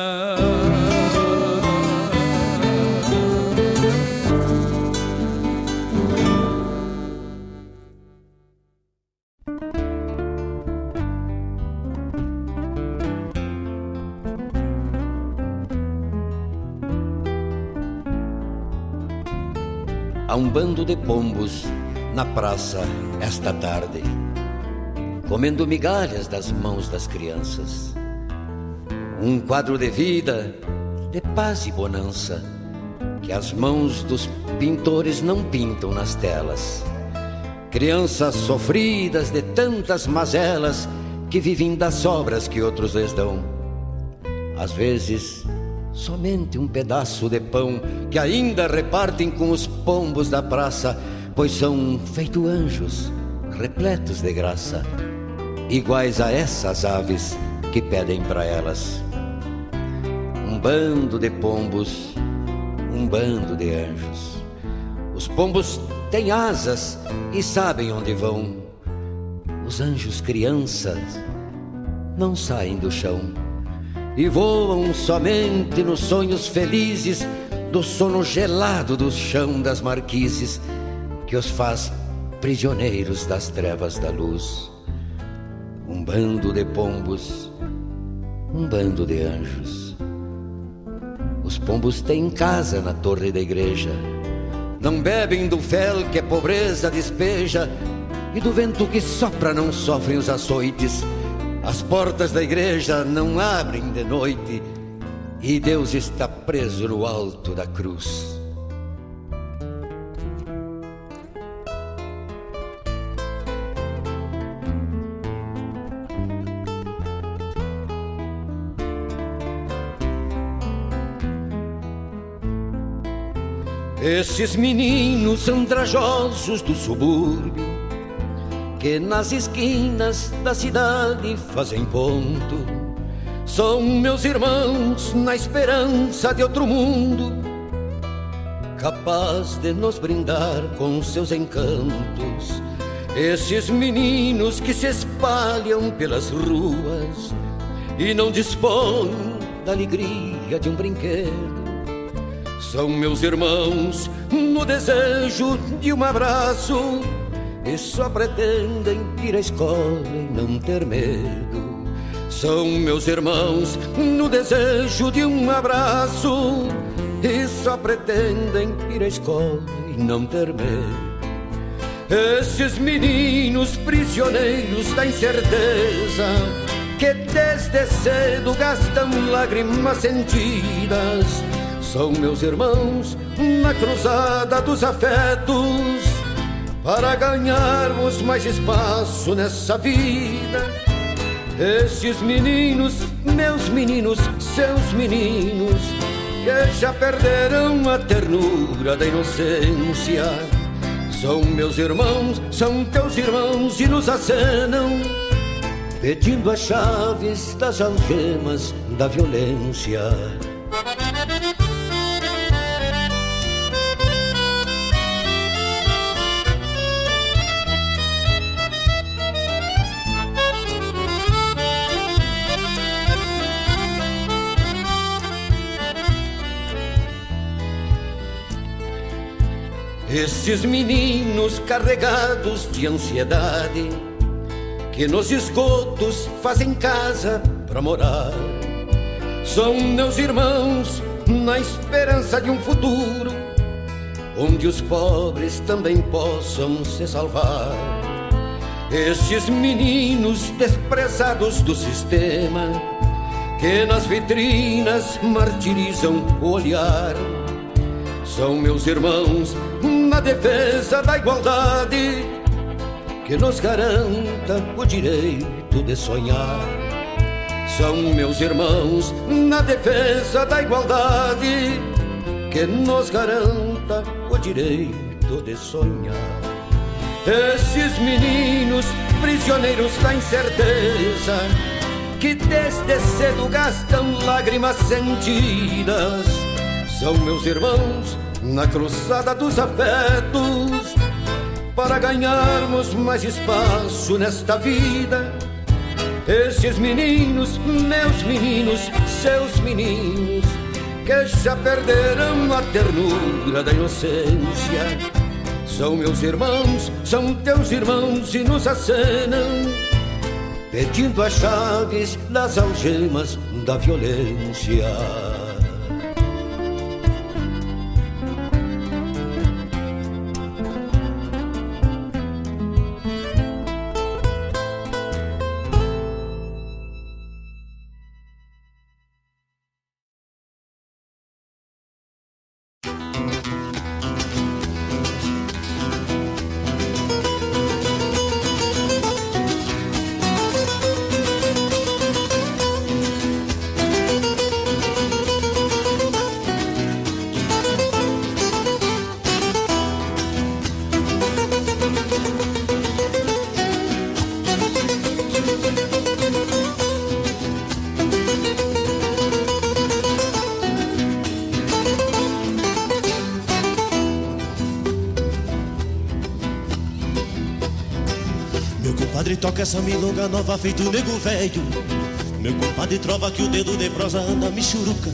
[SPEAKER 22] um bando de pombos na praça esta tarde, comendo migalhas das mãos das crianças. Um quadro de vida, de paz e bonança, que as mãos dos pintores não pintam nas telas. Crianças sofridas de tantas mazelas que vivem das obras que outros lhes dão Às vezes, somente um pedaço de pão que ainda repartem com os pombos da praça, pois são feito anjos, repletos de graça, iguais a essas aves que pedem para elas. Um bando de pombos, um bando de anjos. Os pombos têm asas e sabem onde vão. Os anjos crianças não saem do chão e voam somente nos sonhos felizes do sono gelado do chão das marquises que os faz prisioneiros das trevas da luz. Um bando de pombos, um bando de anjos. Os pombos têm casa na torre da igreja. Não bebem do fel que a pobreza despeja, e do vento que sopra não sofrem os açoites as portas da igreja não abrem de noite e Deus está preso no alto da cruz. Esses meninos andrajosos do subúrbio que nas esquinas da cidade fazem ponto. São meus irmãos na esperança de outro mundo, capaz de nos brindar com seus encantos. Esses meninos que se espalham pelas ruas e não dispõem da alegria de um brinquedo. São meus irmãos no desejo de um abraço e só pretendem ir à escola e não ter medo. São meus irmãos no desejo de um abraço e só pretendem ir à escola e não ter medo. Esses meninos prisioneiros da incerteza que desde cedo gastam lágrimas sentidas são meus irmãos na cruzada dos afetos para ganharmos mais espaço nessa vida. Esses meninos, meus meninos, seus meninos, que já perderam a ternura da inocência. São meus irmãos, são teus irmãos e nos acenam, pedindo as chaves das algemas da violência. Esses meninos carregados de ansiedade que nos esgotos fazem casa para morar são meus irmãos na esperança de um futuro onde os pobres também possam se salvar. Esses meninos desprezados do sistema que nas vitrinas martirizam o olhar são meus irmãos na defesa da igualdade que nos garanta o direito de sonhar. São meus irmãos na defesa da igualdade que nos garanta o direito de sonhar. Esses meninos prisioneiros da incerteza que desde cedo gastam lágrimas sentidas são meus irmãos na cruzada dos afetos para ganharmos mais espaço nesta vida. Esses meninos, meus meninos, seus meninos, que já perderam a ternura da inocência. São meus irmãos, são teus irmãos e nos acenam, pedindo as chaves das algemas da violência.
[SPEAKER 17] Essa milonga nova feito nego velho. Meu compadre trova que o dedo de prosa anda michuruca.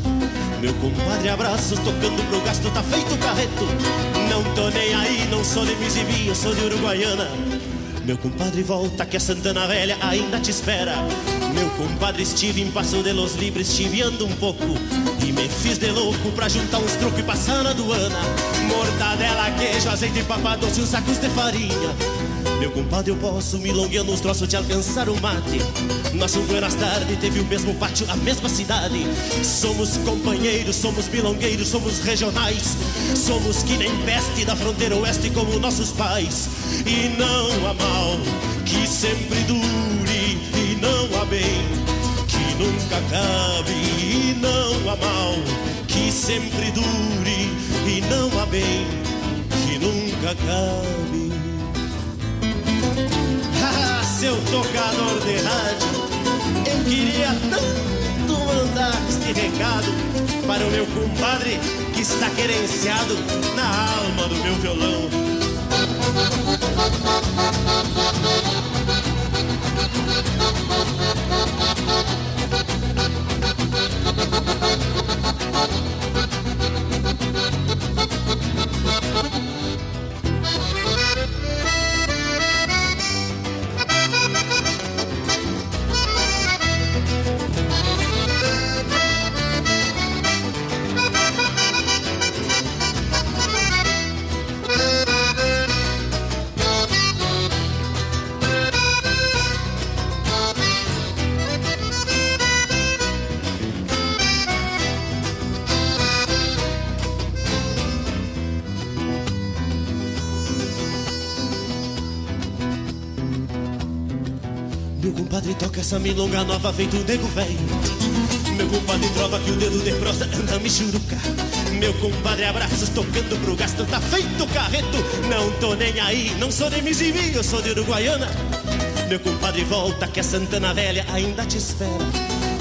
[SPEAKER 17] Meu compadre abraços tocando pro gasto, tá feito carreto. Não tô nem aí, não sou de Misibi, eu sou de Uruguaiana. Meu compadre volta que a Santana Velha ainda te espera. Meu compadre estive em Passo de los Libres, chiviando um pouco. E me fiz de louco pra juntar uns trocos e passar na aduana. Mortadela, queijo, azeite, papadoce uns sacos de farinha. Meu compadre, eu posso milongueando uns troços de alcançar o mate. Nosso Buenas Tarde teve o mesmo pátio, a mesma cidade. Somos companheiros, somos milongueiros, somos regionais. Somos que nem peste da fronteira oeste como nossos pais. E não há mal que sempre dure, e não há bem que nunca acabe. E não há mal que sempre dure, e não há bem que nunca acabe. Seu tocador de rádio, eu queria tanto mandar este recado para o meu compadre que está querenciado na alma do meu violão. Milonga nova feito nego velho. Meu compadre trova que o dedo de prosa anda michuruca. Meu compadre abraços tocando pro gasto, tá feito carreto. Não tô nem aí, não sou de Misibi, eu sou de Uruguaiana. Meu compadre volta que a Santana Velha ainda te espera.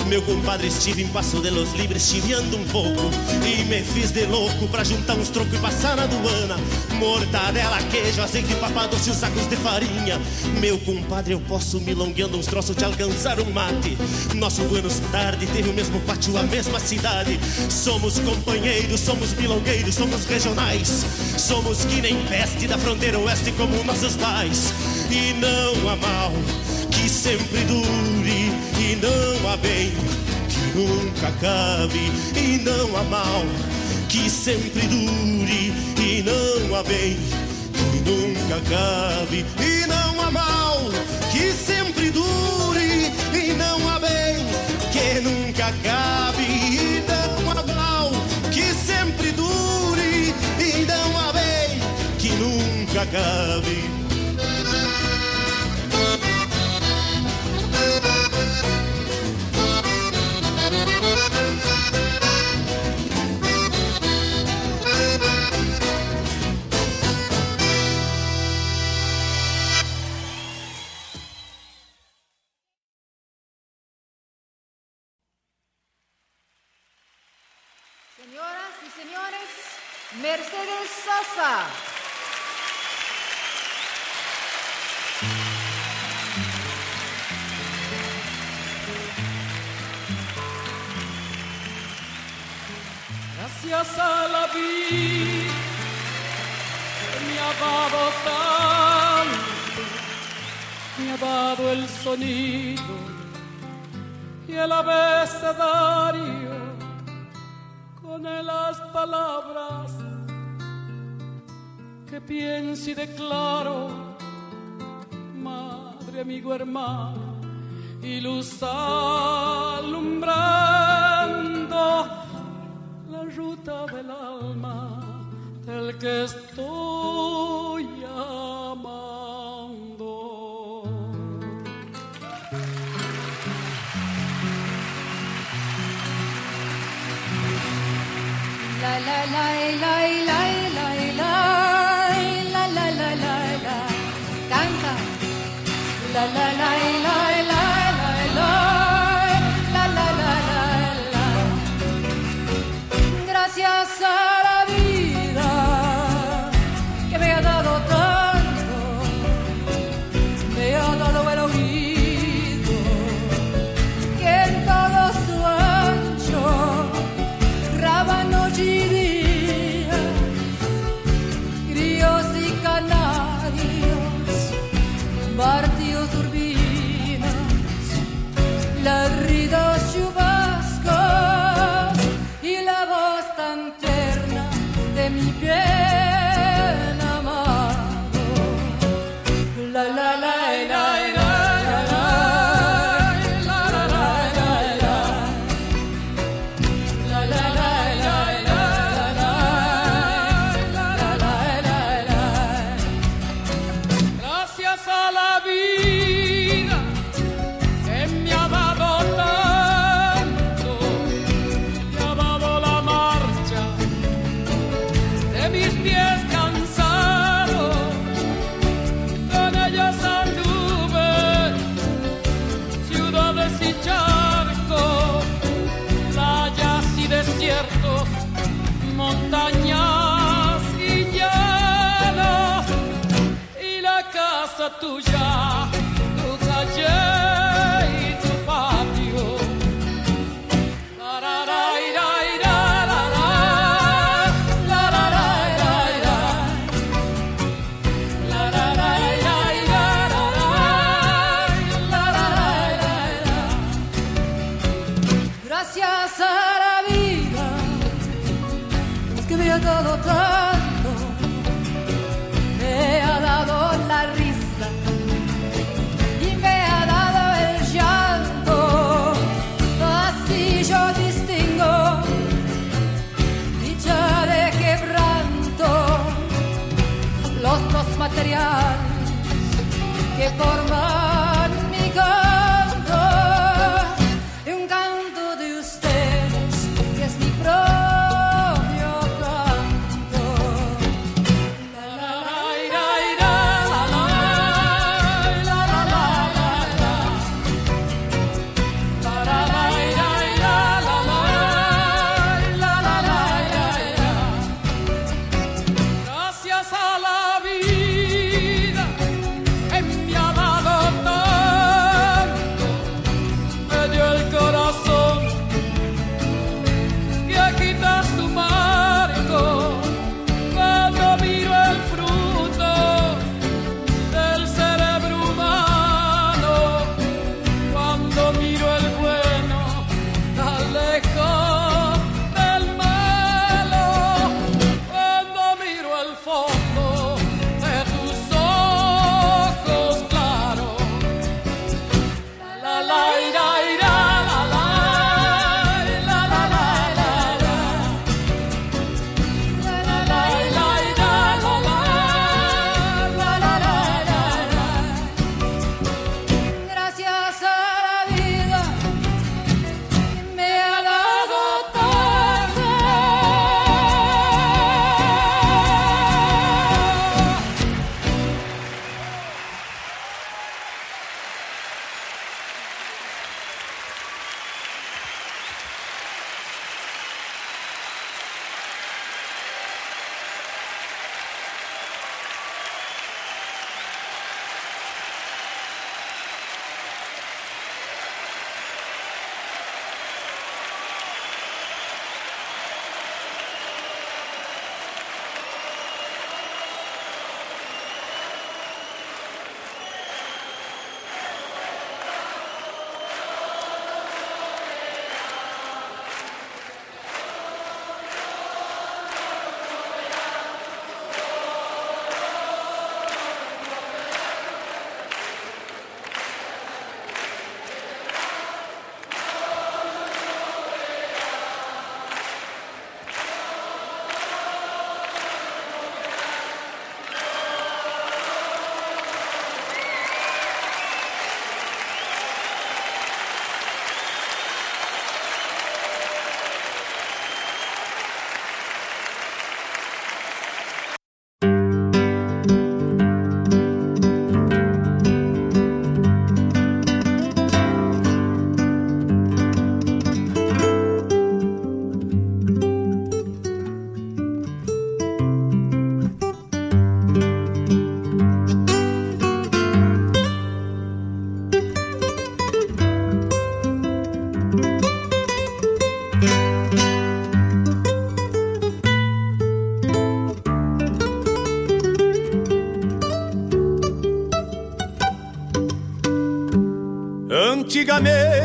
[SPEAKER 17] Meu compadre estive em Passo de los Libres chiviando um pouco E me fiz de louco pra juntar uns trocos e passar na aduana Mortadela, queijo, azeite, papadoce e os sacos de farinha. Meu compadre, eu posso milongueando uns troços de alcançar um mate. Nosso Buenos Tarde teve o mesmo pátio, a mesma cidade. Somos companheiros, somos milongueiros, somos regionais. Somos que nem peste da fronteira oeste como nossos pais. E não há mal que sempre dure e não há bem que nunca acabe. E não há mal que sempre dure não há bem que nunca acabe. E não há mal que sempre dure. E não há bem que nunca acabe. E não há mal que sempre dure. E não há bem que nunca acabe
[SPEAKER 9] Nossa! Y
[SPEAKER 20] declaro, madre, amigo, hermano, y luz alumbrando la ruta del alma del que estoy amando.
[SPEAKER 9] La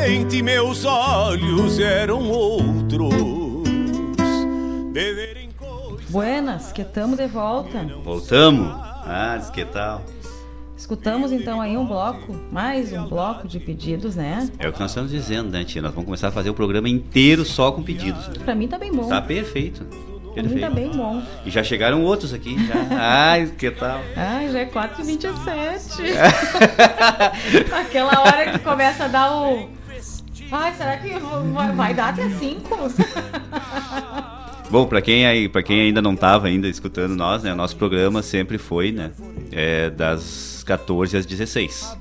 [SPEAKER 13] Antigamente meus olhos eram outros. De verem
[SPEAKER 5] Buenas, que estamos de volta.
[SPEAKER 4] Voltamos? Ah, diz que tal?
[SPEAKER 5] Escutamos então aí um bloco, mais um bloco de pedidos, né?
[SPEAKER 4] É o que nós estamos dizendo, né, tia? Nós vamos começar a fazer o programa inteiro só com pedidos.
[SPEAKER 5] Pra mim tá bem bom.
[SPEAKER 4] Tá perfeito.
[SPEAKER 5] Pra mim tá bem bom.
[SPEAKER 4] E já chegaram outros aqui. Já. Ai, que tal?
[SPEAKER 5] Ai, já é 4h27. Aquela hora que começa a dar o. Ai, será que vai, vai dar até 5?
[SPEAKER 4] Bom, para quem aí, para quem ainda não estava ainda escutando nós, né, nosso programa sempre foi, né, é, das 14 às 16.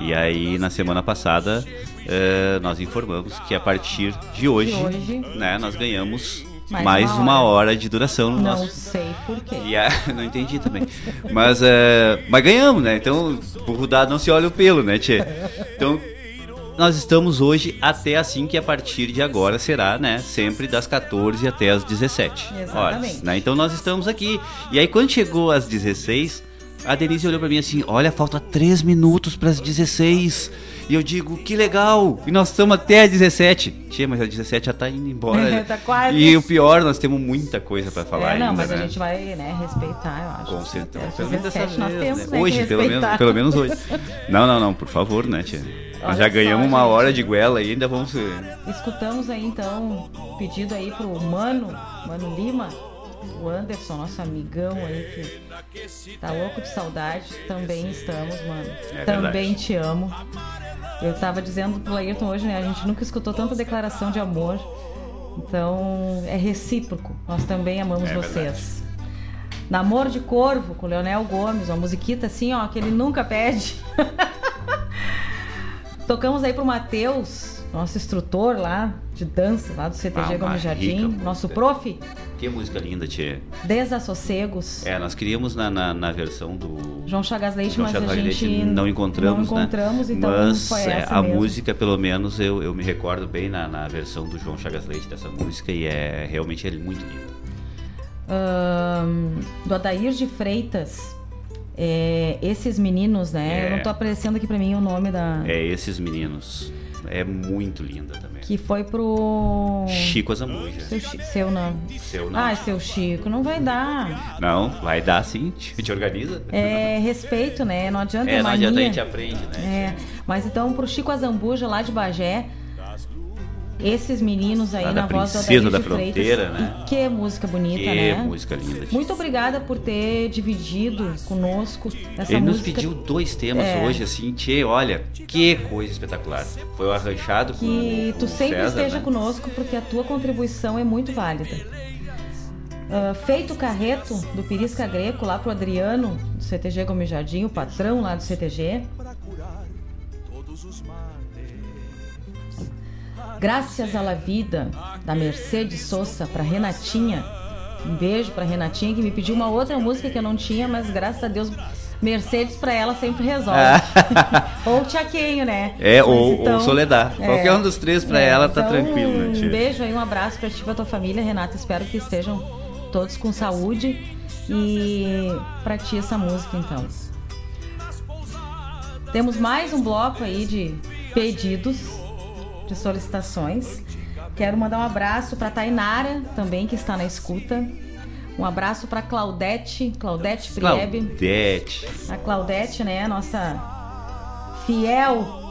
[SPEAKER 4] E aí na semana passada é, nós informamos que a partir de hoje,
[SPEAKER 5] De hoje.
[SPEAKER 4] né, nós ganhamos
[SPEAKER 5] Mais
[SPEAKER 4] mais,
[SPEAKER 5] uma
[SPEAKER 4] uma, hora. de duração no
[SPEAKER 5] Não
[SPEAKER 4] nosso.
[SPEAKER 5] sei por quê.
[SPEAKER 4] E a- não entendi também. Mas, é, mas ganhamos, né? Então, burro dado não se olha o pelo, né, Tchê? Então, nós estamos hoje até assim que a partir de agora será, né? Sempre das 14 até as 17 horas.
[SPEAKER 5] Exatamente.
[SPEAKER 4] Né? Então nós estamos aqui. E aí quando chegou às 16, A Denise olhou pra mim assim: Olha, falta 3 minutos pras 16. E eu digo: Que legal! E nós estamos até às 17. Tia, mas a 17 já tá indo embora.
[SPEAKER 5] Tá quase.
[SPEAKER 4] E o pior, nós temos muita coisa pra falar
[SPEAKER 5] É, não,
[SPEAKER 4] ainda.
[SPEAKER 5] mas a
[SPEAKER 4] né?
[SPEAKER 5] gente vai né, respeitar, eu acho.
[SPEAKER 4] Com certeza. Pelo menos dessa
[SPEAKER 5] 17 nós
[SPEAKER 4] vez,
[SPEAKER 5] temos,
[SPEAKER 4] né?
[SPEAKER 5] né,
[SPEAKER 4] Hoje, pelo menos, pelo menos hoje. Não, não, não, por favor, né, tia? Nós já
[SPEAKER 5] só,
[SPEAKER 4] ganhamos uma
[SPEAKER 5] gente.
[SPEAKER 4] hora de goela e ainda vamos.
[SPEAKER 5] Escutamos aí então pedido aí pro Mano, Mano Lima, o Anderson, nosso amigão aí que tá louco de saudade. Também estamos, mano.
[SPEAKER 4] É
[SPEAKER 5] Também
[SPEAKER 4] verdade.
[SPEAKER 5] te amo. Eu tava dizendo pro Ayrton hoje, né? A gente nunca escutou tanta declaração de amor. Então é recíproco. Nós também amamos
[SPEAKER 4] É
[SPEAKER 5] vocês. Namoro de Corvo com Leonel Gomes, uma musiquita assim, ó, que ele nunca pede. Tocamos aí pro Matheus, nosso instrutor lá de dança, lá do CTG
[SPEAKER 4] Ah,
[SPEAKER 5] Gomes Jardim,
[SPEAKER 4] rica
[SPEAKER 5] nosso prof,
[SPEAKER 4] Que música linda, tia.
[SPEAKER 5] Desassossegos.
[SPEAKER 4] É, nós queríamos na, na, na versão do.
[SPEAKER 5] João Chagas Leite,
[SPEAKER 4] João
[SPEAKER 5] mas a
[SPEAKER 4] Chagas
[SPEAKER 5] gente
[SPEAKER 4] Leite não encontramos,
[SPEAKER 5] não encontramos,
[SPEAKER 4] né?
[SPEAKER 5] então
[SPEAKER 4] Mas
[SPEAKER 5] foi
[SPEAKER 4] é,
[SPEAKER 5] essa
[SPEAKER 4] a
[SPEAKER 5] mesmo.
[SPEAKER 4] música, pelo menos, eu, eu me recordo bem na, na versão do João Chagas Leite dessa música e é realmente é muito linda.
[SPEAKER 5] Ahn, do Adair de Freitas. É, esses meninos, né?
[SPEAKER 4] É.
[SPEAKER 5] Eu não tô aparecendo aqui pra mim o nome da.
[SPEAKER 4] É esses meninos. É muito linda também.
[SPEAKER 5] Que foi pro.
[SPEAKER 4] Chico Azambuja.
[SPEAKER 5] Seu, seu não.
[SPEAKER 4] Seu não.
[SPEAKER 5] Ai, seu Chico, não vai dar.
[SPEAKER 4] Não, vai dar sim. Te te organiza.
[SPEAKER 5] É respeito, né? Não adianta
[SPEAKER 4] É, não
[SPEAKER 5] mania.
[SPEAKER 4] adianta a gente aprende, né?
[SPEAKER 5] É, mas então pro Chico Azambuja lá de Bagé, esses meninos aí
[SPEAKER 4] Lá
[SPEAKER 5] na
[SPEAKER 4] da
[SPEAKER 5] voz do
[SPEAKER 4] Princesa da Fronteira,
[SPEAKER 5] Freitas.
[SPEAKER 4] né?
[SPEAKER 5] E que música bonita,
[SPEAKER 4] Que
[SPEAKER 5] né?
[SPEAKER 4] música linda.
[SPEAKER 5] Muito obrigada por ter dividido conosco essa
[SPEAKER 4] Ele nos
[SPEAKER 5] música.
[SPEAKER 4] pediu dois temas
[SPEAKER 5] É.
[SPEAKER 4] hoje, assim, tchê, olha, que coisa espetacular. Foi o arranchado com
[SPEAKER 5] que tu sempre
[SPEAKER 4] César,
[SPEAKER 5] esteja
[SPEAKER 4] né?
[SPEAKER 5] conosco porque a tua contribuição é muito válida. Ah, feito o carreto do Pirisca Greco lá pro Adriano do CTG Gomes Jardim, o patrão lá do CTG. Graças à la vida da Mercedes Souza para Renatinha. Um beijo para Renatinha que me pediu uma outra música que eu não tinha, mas graças a Deus Mercedes para ela sempre resolve. ou Tchaquenho, né?
[SPEAKER 4] É,
[SPEAKER 5] Mas
[SPEAKER 4] ou,
[SPEAKER 5] então-
[SPEAKER 4] ou Soledad.
[SPEAKER 5] é.
[SPEAKER 4] Qualquer um dos três pra ela tá
[SPEAKER 5] então,
[SPEAKER 4] tranquilo, né,
[SPEAKER 5] Um
[SPEAKER 4] tia?
[SPEAKER 5] beijo aí, um abraço pra ti e pra tua família, Renata. Espero que estejam todos com saúde. E pra ti essa música, então. Temos mais um bloco aí de pedidos, de solicitações. Quero mandar um abraço pra Tainara, também, que está na escuta. Um abraço pra Claudete, Claudete Priebe.
[SPEAKER 4] Claudete.
[SPEAKER 5] A Claudete, né? Nossa fiel.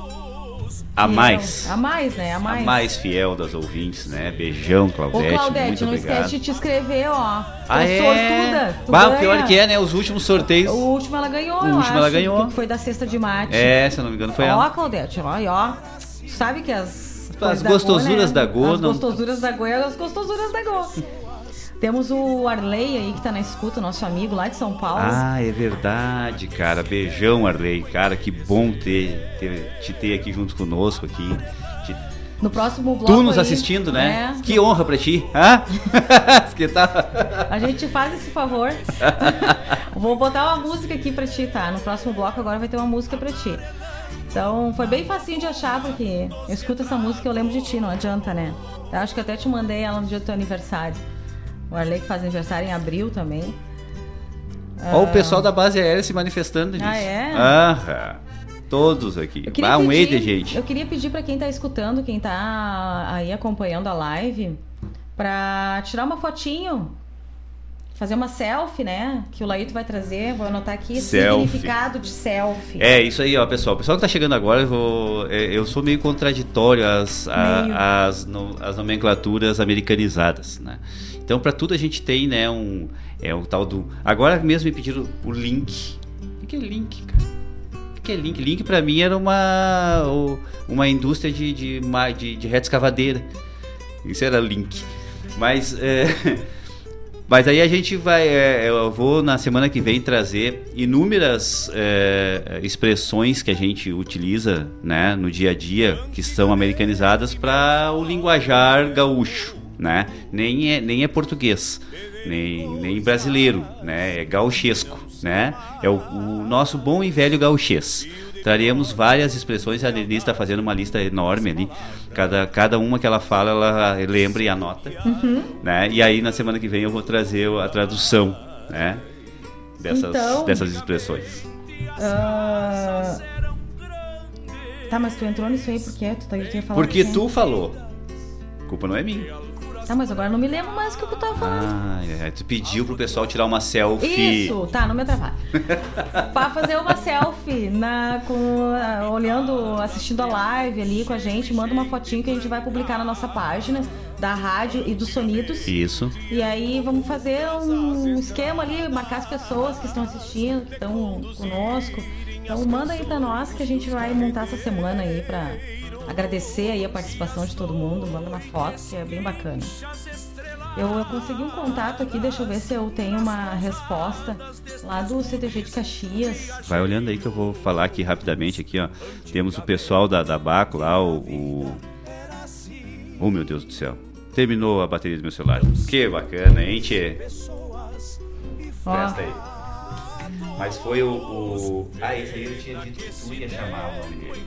[SPEAKER 4] A
[SPEAKER 5] fiel-
[SPEAKER 4] mais.
[SPEAKER 5] A mais, né? A
[SPEAKER 4] A
[SPEAKER 5] mais.
[SPEAKER 4] mais fiel das ouvintes, né? Beijão,
[SPEAKER 5] Ô,
[SPEAKER 4] Claudete.
[SPEAKER 5] Claudete,
[SPEAKER 4] muito
[SPEAKER 5] não
[SPEAKER 4] obrigado.
[SPEAKER 5] esquece de te inscrever, ó. Tu
[SPEAKER 4] Ah,
[SPEAKER 5] é
[SPEAKER 4] é?
[SPEAKER 5] sortuda. Tu
[SPEAKER 4] Bah, o pior que é, né? Os últimos sorteios.
[SPEAKER 5] O último ela ganhou,
[SPEAKER 4] O último ela ganhou.
[SPEAKER 5] Que foi da cesta de mate.
[SPEAKER 4] É, se eu não me engano, foi
[SPEAKER 5] ó,
[SPEAKER 4] ela.
[SPEAKER 5] Claudete, ó, e ó. Sabe que as. Coisas da
[SPEAKER 4] gostosuras da Go,
[SPEAKER 5] As
[SPEAKER 4] não-
[SPEAKER 5] gostosuras da Go é as gostosuras da Go. Temos o Arley aí que tá na escuta, nosso amigo lá de São Paulo.
[SPEAKER 4] Ah, é verdade, cara. Beijão, Arley. Cara, que bom ter, ter- te ter aqui junto conosco aqui. Te-
[SPEAKER 5] No próximo bloco.
[SPEAKER 4] Tu nos
[SPEAKER 5] aí,
[SPEAKER 4] assistindo, né?
[SPEAKER 5] é,
[SPEAKER 4] Que honra pra ti. Hã? que.
[SPEAKER 5] A gente faz esse favor. Vou botar uma música aqui pra ti, tá? No próximo bloco agora vai ter uma música pra ti. Então foi bem facinho de achar, porque eu escuto essa música e eu lembro de ti, não adianta, né? Eu acho que até te mandei ela no dia do teu aniversário. O Arley que faz aniversário em abril também.
[SPEAKER 4] Ó, o pessoal da base aérea se manifestando nisso.
[SPEAKER 5] Ah, é?
[SPEAKER 4] Aham. Todos aqui.
[SPEAKER 5] Queria
[SPEAKER 4] Ah, um
[SPEAKER 5] pedir-
[SPEAKER 4] de gente.
[SPEAKER 5] Eu queria pedir pra quem tá escutando, quem tá aí acompanhando a live, pra tirar uma fotinho. Fazer uma selfie, né? Que o Laíto vai trazer. Vou anotar aqui.
[SPEAKER 4] Selfie.
[SPEAKER 5] Significado de selfie.
[SPEAKER 4] É, isso aí, ó, pessoal. O pessoal que tá chegando agora, eu, vou, é, eu sou meio contraditório às, às, no- às nomenclaturas americanizadas, né? Então, para tudo a gente tem, né, um, é o tal do... Agora mesmo me pediram o link. O que é link, cara? O que é link? Link pra mim era uma, uma indústria de, de, de, de reta escavadeira. Isso era link. Mas... é, Mas aí a gente vai, é, eu vou na semana que vem trazer inúmeras é, expressões que a gente utiliza, né, no dia a dia, que são americanizadas para o linguajar gaúcho, né? Nem é, nem é português, nem, nem brasileiro, né? É gauchesco, né? É o, o nosso bom e velho gauchês. Traremos várias expressões, a Denise está fazendo uma lista enorme ali. Cada, cada uma que ela fala, ela lembra e anota
[SPEAKER 5] Uhum.
[SPEAKER 4] né? E aí na semana que vem eu vou trazer a tradução, né? dessas,
[SPEAKER 5] Então-
[SPEAKER 4] dessas expressões.
[SPEAKER 5] Ah, Tá, mas tu entrou nisso aí porque tu, tá, tu ia falar
[SPEAKER 4] Porque tu falou. A culpa não é minha.
[SPEAKER 5] Tá, mas agora não me lembro mais o que eu tava falando.
[SPEAKER 4] Ah, é, tu pediu pro pessoal tirar uma selfie.
[SPEAKER 5] Isso, tá, não me atrapalha. pra fazer uma selfie na, com, ah, olhando, assistindo a live ali com a gente, manda uma fotinho que a gente vai publicar na nossa página da rádio e dos sonidos.
[SPEAKER 4] Isso.
[SPEAKER 5] E aí vamos fazer um esquema ali, marcar as pessoas que estão assistindo, que estão conosco. Então manda aí pra nós que a gente vai montar essa semana aí pra agradecer aí a participação de todo mundo. Manda uma foto, que é bem bacana. Eu, eu consegui um contato aqui, deixa eu ver se eu tenho uma resposta lá do CTG de Caxias.
[SPEAKER 4] Vai olhando aí que eu vou falar aqui rapidamente aqui, ó. Temos o pessoal da, da Baco lá, o, o. Oh meu Deus do céu. Terminou a bateria do meu celular. Que bacana, hein, Tchê?
[SPEAKER 5] Ó.
[SPEAKER 4] Presta aí. Mas foi o, o. Ah, esse aí eu tinha dito que tu ia chamar o nome dele.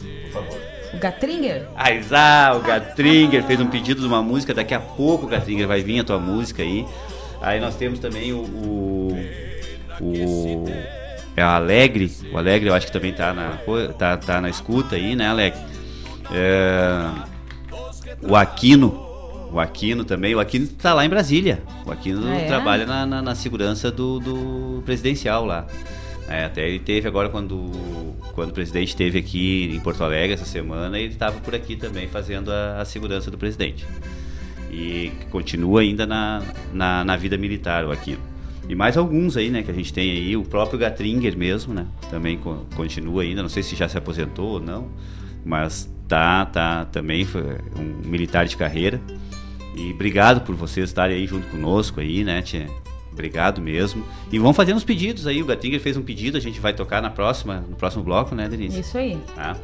[SPEAKER 4] Por favor.
[SPEAKER 5] O Gatringer?
[SPEAKER 4] Ah, o Gatringer fez um pedido de uma música. Daqui a pouco, Gatringer, vai vir a tua música aí. Aí nós temos também o. O. o é o Alegre. O Alegre eu acho que também tá na, tá, tá na escuta aí, né, Alegre? É, o Aquino. O Aquino também. O Aquino tá lá em Brasília. O Aquino
[SPEAKER 5] Ah, é?
[SPEAKER 4] trabalha na, na, na segurança do, do presidencial lá. É, até ele teve agora quando, quando o presidente esteve aqui em Porto Alegre essa semana, ele estava por aqui também fazendo a, a segurança do presidente. E continua ainda na, na, na vida militar o Aquino. E mais alguns aí, né, que a gente tem aí, o próprio Gatringer mesmo, né, também co- continua ainda, não sei se já se aposentou ou não, mas tá, tá também foi um militar de carreira. E obrigado por vocês estarem aí junto conosco aí, né, tia? Obrigado mesmo. E vão fazendo os pedidos aí. O Gatringer fez um pedido, a gente vai tocar na próxima, no próximo bloco, né, Denise?
[SPEAKER 5] Isso aí.
[SPEAKER 4] Tá.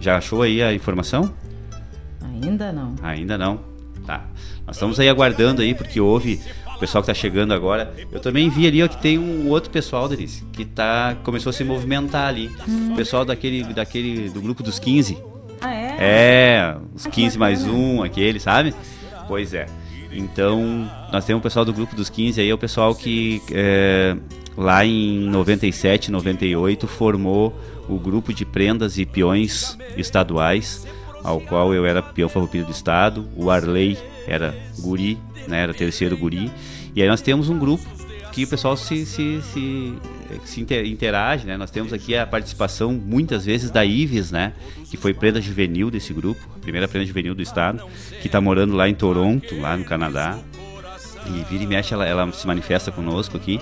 [SPEAKER 4] Já achou aí a informação?
[SPEAKER 5] Ainda não.
[SPEAKER 4] Ainda não. Tá. Nós estamos aí aguardando aí, porque houve o pessoal que tá chegando agora. Eu também vi ali ó, que tem um outro pessoal, Denise, que tá, começou a se movimentar ali.
[SPEAKER 5] Hum.
[SPEAKER 4] O pessoal daquele, daquele, do grupo dos 15.
[SPEAKER 5] Ah, é?
[SPEAKER 4] É, os 15 mais um, aquele, sabe? Pois é. Então, nós temos o pessoal do grupo dos 15 aí, é o pessoal que é, lá em 97, 98 formou o grupo de prendas e peões estaduais, ao qual eu era peão farroupilha do estado, o Arley era guri, né, era terceiro guri, e aí nós temos um grupo que o pessoal se, se, se, se inter- interage, né? Nós temos aqui a participação muitas vezes da Ives, né? Que foi prenda juvenil desse grupo, primeira prenda juvenil do estado, que está morando lá em Toronto, lá no Canadá. E vira e mexe, ela, ela se manifesta conosco aqui.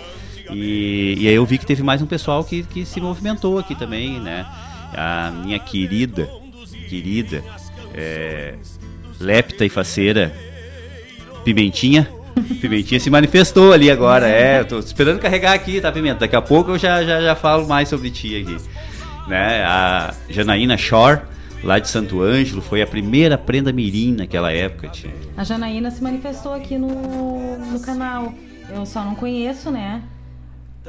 [SPEAKER 4] E, e aí eu vi que teve mais um pessoal que, que se movimentou aqui também, né? A minha querida, querida, é, lepta e faceira Pimentinha. Pimentinha se manifestou ali agora, é. Tô esperando carregar aqui, tá, Pimenta? Daqui a pouco eu já, já, já falo mais sobre ti aqui. Né? A Janaína Shore, lá de Santo Ângelo, foi a primeira prenda mirim naquela época, tia.
[SPEAKER 5] A Janaína se manifestou aqui no, no canal. Eu só não conheço, né?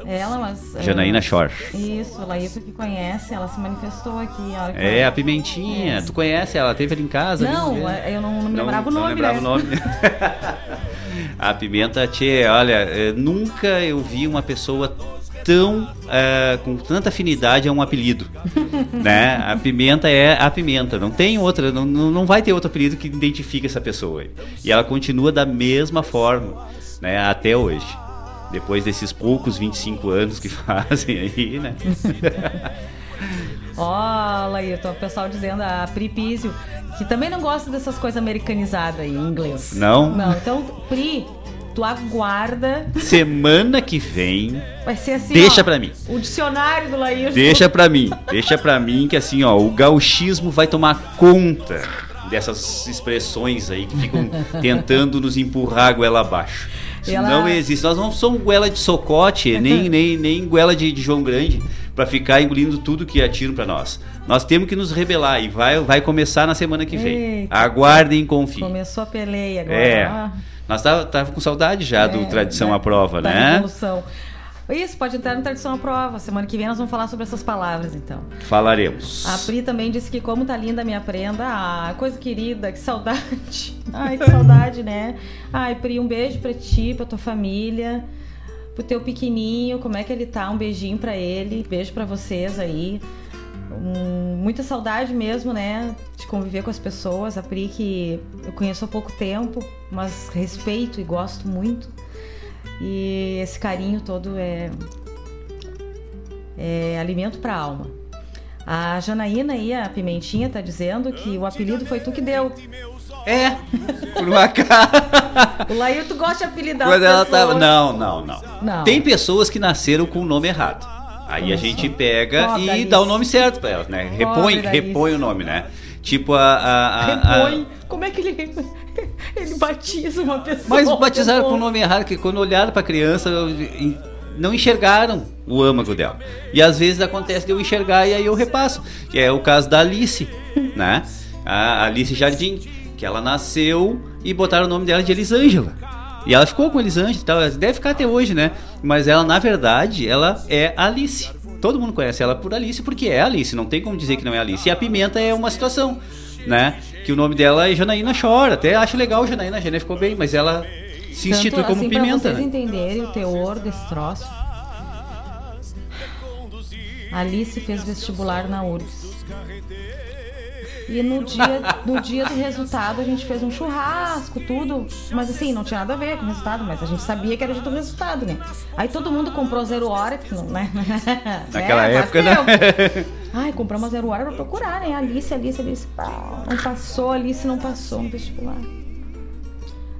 [SPEAKER 5] Ela, mas. eh,
[SPEAKER 4] Janaína Shore.
[SPEAKER 5] Isso, a Laísa que conhece, ela se manifestou aqui. A
[SPEAKER 4] É,
[SPEAKER 5] ela-
[SPEAKER 4] a Pimentinha. Tu conhece ela? Teve ali em casa? ali,
[SPEAKER 5] Não,
[SPEAKER 4] né?
[SPEAKER 5] eu não, não me lembrava o
[SPEAKER 4] não
[SPEAKER 5] nome,
[SPEAKER 4] lembrava
[SPEAKER 5] né?
[SPEAKER 4] o nome. a Pimenta, tchê, olha, eh, nunca eu vi uma pessoa tão eh, com tanta afinidade a um apelido, né? A Pimenta é a Pimenta, não tem outra, não, não não vai ter outro apelido que identifique essa pessoa. E ela continua da mesma forma, né? Até hoje. Depois desses poucos 25 anos que fazem aí, né?
[SPEAKER 5] Ó, Laírton, o pessoal dizendo a Pri Pizio, que também não gosta dessas coisas americanizadas aí em inglês.
[SPEAKER 4] Não?
[SPEAKER 5] Não, então, Pri, tu aguarda.
[SPEAKER 4] Semana que vem,
[SPEAKER 5] Vai ser assim.
[SPEAKER 4] Deixa
[SPEAKER 5] ó,
[SPEAKER 4] pra mim.
[SPEAKER 5] O dicionário do Laírton.
[SPEAKER 4] Deixa pra mim, deixa pra mim que assim, ó, o gauchismo vai tomar conta dessas expressões aí que ficam tentando nos empurrar a goela abaixo.
[SPEAKER 5] Ela-
[SPEAKER 4] não existe. Nós não somos goela de socote, nem, nem, nem goela de, de João Grande pra ficar engolindo tudo que atiram pra nós. Nós temos que nos rebelar e vai, vai começar na semana que vem.
[SPEAKER 5] Eita.
[SPEAKER 4] Aguardem e confiem.
[SPEAKER 5] Começou a peleia agora.
[SPEAKER 4] É. Nós tava, tava com saudade já do
[SPEAKER 5] É,
[SPEAKER 4] Tradição
[SPEAKER 5] da-
[SPEAKER 4] à Prova,
[SPEAKER 5] da
[SPEAKER 4] né?
[SPEAKER 5] Revolução. Isso, pode entrar no Tradição à Prova. Semana que vem nós vamos falar sobre essas palavras, então.
[SPEAKER 4] Falaremos.
[SPEAKER 5] A Pri também disse que como tá linda a minha prenda. Ah, coisa querida, que saudade. Ai, que saudade, né? Ai, Pri, um beijo pra ti, pra tua família. o teu pequenininho, como é que ele tá? Um beijinho para ele, beijo para vocês aí. Um, muita saudade mesmo, né? De conviver com as pessoas. A Pri, que eu conheço há pouco tempo, mas respeito e gosto muito. E esse carinho todo é, é alimento para a alma. A Janaína aí, a Pimentinha, tá dizendo que o apelido foi tu que deu.
[SPEAKER 4] É, por uma cara.
[SPEAKER 5] O Laírto gosta de apelidar
[SPEAKER 4] Quando ela tava. Não, não, não,
[SPEAKER 5] Não.
[SPEAKER 4] Tem pessoas que nasceram com o nome errado. Aí a gente pega
[SPEAKER 5] Pobre
[SPEAKER 4] e dá o nome certo pra elas, né? Repõe, repõe o nome, né? Tipo a. a, a- a-
[SPEAKER 5] Repõe. Como é que ele, ele batiza uma pessoa?
[SPEAKER 4] Mas batizaram com o nome errado, que quando olharam pra criança, não enxergaram o âmago dela. E às vezes acontece de eu enxergar e aí eu repasso. Que é o caso da Alice, né? A Alice Jardim, que ela nasceu e botaram o nome dela de Elisângela. E ela ficou com Elisângela e tal, deve ficar até hoje, né? Mas ela, na verdade, ela é Alice. Todo mundo conhece ela por Alice porque é Alice, não tem como dizer que não é Alice. E a Pimenta é uma situação, né? Que o nome dela é Janaína Chora. Até acho legal Janaína, a Janaína ficou bem, mas ela se
[SPEAKER 5] Tanto
[SPEAKER 4] institui como
[SPEAKER 5] assim,
[SPEAKER 4] Pimenta,
[SPEAKER 5] Pra vocês
[SPEAKER 4] né?
[SPEAKER 5] entenderem o teor desse troço. Alice fez vestibular na URGS. E no dia, no dia do resultado a gente fez um churrasco, tudo. Mas assim, não tinha nada a ver com o resultado, mas a gente sabia que era dia do resultado, né? Aí todo mundo comprou zero hora, que não, né?
[SPEAKER 4] Naquela
[SPEAKER 5] É,
[SPEAKER 4] época, né?
[SPEAKER 5] Ai, compramos uma zero hora pra procurar, né? Alice, Alice, Alice. Pá, não passou, Alice não passou no vestibular.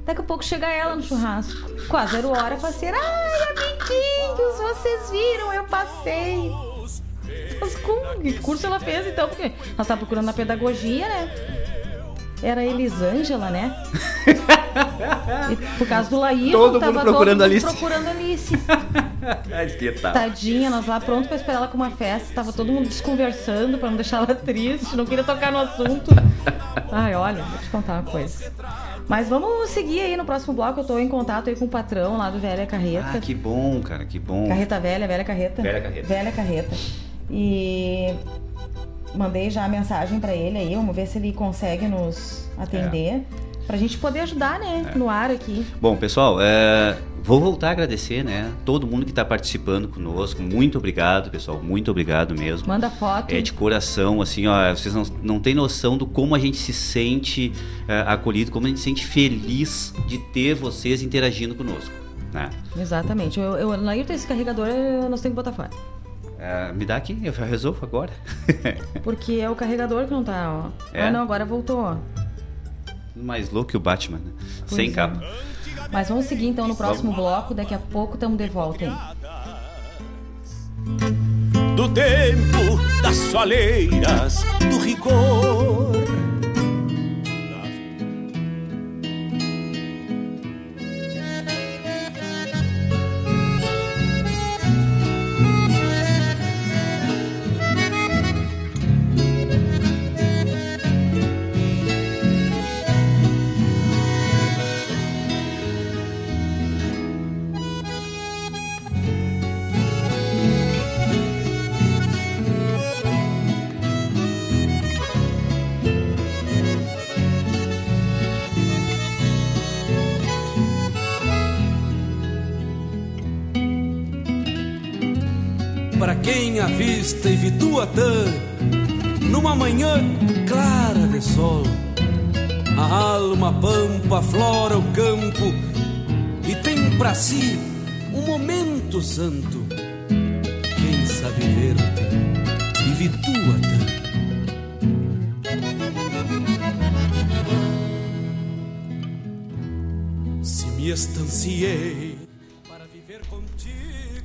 [SPEAKER 5] Daqui a pouco chega ela no churrasco. Com a zero hora, parceira. Ai, amiguinhos, vocês viram, eu passei. Mas como? Que curso ela fez então? Porque nós tá procurando na pedagogia, né? Era Elisângela, né? E por causa do Laírton,
[SPEAKER 4] Todo mundo
[SPEAKER 5] tava
[SPEAKER 4] procurando
[SPEAKER 5] todo mundo
[SPEAKER 4] Alice.
[SPEAKER 5] procurando Alice. Tadinha, nós lá pronto pra esperar ela com uma festa. Tava todo mundo desconversando pra não deixar ela triste, não queria tocar no assunto. Ai, olha, vou te contar uma coisa. Mas vamos seguir aí no próximo bloco. Eu tô em contato aí com o patrão lá do Velha Carreta.
[SPEAKER 4] Ah, que bom, cara, que bom.
[SPEAKER 5] Carreta Velha, Velha Carreta.
[SPEAKER 4] Velha Carreta.
[SPEAKER 5] Velha Carreta. E mandei já a mensagem pra ele aí, vamos ver se ele consegue nos atender. Pra gente poder ajudar, né?
[SPEAKER 4] É.
[SPEAKER 5] No ar aqui.
[SPEAKER 4] Bom, pessoal, é, vou voltar a agradecer, né? Todo mundo que está participando conosco. Muito obrigado, pessoal. Muito obrigado mesmo.
[SPEAKER 5] Manda foto.
[SPEAKER 4] É de coração, assim, ó, vocês não, não têm noção do como a gente se sente é, acolhido, como a gente se sente feliz de ter vocês interagindo conosco, né?
[SPEAKER 5] Exatamente. Eu, eu, Laírton, esse carregador nós temos que botar fora.
[SPEAKER 4] É, me dá aqui, eu resolvo agora.
[SPEAKER 5] Porque é o carregador que não tá, ó.
[SPEAKER 4] É?
[SPEAKER 5] Ah, não, agora voltou, ó.
[SPEAKER 4] Mais louco que o Batman, né? Sem
[SPEAKER 5] é.
[SPEAKER 4] capa.
[SPEAKER 5] Mas vamos seguir então no próximo bloco. Daqui a pouco estamos de volta, hein?
[SPEAKER 1] do tempo das soleiras, do rigor.
[SPEAKER 23] Avista Ivituatã numa manhã clara de sol, a alma pampa flora o campo e tem para si um momento santo. Quem sabe ver-te. Se me estanciei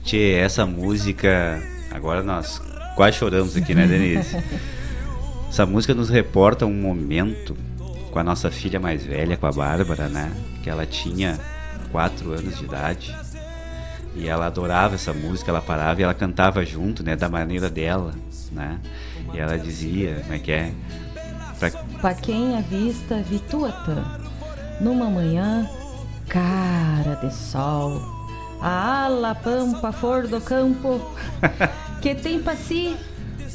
[SPEAKER 4] Tchê, essa música. Agora nós quase choramos aqui, né, Denise? Essa música nos reporta um momento com a nossa filha mais velha, com a Bárbara, né? Que ela tinha 4 anos de idade. E ela adorava essa música, ela parava e ela cantava junto, né? Da maneira dela, né? E ela dizia, como é que é? Pra-
[SPEAKER 5] Pra quem avista Vituatã numa manhã cara de sol, a ala pampa flor do campo que tem para si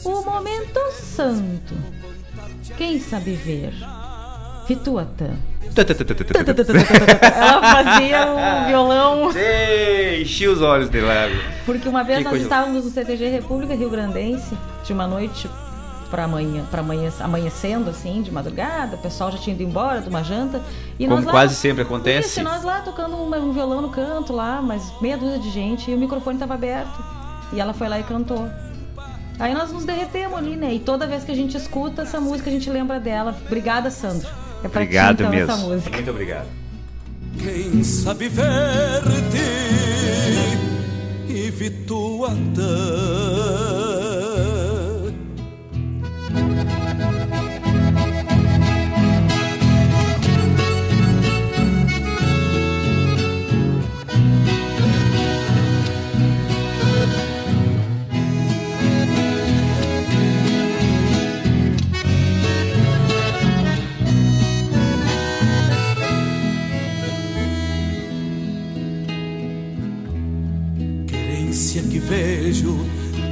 [SPEAKER 5] o momento santo. Quem sabe ver? Fituata. Ela fazia o violão.
[SPEAKER 4] Enchi os olhos de lágrimas.
[SPEAKER 5] Porque uma vez
[SPEAKER 4] Que
[SPEAKER 5] nós
[SPEAKER 4] coisa-
[SPEAKER 5] estávamos no CTG República Rio Grandense, de uma noite para amanhã, para amanhã, amanhecendo assim, de madrugada, o pessoal já tinha ido embora de uma janta e
[SPEAKER 4] Como
[SPEAKER 5] nós lá,
[SPEAKER 4] quase sempre acontece.
[SPEAKER 5] Isso, nós lá tocando um, um violão no canto lá, mas meia dúzia de gente e o microfone estava aberto. E ela foi lá e cantou. Aí nós nos derretemos ali, né? E toda vez que a gente escuta essa música, a gente lembra dela. Obrigada, Sandro. É pra
[SPEAKER 4] Obrigado
[SPEAKER 5] ti, então,
[SPEAKER 4] mesmo.
[SPEAKER 5] essa música.
[SPEAKER 4] Muito obrigado.
[SPEAKER 2] Quem sabe ver-te e vituata Vejo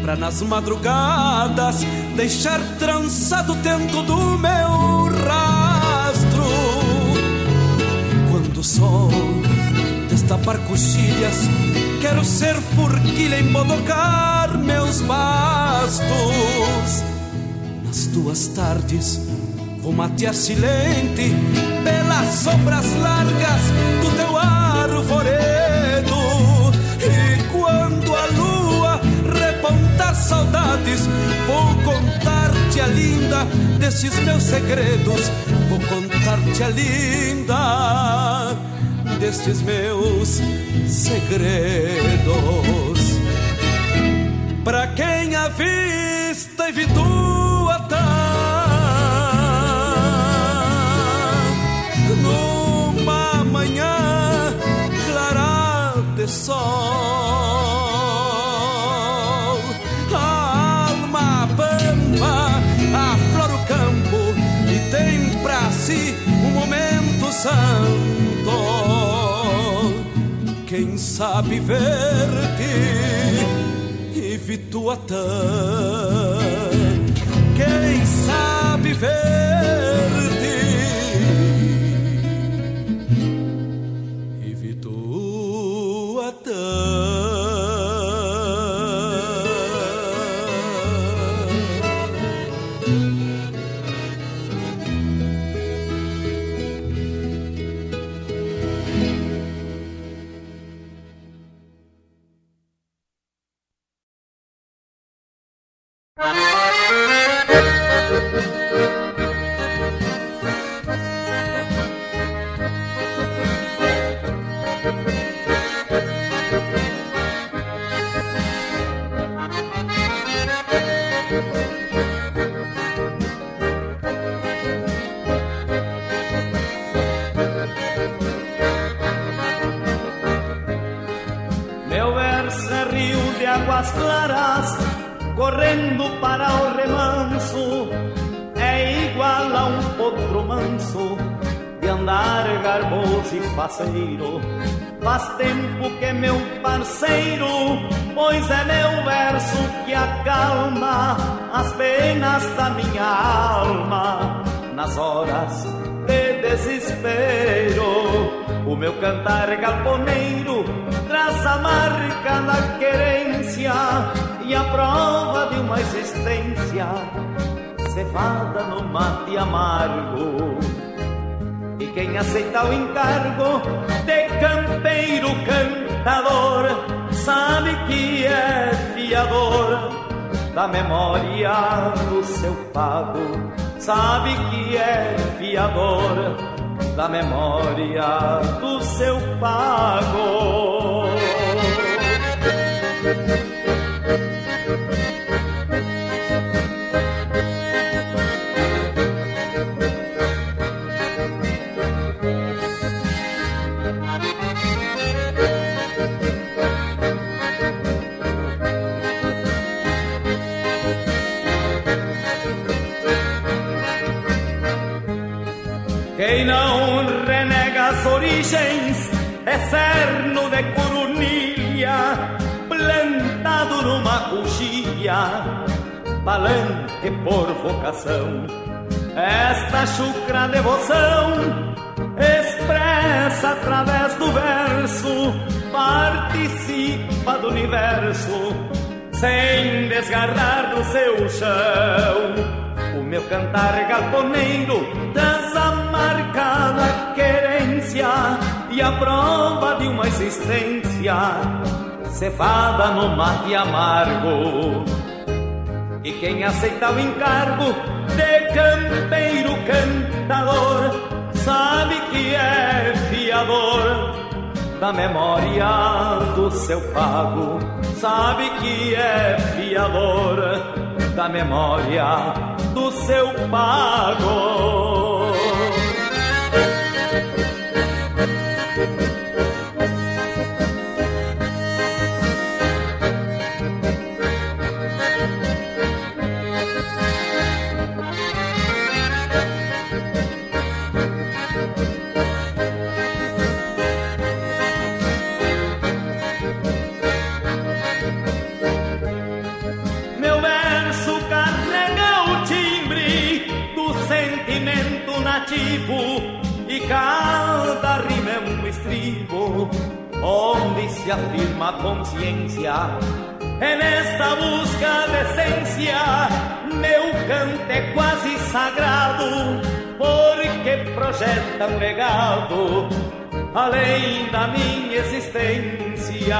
[SPEAKER 2] pra nas madrugadas deixar trançado dentro do meu rastro. Quando o sol destapar coxilhas, quero ser forquilha e embodocar meus bastos. Nas tuas tardes vou matear silente pelas sombras largas do teu arvoredo. Saudades, vou contar-te a linda desses meus segredos. Vou contar-te a linda destes meus segredos. Pra quem a vista e vitua numa manhã clara de sol. Si um momento santo. Quem sabe ver-te e vituata. Quem sabe ver-te e
[SPEAKER 24] Meu cantar galponeiro traz a marca da querência e a prova de uma existência cevada no mate amargo. E quem aceita o encargo de campeiro cantador sabe que é fiador da memória do seu pago, sabe que é fiador da memória do seu pago. Renega as origens cerno de corunilha, plantado numa coxilha, palanque por vocação. esta chucra devoção expressa através do verso, participa do universo, sem desgarrar do seu chão. O meu cantar galponeiro a prova de uma existência cevada no mate amargo. E quem aceita o encargo de campeiro cantador sabe que é fiador da memória do seu pago, sabe que é fiador da memória do seu pago. Cada rima é um estribo onde se afirma a consciência. É nesta busca de essência, meu canto é quase sagrado, porque projeta um legado além da minha existência.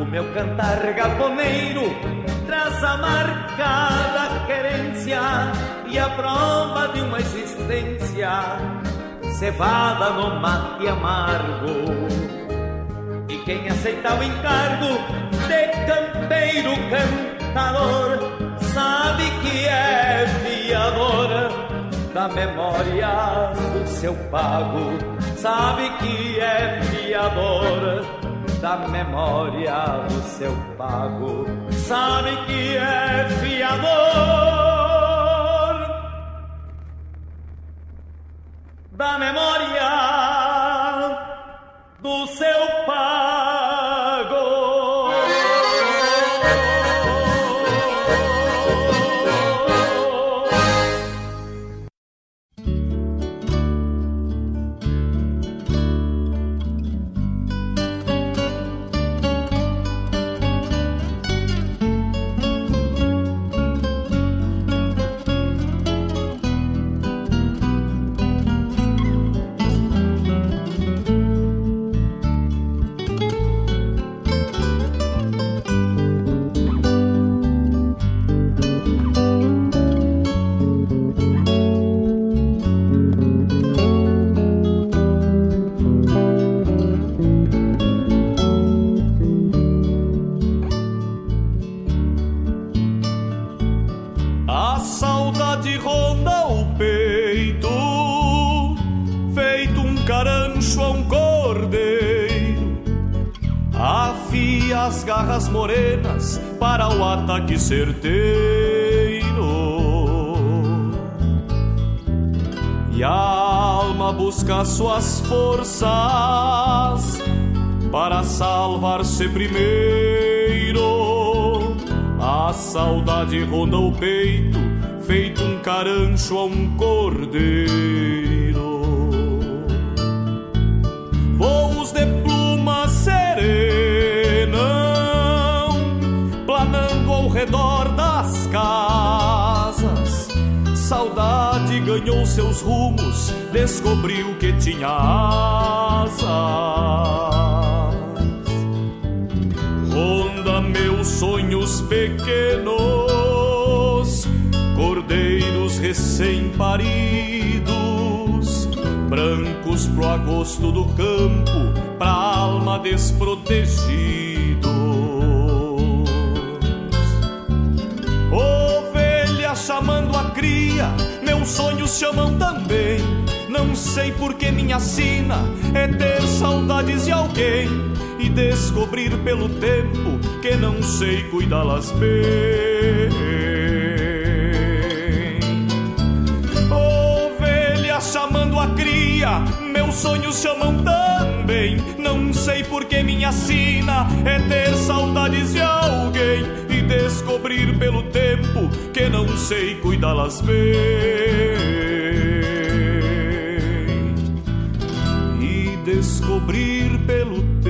[SPEAKER 24] O meu cantar galponeiro traz a marca da querência e a prova de uma existência cevada no mate amargo. E quem aceita o encargo de campeiro cantador sabe que é fiador da memória do seu pago, sabe que é fiador da memória do seu pago, sabe que é fiador da memória do seu
[SPEAKER 13] garras morenas para o ataque certeiro. E a alma busca suas forças para salvar-se primeiro. A saudade ronda o peito, feito um carancho a um cordeiro. Redor das casas. Saudade ganhou seus rumos, descobriu que tinha asas. Ronda meus sonhos pequenos, cordeiros recém-paridos, brancos pro agosto do campo, pra alma desprotegidos. Chamando a cria, meus sonhos chamam também. Não sei por que minha sina é ter saudades de alguém e descobrir pelo tempo que não sei cuidá-las bem. Ovelha chamando a cria, dia meus sonhos chamam também. Não sei por que minha sina é ter saudades de alguém e descobrir pelo tempo que não sei cuidá-las bem. E descobrir pelo tempo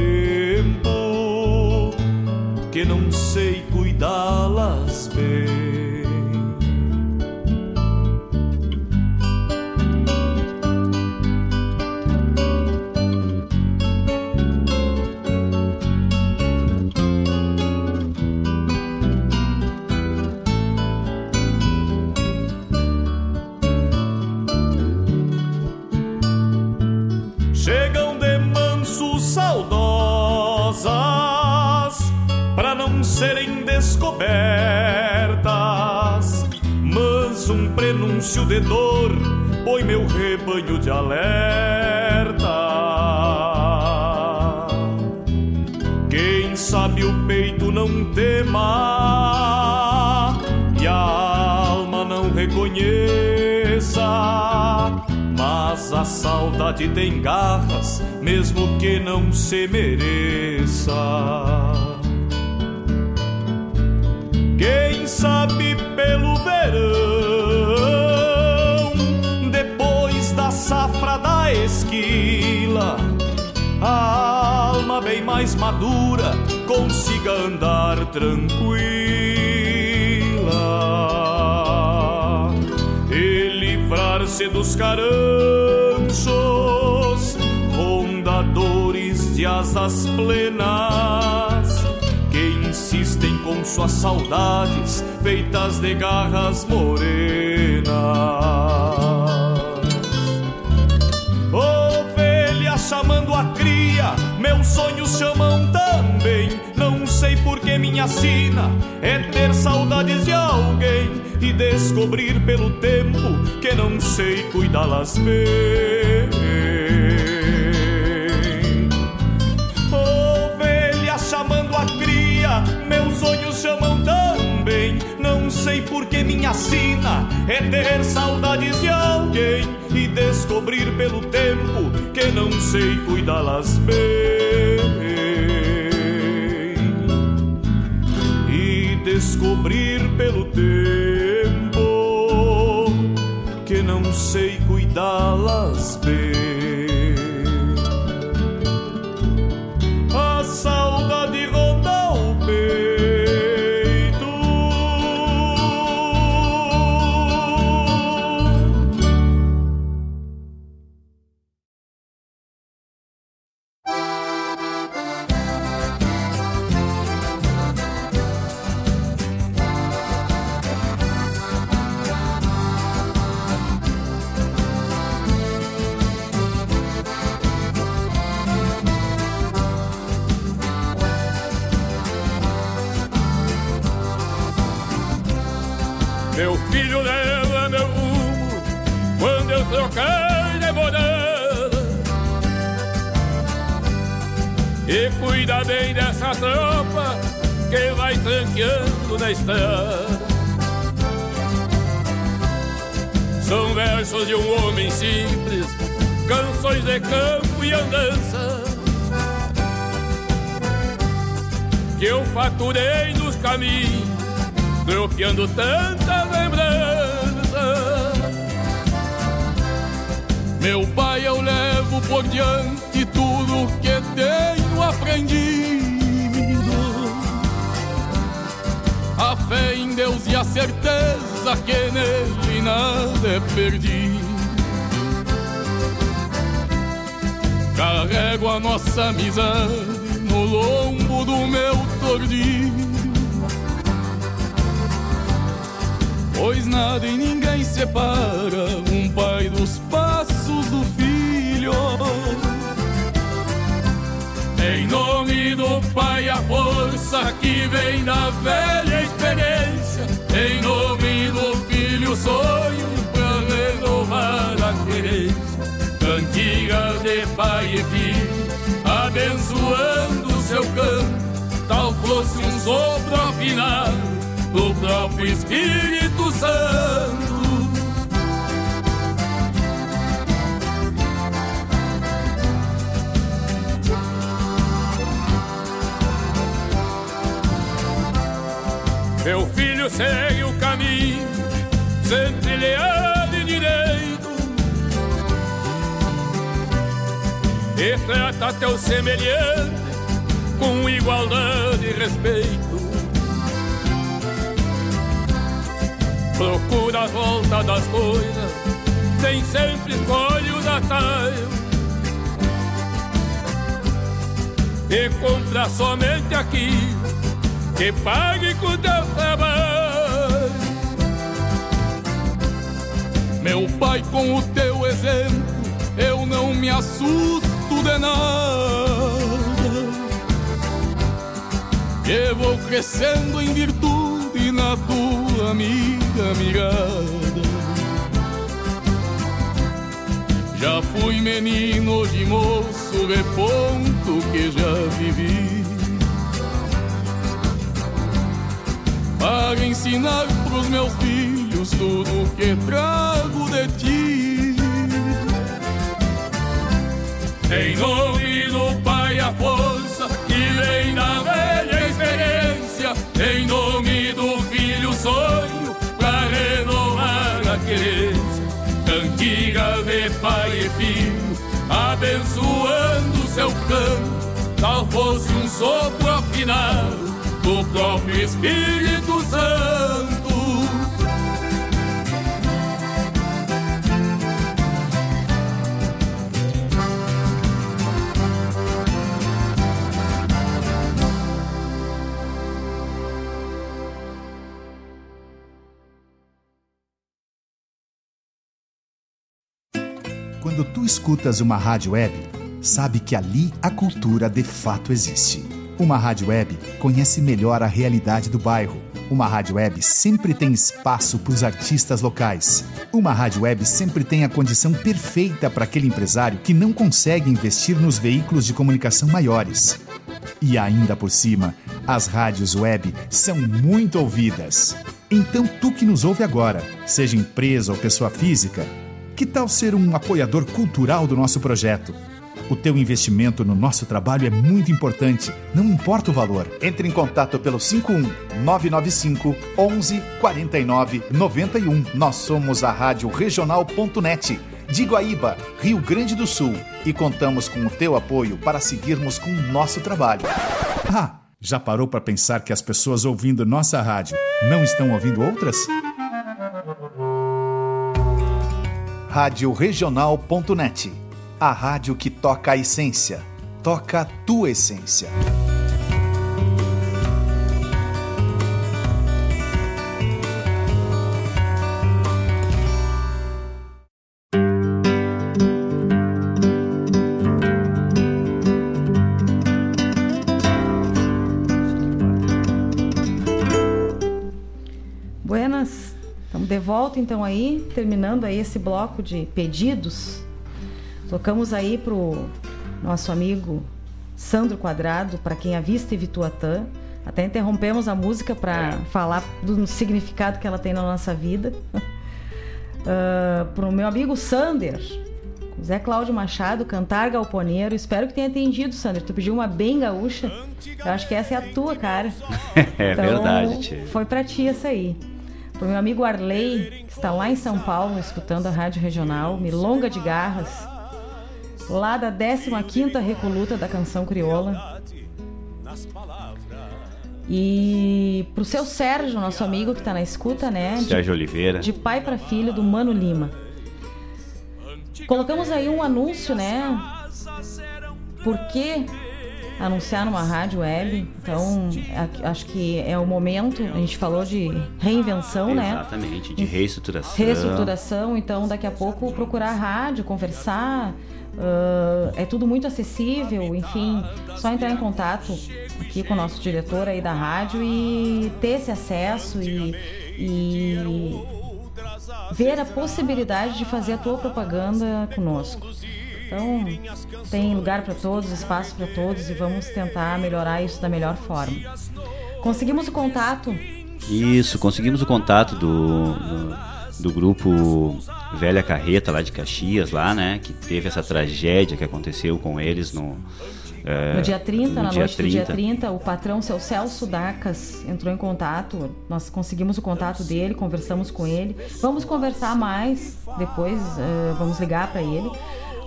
[SPEAKER 13] de dor põe meu rebanho de alerta. Quem sabe o peito não tema e a alma não reconheça. Mas a saudade tem garras, mesmo que não se mereça. Alma bem mais madura consiga andar tranquila e livrar-se dos caranchos, rondadores de asas plenas, que insistem com suas saudades feitas de garras morenas. Minha sina é ter saudades de alguém e descobrir pelo tempo que não sei cuidá-las bem. Ovelha chamando a cria, meus sonhos chamam também. Não sei por que minha sina é ter saudades de alguém e descobrir pelo tempo que não sei cuidá-las bem. Descobrir pelo tempo que não sei cuidá-las bem.
[SPEAKER 25] Uma rádio web, sabe que ali a cultura de fato existe. Uma rádio web conhece melhor a realidade do bairro. Uma rádio web sempre tem espaço para os artistas locais. Uma rádio web sempre tem a condição perfeita para aquele empresário que não consegue investir nos veículos de comunicação maiores. E ainda por cima, as rádios web são muito ouvidas. Então, tu que nos ouve agora, seja empresa ou pessoa física, que tal ser um apoiador cultural do nosso projeto? O teu investimento no nosso trabalho é muito importante, não importa o valor. Entre em contato pelo 51 995 11 49 91. Nós somos a Rádio Regional.net de Guaíba, Rio Grande do Sul, e contamos com o teu apoio para seguirmos com o nosso trabalho. Ah, já parou para pensar que as pessoas ouvindo nossa rádio não estão ouvindo outras? Rádio Regional.net a rádio que toca a essência. Toca a tua essência.
[SPEAKER 5] Volta então aí, terminando aí esse bloco de pedidos. Tocamos aí pro nosso amigo Sandro Quadrado, para quem avista Vituatã. Até interrompemos a música para é. falar do significado que ela tem na nossa vida. uh, pro meu amigo Sander, Zé Cláudio Machado, cantar galponeiro. Espero que tenha atendido, Sander. Tu pediu uma bem gaúcha. Eu acho que essa é a tua, cara.
[SPEAKER 4] é então, verdade, tia.
[SPEAKER 5] Foi para ti essa aí. Pro meu amigo Arley, que está lá em São Paulo, escutando a Rádio Regional, Milonga de Garras lá da 15ª Recoluta da Canção Crioula. E pro seu Sérgio, nosso amigo que tá na escuta, né?
[SPEAKER 4] Sérgio
[SPEAKER 5] de,
[SPEAKER 4] Oliveira.
[SPEAKER 5] De pai para filho do Mano Lima. Colocamos aí um anúncio, né? Por que anunciar numa rádio web? Então, acho que é o momento. A gente falou de reinvenção,
[SPEAKER 4] Exatamente,
[SPEAKER 5] né?
[SPEAKER 4] Exatamente, de reestruturação.
[SPEAKER 5] Reestruturação. Então, daqui a pouco procurar a rádio, conversar Uh, é tudo muito acessível, enfim, só entrar em contato aqui com o nosso diretor aí da rádio e ter esse acesso e, e ver a possibilidade de fazer a tua propaganda conosco. Então, tem lugar para todos, espaço para todos e vamos tentar melhorar isso da melhor forma. Conseguimos o contato?
[SPEAKER 4] Isso, conseguimos o contato do, do, do grupo Velha Carreta lá de Caxias, lá, né? Que teve essa tragédia que aconteceu com eles no.
[SPEAKER 5] É, no dia 30, no na dia noite 30. do dia 30, o patrão, seu Celso Dacas, entrou em contato. Nós conseguimos o contato dele, conversamos com ele. Vamos conversar mais depois, uh, vamos ligar para ele.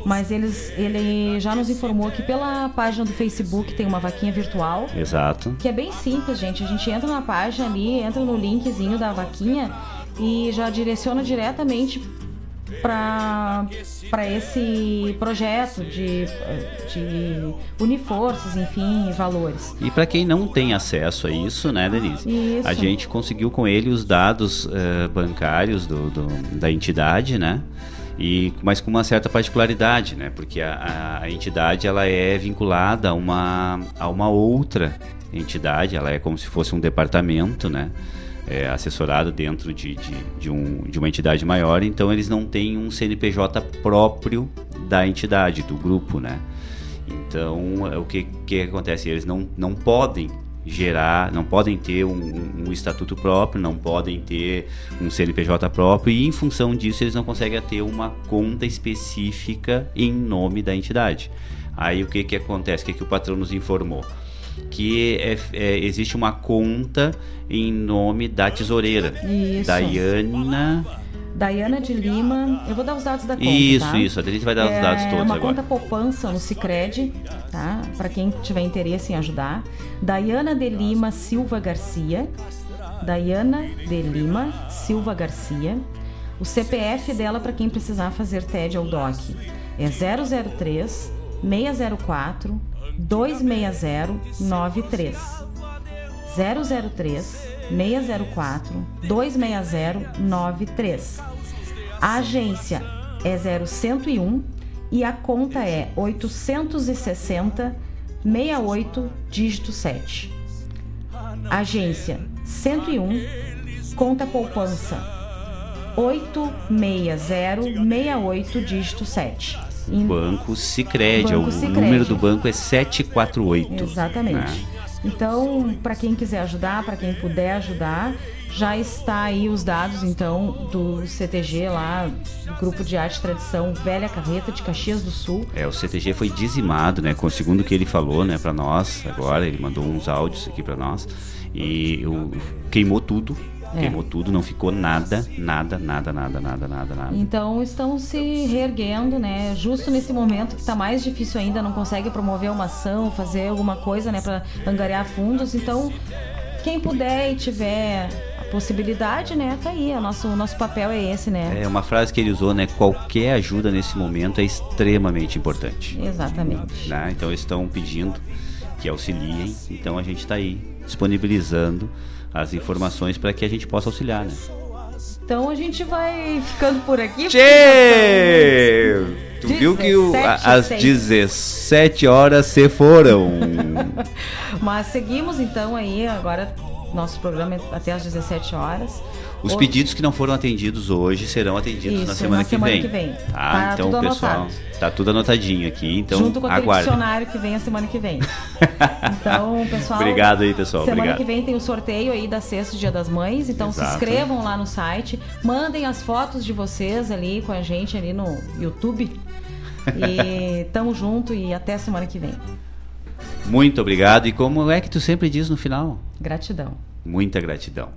[SPEAKER 5] Mas eles, ele já nos informou que pela página do Facebook tem uma vaquinha virtual.
[SPEAKER 4] Exato.
[SPEAKER 5] Que é bem simples, gente. A gente entra na página ali, entra no linkzinho da vaquinha e já direciona diretamente para esse projeto de, de unir forças, enfim, e valores.
[SPEAKER 4] E para quem não tem acesso a isso, né, Denise?
[SPEAKER 5] Isso.
[SPEAKER 4] A gente conseguiu com ele os dados uh, bancários do, do, da entidade, né? E, mas com uma certa particularidade, né? Porque a, a entidade ela é vinculada a uma, a uma outra entidade, ela é como se fosse um departamento, né? É, assessorado dentro de, de, de, um, de uma entidade maior, então eles não têm um CNPJ próprio da entidade, do grupo, né? Então, o que, que acontece? Eles não, não podem gerar, não podem ter um, um, estatuto próprio, não podem ter um CNPJ próprio e em função disso eles não conseguem ter uma conta específica em nome da entidade. Aí o que que acontece? O que que o patrão nos informou? Que é, é, existe uma conta em nome da tesoureira,
[SPEAKER 5] Isso.
[SPEAKER 4] Daiana
[SPEAKER 5] Daiana de Lima. Eu vou dar os dados da conta.
[SPEAKER 4] Isso,
[SPEAKER 5] tá?
[SPEAKER 4] isso. A Denise vai dar os dados
[SPEAKER 5] É
[SPEAKER 4] todos
[SPEAKER 5] uma
[SPEAKER 4] agora.
[SPEAKER 5] conta poupança no Cicred, tá? Para quem tiver interesse em ajudar. Daiana de Lima Silva Garcia. Daiana de Lima Silva Garcia. O CPF dela para quem precisar fazer TED ou DOC é 003 604 260 93. 003 604 260 93. A agência é 0101 e a conta é 860 68 dígito 7. Agência 101, conta poupança 860 68 dígito 7. Em-
[SPEAKER 4] Banco Sicredi, o
[SPEAKER 5] Sicredi.
[SPEAKER 4] número do banco é 748.
[SPEAKER 5] Exatamente.
[SPEAKER 4] né?
[SPEAKER 5] Então, para quem quiser ajudar, para quem puder ajudar, já está aí os dados então do CTG lá, do Grupo de Arte e Tradição Velha Carreta de Caxias do Sul.
[SPEAKER 4] É, o CTG foi dizimado, né? Com segundo o que ele falou, né, para nós. Agora ele mandou uns áudios aqui para nós e queimou tudo.
[SPEAKER 5] É.
[SPEAKER 4] Queimou tudo, não ficou nada, nada, nada, nada, nada, nada, nada.
[SPEAKER 5] Então estão se reerguendo, né? Justo nesse momento que está mais difícil ainda, não consegue promover uma ação, fazer alguma coisa, né, para angariar fundos. Então, quem puder e tiver a possibilidade, né, tá aí. O nosso, o nosso papel é esse, né?
[SPEAKER 4] É uma frase que ele usou, né? Qualquer ajuda nesse momento é extremamente importante.
[SPEAKER 5] Exatamente.
[SPEAKER 4] né? Então eles estão pedindo que auxiliem. Então a gente está aí disponibilizando as informações para que a gente possa auxiliar, né?
[SPEAKER 5] Então a gente vai ficando por aqui.
[SPEAKER 4] Tchê! Tu viu que o, a-
[SPEAKER 5] 17
[SPEAKER 4] às
[SPEAKER 5] seis.
[SPEAKER 4] 17 horas se foram.
[SPEAKER 5] Mas seguimos então aí agora nosso programa é até às 17 horas.
[SPEAKER 4] Os
[SPEAKER 5] O-
[SPEAKER 4] pedidos que não foram atendidos hoje serão atendidos na
[SPEAKER 5] Isso,
[SPEAKER 4] semana,
[SPEAKER 5] na
[SPEAKER 4] que,
[SPEAKER 5] semana
[SPEAKER 4] vem.
[SPEAKER 5] que vem.
[SPEAKER 4] Tá,
[SPEAKER 5] Tá
[SPEAKER 4] então pessoal,
[SPEAKER 5] anotado.
[SPEAKER 4] Tá tudo anotadinho aqui, então
[SPEAKER 5] junto com aquele
[SPEAKER 4] aguardem.
[SPEAKER 5] dicionário que vem a semana que vem. Então, pessoal.
[SPEAKER 4] Obrigado aí, pessoal.
[SPEAKER 5] Semana
[SPEAKER 4] Obrigado.
[SPEAKER 5] que vem tem o sorteio aí da sexta Dia das Mães. Então se
[SPEAKER 4] Exato.
[SPEAKER 5] inscrevam lá no site, mandem as fotos de vocês ali com a gente ali no YouTube. E tamo junto e até semana que vem.
[SPEAKER 4] Muito obrigado. E como é que tu sempre diz no final?
[SPEAKER 5] Gratidão.
[SPEAKER 4] Muita gratidão.